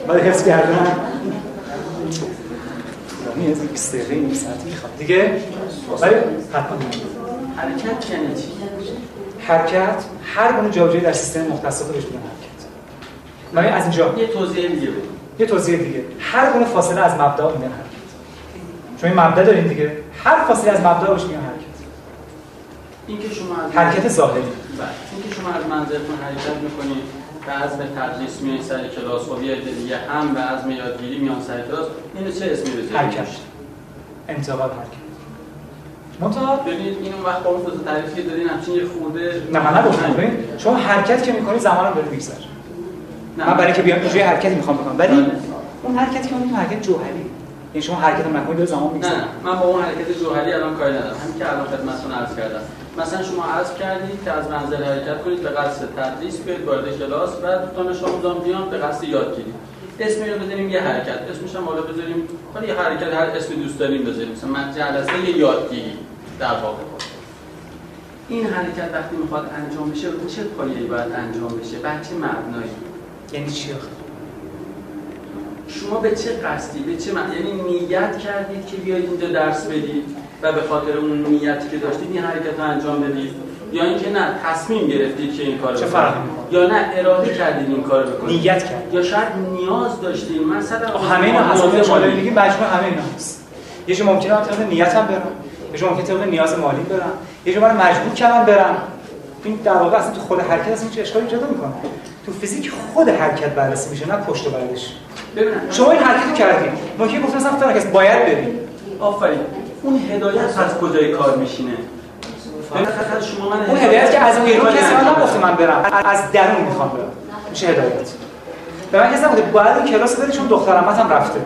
ولی حفظ کردن یعنی از 20 دقیقه این ساعتی می‌خواد دیگه؟ ولی حتما. حرکت چی؟ حرکت هر گونه جابجایی در سیستم مختصات بهش میگن حرکت. من از اینجا. یه توضیح دیگه بده یه توضیح دیگه. هر گونه فاصله از مبدا میگن حرکت. چون این مبدا داریم دیگه. هر فاصله از مبدا بهش میگن حرکت. این که شما از حرکت ظاهری. بله. این که شما از منزلتون حرکت می‌کنید به عزم تدریس میایین سر کلاس. خب یه عده دیگه هم به عزم یادگیری میان سر کلاس. اینو چه اسمی بذارید حرکت. انتقال حرکت. منتها ببینید این اون وقت اون فضا تعریفی دارین همچین یه خورده نه من نگفتم ببین شما حرکت که می‌کنی زمانم داره میگذره. من برای اینکه بیام اینجوری حرکتی می‌خوام بکنم. ولی بله. اون حرکتی که می‌کنم حرکت جوهری. یعنی شما حرکت هم نکنید زمان نه میگذره. نه من با اون حرکت جوهری الان کاری ندارم. همین که الان خدمتتون عرض کردم. مثلا شما عرض کردید که از منزل حرکت کنید به قصد تدریس بیاید وارد کلاس و دانش آموزان بیان به قصد یادگیری اسمی رو بزنیم یه حرکت. اسمش هم حالا بذاریم حالا یه حرکت هر اسمی دوست داریم بذاریم. مثلا من جلسه یه یادگیری در واقع. این حرکت وقتی می‌خواد انجام بشه رو چه پایه‌ای باید انجام بشه؟ بر چه مبنایی؟ یعنی چی؟ شما به چه قصدی؟ به چه معنی؟ یعنی نیت کردید که بیاید اینجا درس بدید و به خاطر اون نیتی که داشتید این حرکت رو انجام بدید؟ یا اینکه نه تصمیم گرفتید که این کارو چه؟ فرقی؟ یا نه اراده کردید این کارو بکنید؟ نیت کرد یا شاید نیاز داشتید؟ مثلا همه اینا هست مالی مالی. میگیم مجموع همه اینا. هست یه جا ممکنه من طبق نیتم برم یه جا ممکنه طبق نیاز مالی برم یه جا من مجبور کردم برم. این در واقع اصلا تو خود حرکت اصلا هیچ اشکالی ایجاد نمی‌کنه. تو فیزیک خود حرکت بررسی میشه نه پشت و بعدش ببینم. شما این حرکت رو کردید ممکنه گفتم مثلا فلان کس باید بریم. آفرین. اون هدایت از کجای کار میشینه؟ شما من اون هدایت که از بیرون کسی من نگفته من برم. از درون می‌خوام برم. میشه هدایت. به من کسی نگفته باید این کلاس بری چون دخترمت هم رفته.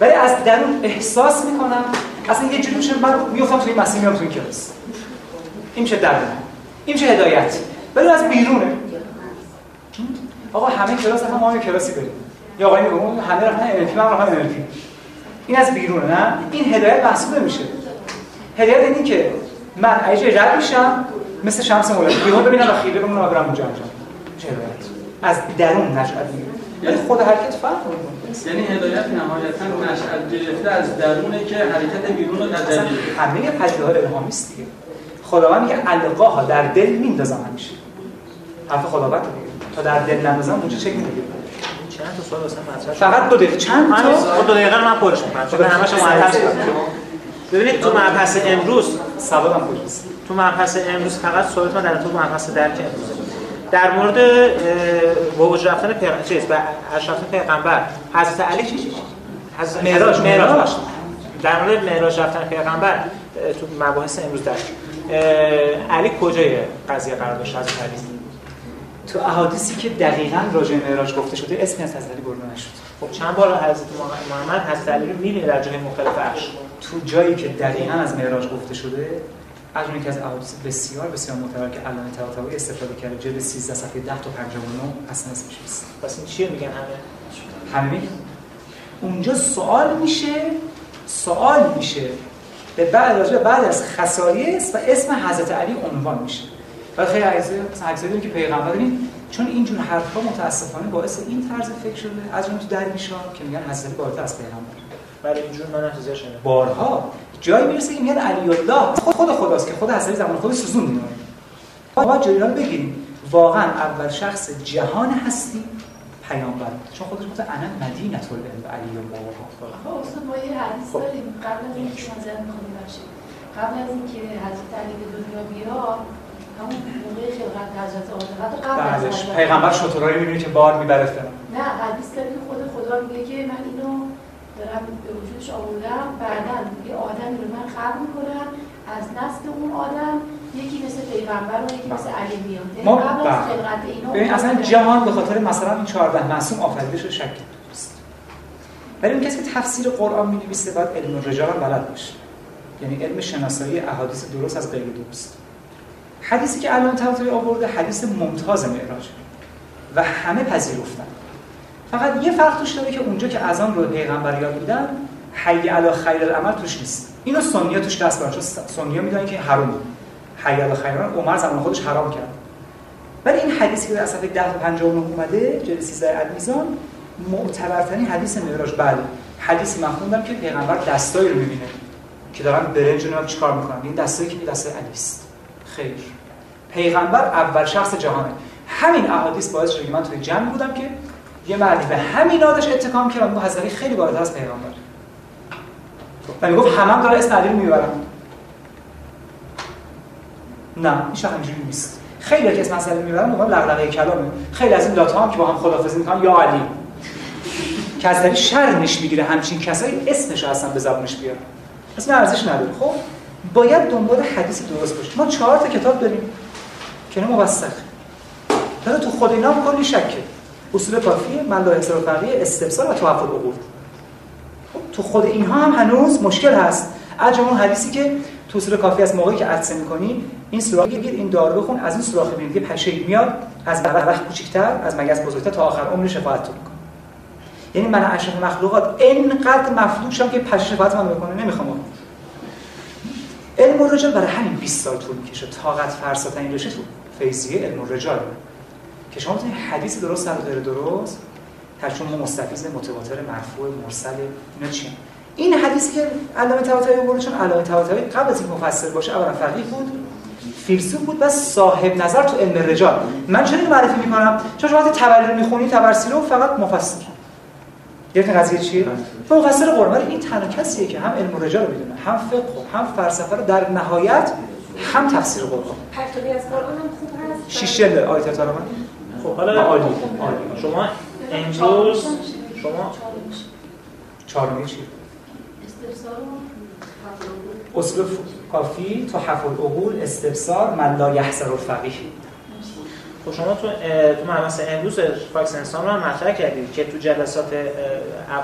ولی از درون احساس می‌کنم اصلا یه جوری میشه من میفتم توی مسیر میام توی کلاس. این میشه درون این میشه هدایت؟ ولی از بیرونه. آقا همه کلاس هم یه کلاسی بریم. یا آقای میگه همه رفتن NLP من رفتم NLP این از بیرونه نه؟ این هدایت محسوب نمیشه. هدایت اینی که من ایجا رد میشم مثل شمس مولانا یهو ببینم و بمونم و برم اونجا انجام. چه هدایت؟ از درون نشأت می‌گیره ولی خود حرکت فرق می‌کنه. یعنی هدایت نهایتا نشأت گرفته از درونه که حرکت بیرون رو تجلی همه پدیده ها الهامی است دیگه خداوند میگه القاها در دل میندازم همیشه. حرف خداوند دیگه تا در دل نندازم اونجا چک نمی‌گیره چند تا سوال واسه مطرح شد؟ فقط دو دقیقه. چند تا؟ خود دو دقیقه رو من پرش می‌کنم چون همش معرفی ببینید تو مبحث امروز سوادم کجاست تو مبحث امروز فقط صحبت ما در تو مبحث درک امروزه در مورد وجود رفتن پیغمبر چیز و اشرف پیغمبر حضرت علی چی چی حضرت معراج، معراج. در مورد معراج رفتن پیغمبر تو مباحث امروز در علی کجای قضیه قرار داشت حضرت علی؟ تو احادیثی که دقیقاً راجع به معراج گفته شده اسمی از حضرت علی برده نشد. خب چند بار حضرت محمد حضرت علی رو می‌بینه در جای مختلف عرش؟ تو جایی که دقیقاً از معراج گفته شده از اون یکی از احادیث بسیار بسیار معتبر که علامه طباطبایی استفاده کرده جلد 13 صفحه 10 تا 59 اصلا اسمش نیست پس این چیه میگن همه؟ همه اونجا سوال میشه سوال میشه. به بعد بعد از خصایص و اسم حضرت علی عنوان میشه. و خیلی عکسای مثلا که پیغمبر چون اینجور حرفا متاسفانه باعث این طرز فکر شده از اون تو درویشا که میگن حضرت بالاتر از پیغمبر. برای اینجور من بارها جایی می‌رسه که میگن علی الله خود خود خداست که خود حضرت زمان خود سوزون می‌دونه ما جریان بگیریم. واقعا اول شخص جهان هستی پیامبر. چون خودش گفته انا مدینه العلم علی الله آقا استاد ما یه حدیث داریم. قبل از اینکه شما زن قبل از اینکه حضرت علی به دنیا بیاد همون موقع خلقت حضرت آدم. قبل از پیغمبر. شطورایی می‌بینه که بار می‌بره نه حدیث داره که خود خدا میگه که من اینو دارم به وجودش آوردم. بعدا یه آدمی رو من خلق می‌کنم. از نسل اون آدم یکی مثل پیغمبر و یکی مثل علی میاد. یعنی ما قبل از بله. خلقت اینا ببین اصلا. جهان به خاطر مثلا این 14 معصوم آفریده شده شک است ولی اون کسی که تفسیر قرآن می‌نویسه باید علم الرجال هم بلد باشه. یعنی علم شناسایی احادیث درست از غیر درست. حدیثی که علامه طباطبایی آورده حدیث ممتاز معراج. و همه پذیرفتن. فقط یه فرق توش داره که اونجا که اذان رو پیغمبر یاد میدن حی علی خیر العمل توش نیست. اینو سنی‌ها توش دست برن چون سنی‌ها می‌دونن که حرامه حی علی خیر عمر زمان خودش حرام کرد. ولی این حدیثی که در صفحه 10 تا 59 اومده جلد 13 المیزان معتبرترین حدیث معراج. بله حدیثی من خوندم که پیغمبر دستایی رو می‌بینه که دارن برنج رو چیکار می‌کنن. این دستایی که دستای علی است. خیر. پیغمبر اول شخص جهانه. همین احادیث باعث شد که من توی جمع بودم که یه مردی به همین آدش اتکام کرد و حضرت علی خیلی بالاتر از پیغمبر. و می‌گفت همه هم داره اسم علی رو می‌برن. نه هیچ وقت اینجوری نیست. خیلی که اسم مسئله می‌برن موقع لغلقه کلامه. خیلی از این لاتا هم که با هم خدافظی می‌کنن یا علی. که از طریق شرمش می‌گیره همچین کسایی اسمش رو اصلا به زبونش بیاره. اصلا ارزش نداره خب باید دنبال حدیث درست باشیم ما چهار تا کتاب داریم. که اینا موثق داره تو خود اینا کلی شکه. اصول کافیه من لا فقیه استفسار و توافق عقول خب تو خود اینها هم هنوز مشکل هست. عجب اون حدیثی که تو سوره کافی از موقعی که عطسه می‌کنی این سوراخ بگیر این دارو بخون از این سوراخ ببین که پشه میاد از برق کوچیک‌تر از مگس بزرگتر تا آخر عمر شفاعت تو می‌کنه. یعنی من اشرف مخلوقات اینقدر مفلوشم که پشه شفاعت من بکنه نمی‌خوام علم الرجال برای همین 20 سال طول می‌کشه. طاقت فرساترین رشته تو فیزیه علم الرجال. که شما بتونید حدیث درست سر غیر درست ترجمه مستفیض متواتر مرفوع مرسل اینا چیه این حدیثی که علامه طباطبایی آورده چون علامه طباطبایی قبل از اینکه مفسر باشه اولا فقیه بود فیلسوف بود و صاحب نظر تو علم رجال. من چرا اینو معرفی می‌کنم؟ چون شما وقتی تبری می‌خونی تبرسی رو فقط مفسر. یک قضیه چیه؟ مفسر قرآن. این تنها کسیه که هم علم رجال رو می‌دونه هم فقه و هم فلسفه رو در نهایت هم تفسیر قرآن. پرتابی از قرآن هم خوب هست؟ شیش جلد آیت طالبان خب حالا عالی. شما امروز شما چهارمی؟ استفسار اصل کافی تو حفل العقول استفسار من لا یحسر الفقیه. خب شما تو تو مبحث امروز فاکس انسان رو هم مطرح کردید که تو جلسات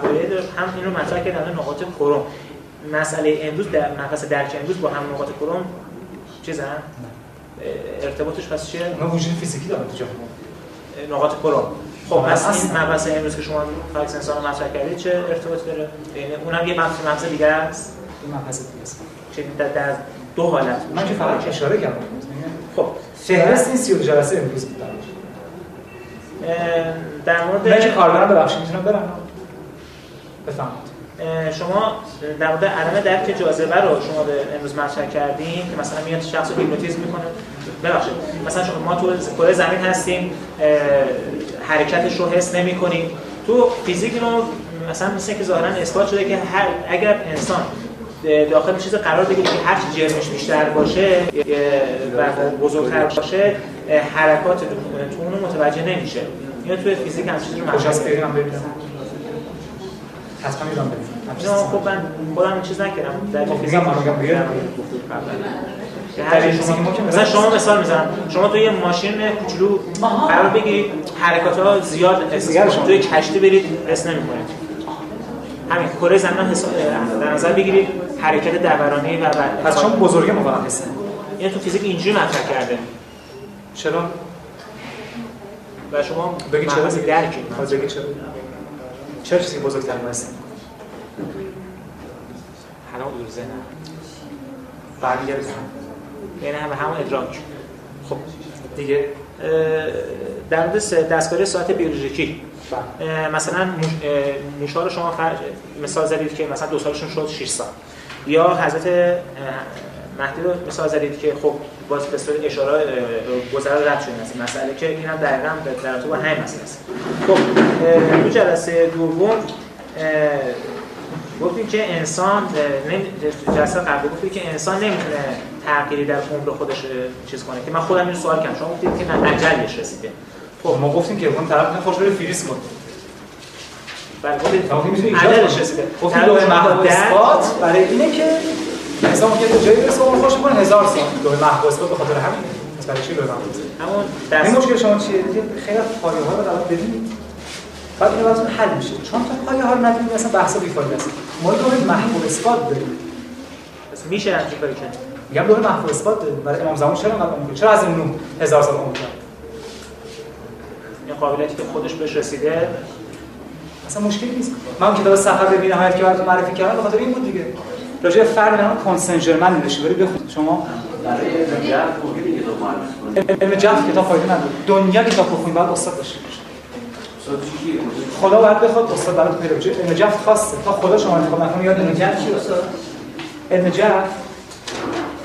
اوایل هم این رو مطرح کردن نقاط کروم. مسئله امروز در مبحث درک امروز با هم نقاط کروم چیزن؟ ارتباطش پس چیه؟ اونا وجود فیزیکی داره تو جهان نقاط کروم خب خب، پس. این مبحث امروز که شما فاکس انسان رو مطرح کردید چه ارتباطی داره یعنی اونم؟ یه مبحث مبحث دیگه است؟ این مبحث دیگه است. چه در, دو حالت. من که فقط اشاره کردم. خب فهرست این 32 جلسه امروز بود. در مورد من که کاربرم ببخشید می‌تونم برم؟ بفهمید شما در مورد علم درک جاذبه رو شما به امروز مطرح کردین که مثلا میاد شخص هیپنوتیزم می‌کنه. ببخشید. مثلا شما ما تو کره زمین هستیم حرکتش رو حس نمی‌کنیم. تو فیزیک رو مثلا مثل که ظاهرا اثبات شده که هر اگر انسان داخل چیز قرار بگیره که هر جرمش بیشتر باشه و بزرگتر باشه حرکات تو اون متوجه نمیشه. اینو توی فیزیک هم چیزی رو مطرح بریم. حتما ببینم نه خب من خودم چیز نکردم. در خب، میگم میگم در فیزیک ما شما مثلا شما مثال می‌زنم. شما توی یه ماشین کوچولو. قرار بگیرید حرکات ها زیاد. توی کشتی برید حس نمی‌کنید. همین کره زمین حساب- در نظر بگیرید حرکت دورانی و پس بزرگه موقع حس اینو تو فیزیک اینجوری مطرح کرده. چرا؟ و شما بگید چرا. درکی بگید چرا؟ چرا چیزی بزرگتر هست حالا دور ذهنم برمیگرده یعنی هم همون ادراک. خب دیگه در مورد دستکاری ساعت بیولوژیکی. بله. مثلا موشا رو شما فر... مثال زدید که مثلا دو سالشون شد 6 سال. یا حضرت مهدی رو مثال زدید که خب باز به صورت اشاره اه، گذر رد شدیم از مسئله که این هم دقیقا در ارتباط با همین مسئله است. خب تو جلسه دوم گفتیم که انسان جلسه قبل گفتیم که انسان نمی‌تونه تغییری در عمر خودش چیز کنه که من خودم این سوال کردم. شما گفتید که نه اجلش رسیده خب ما گفتیم که اون طرف خوش بره فریز کن بله گفتید کنی. رسیده محو در- اثبات برای اینه که انسان ممکنه به جایی برسه عمر خوش کنه هزار سال محو اثبات به خاطر همین. برای چی محو اثبات همون این مشکل شما چیه؟ دیگه خیلی پایه ها رو واقع ببینید بعد این براتون حل میشه. چون تا پایه ها رو نبینید اصلا بحث بیفایده است. ما لوح محو اثبات داریم. پس میشه همچین کاری کرد میگم لوح محو اثبات داریم. برای امام زمان چرا انقدر عمر چرا از این نوح هزار سال عمر کرد؟ این قابلیتی که خودش بهش رسیده. اصلا مشکلی نیست. من اون کتاب سفر به بی‌نهایت که براتون معرفی کردم به خاطر این بود دیگه. راجع به فرق بین کانسن سن نوشته بری بخونید. شما؟ علم جفت کتاب فایده نداره. دنیا کتاب بخونید بعد استاد چی چیه؟ خدا باید بخواد استاد برات پیدا بشه علم جفت خاصه. تا خدا شما انتخاب نکنه یاد علم جفت چی استاد علم جفت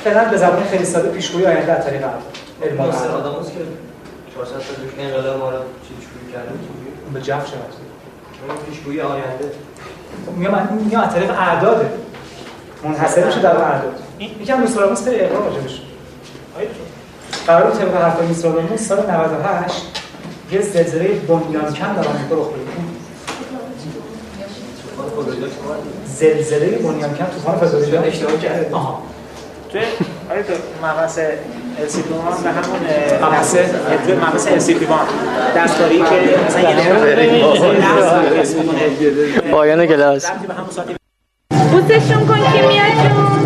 فعلا به زبان خیلی ساده پیشگویی آینده از طریق علم العرب. آدموس که 400 سال پیش انقلاب ما رو چی شروع چجوری؟ به جفت شد پیشگویی آینده. میگم من میگم از طریق اعداده. منحصر میشه در اعداد یکم نوستراداموس خیلی اقرار راجبش قرار بود طبق حرفای نوستراداموس سال 98 یه زلزله بنیانکن در آمریکا رخ بده. زلزله بنیانکن طوفان فلوریدا اشتباه کرده؟ آها. توی آره تو مبحث LCP و همون مبحث؟ توی مبحث LCP دستکاری که مثلا یه نفر پایان کلاس. به همون ساعت بوسشون کن کیمیا جون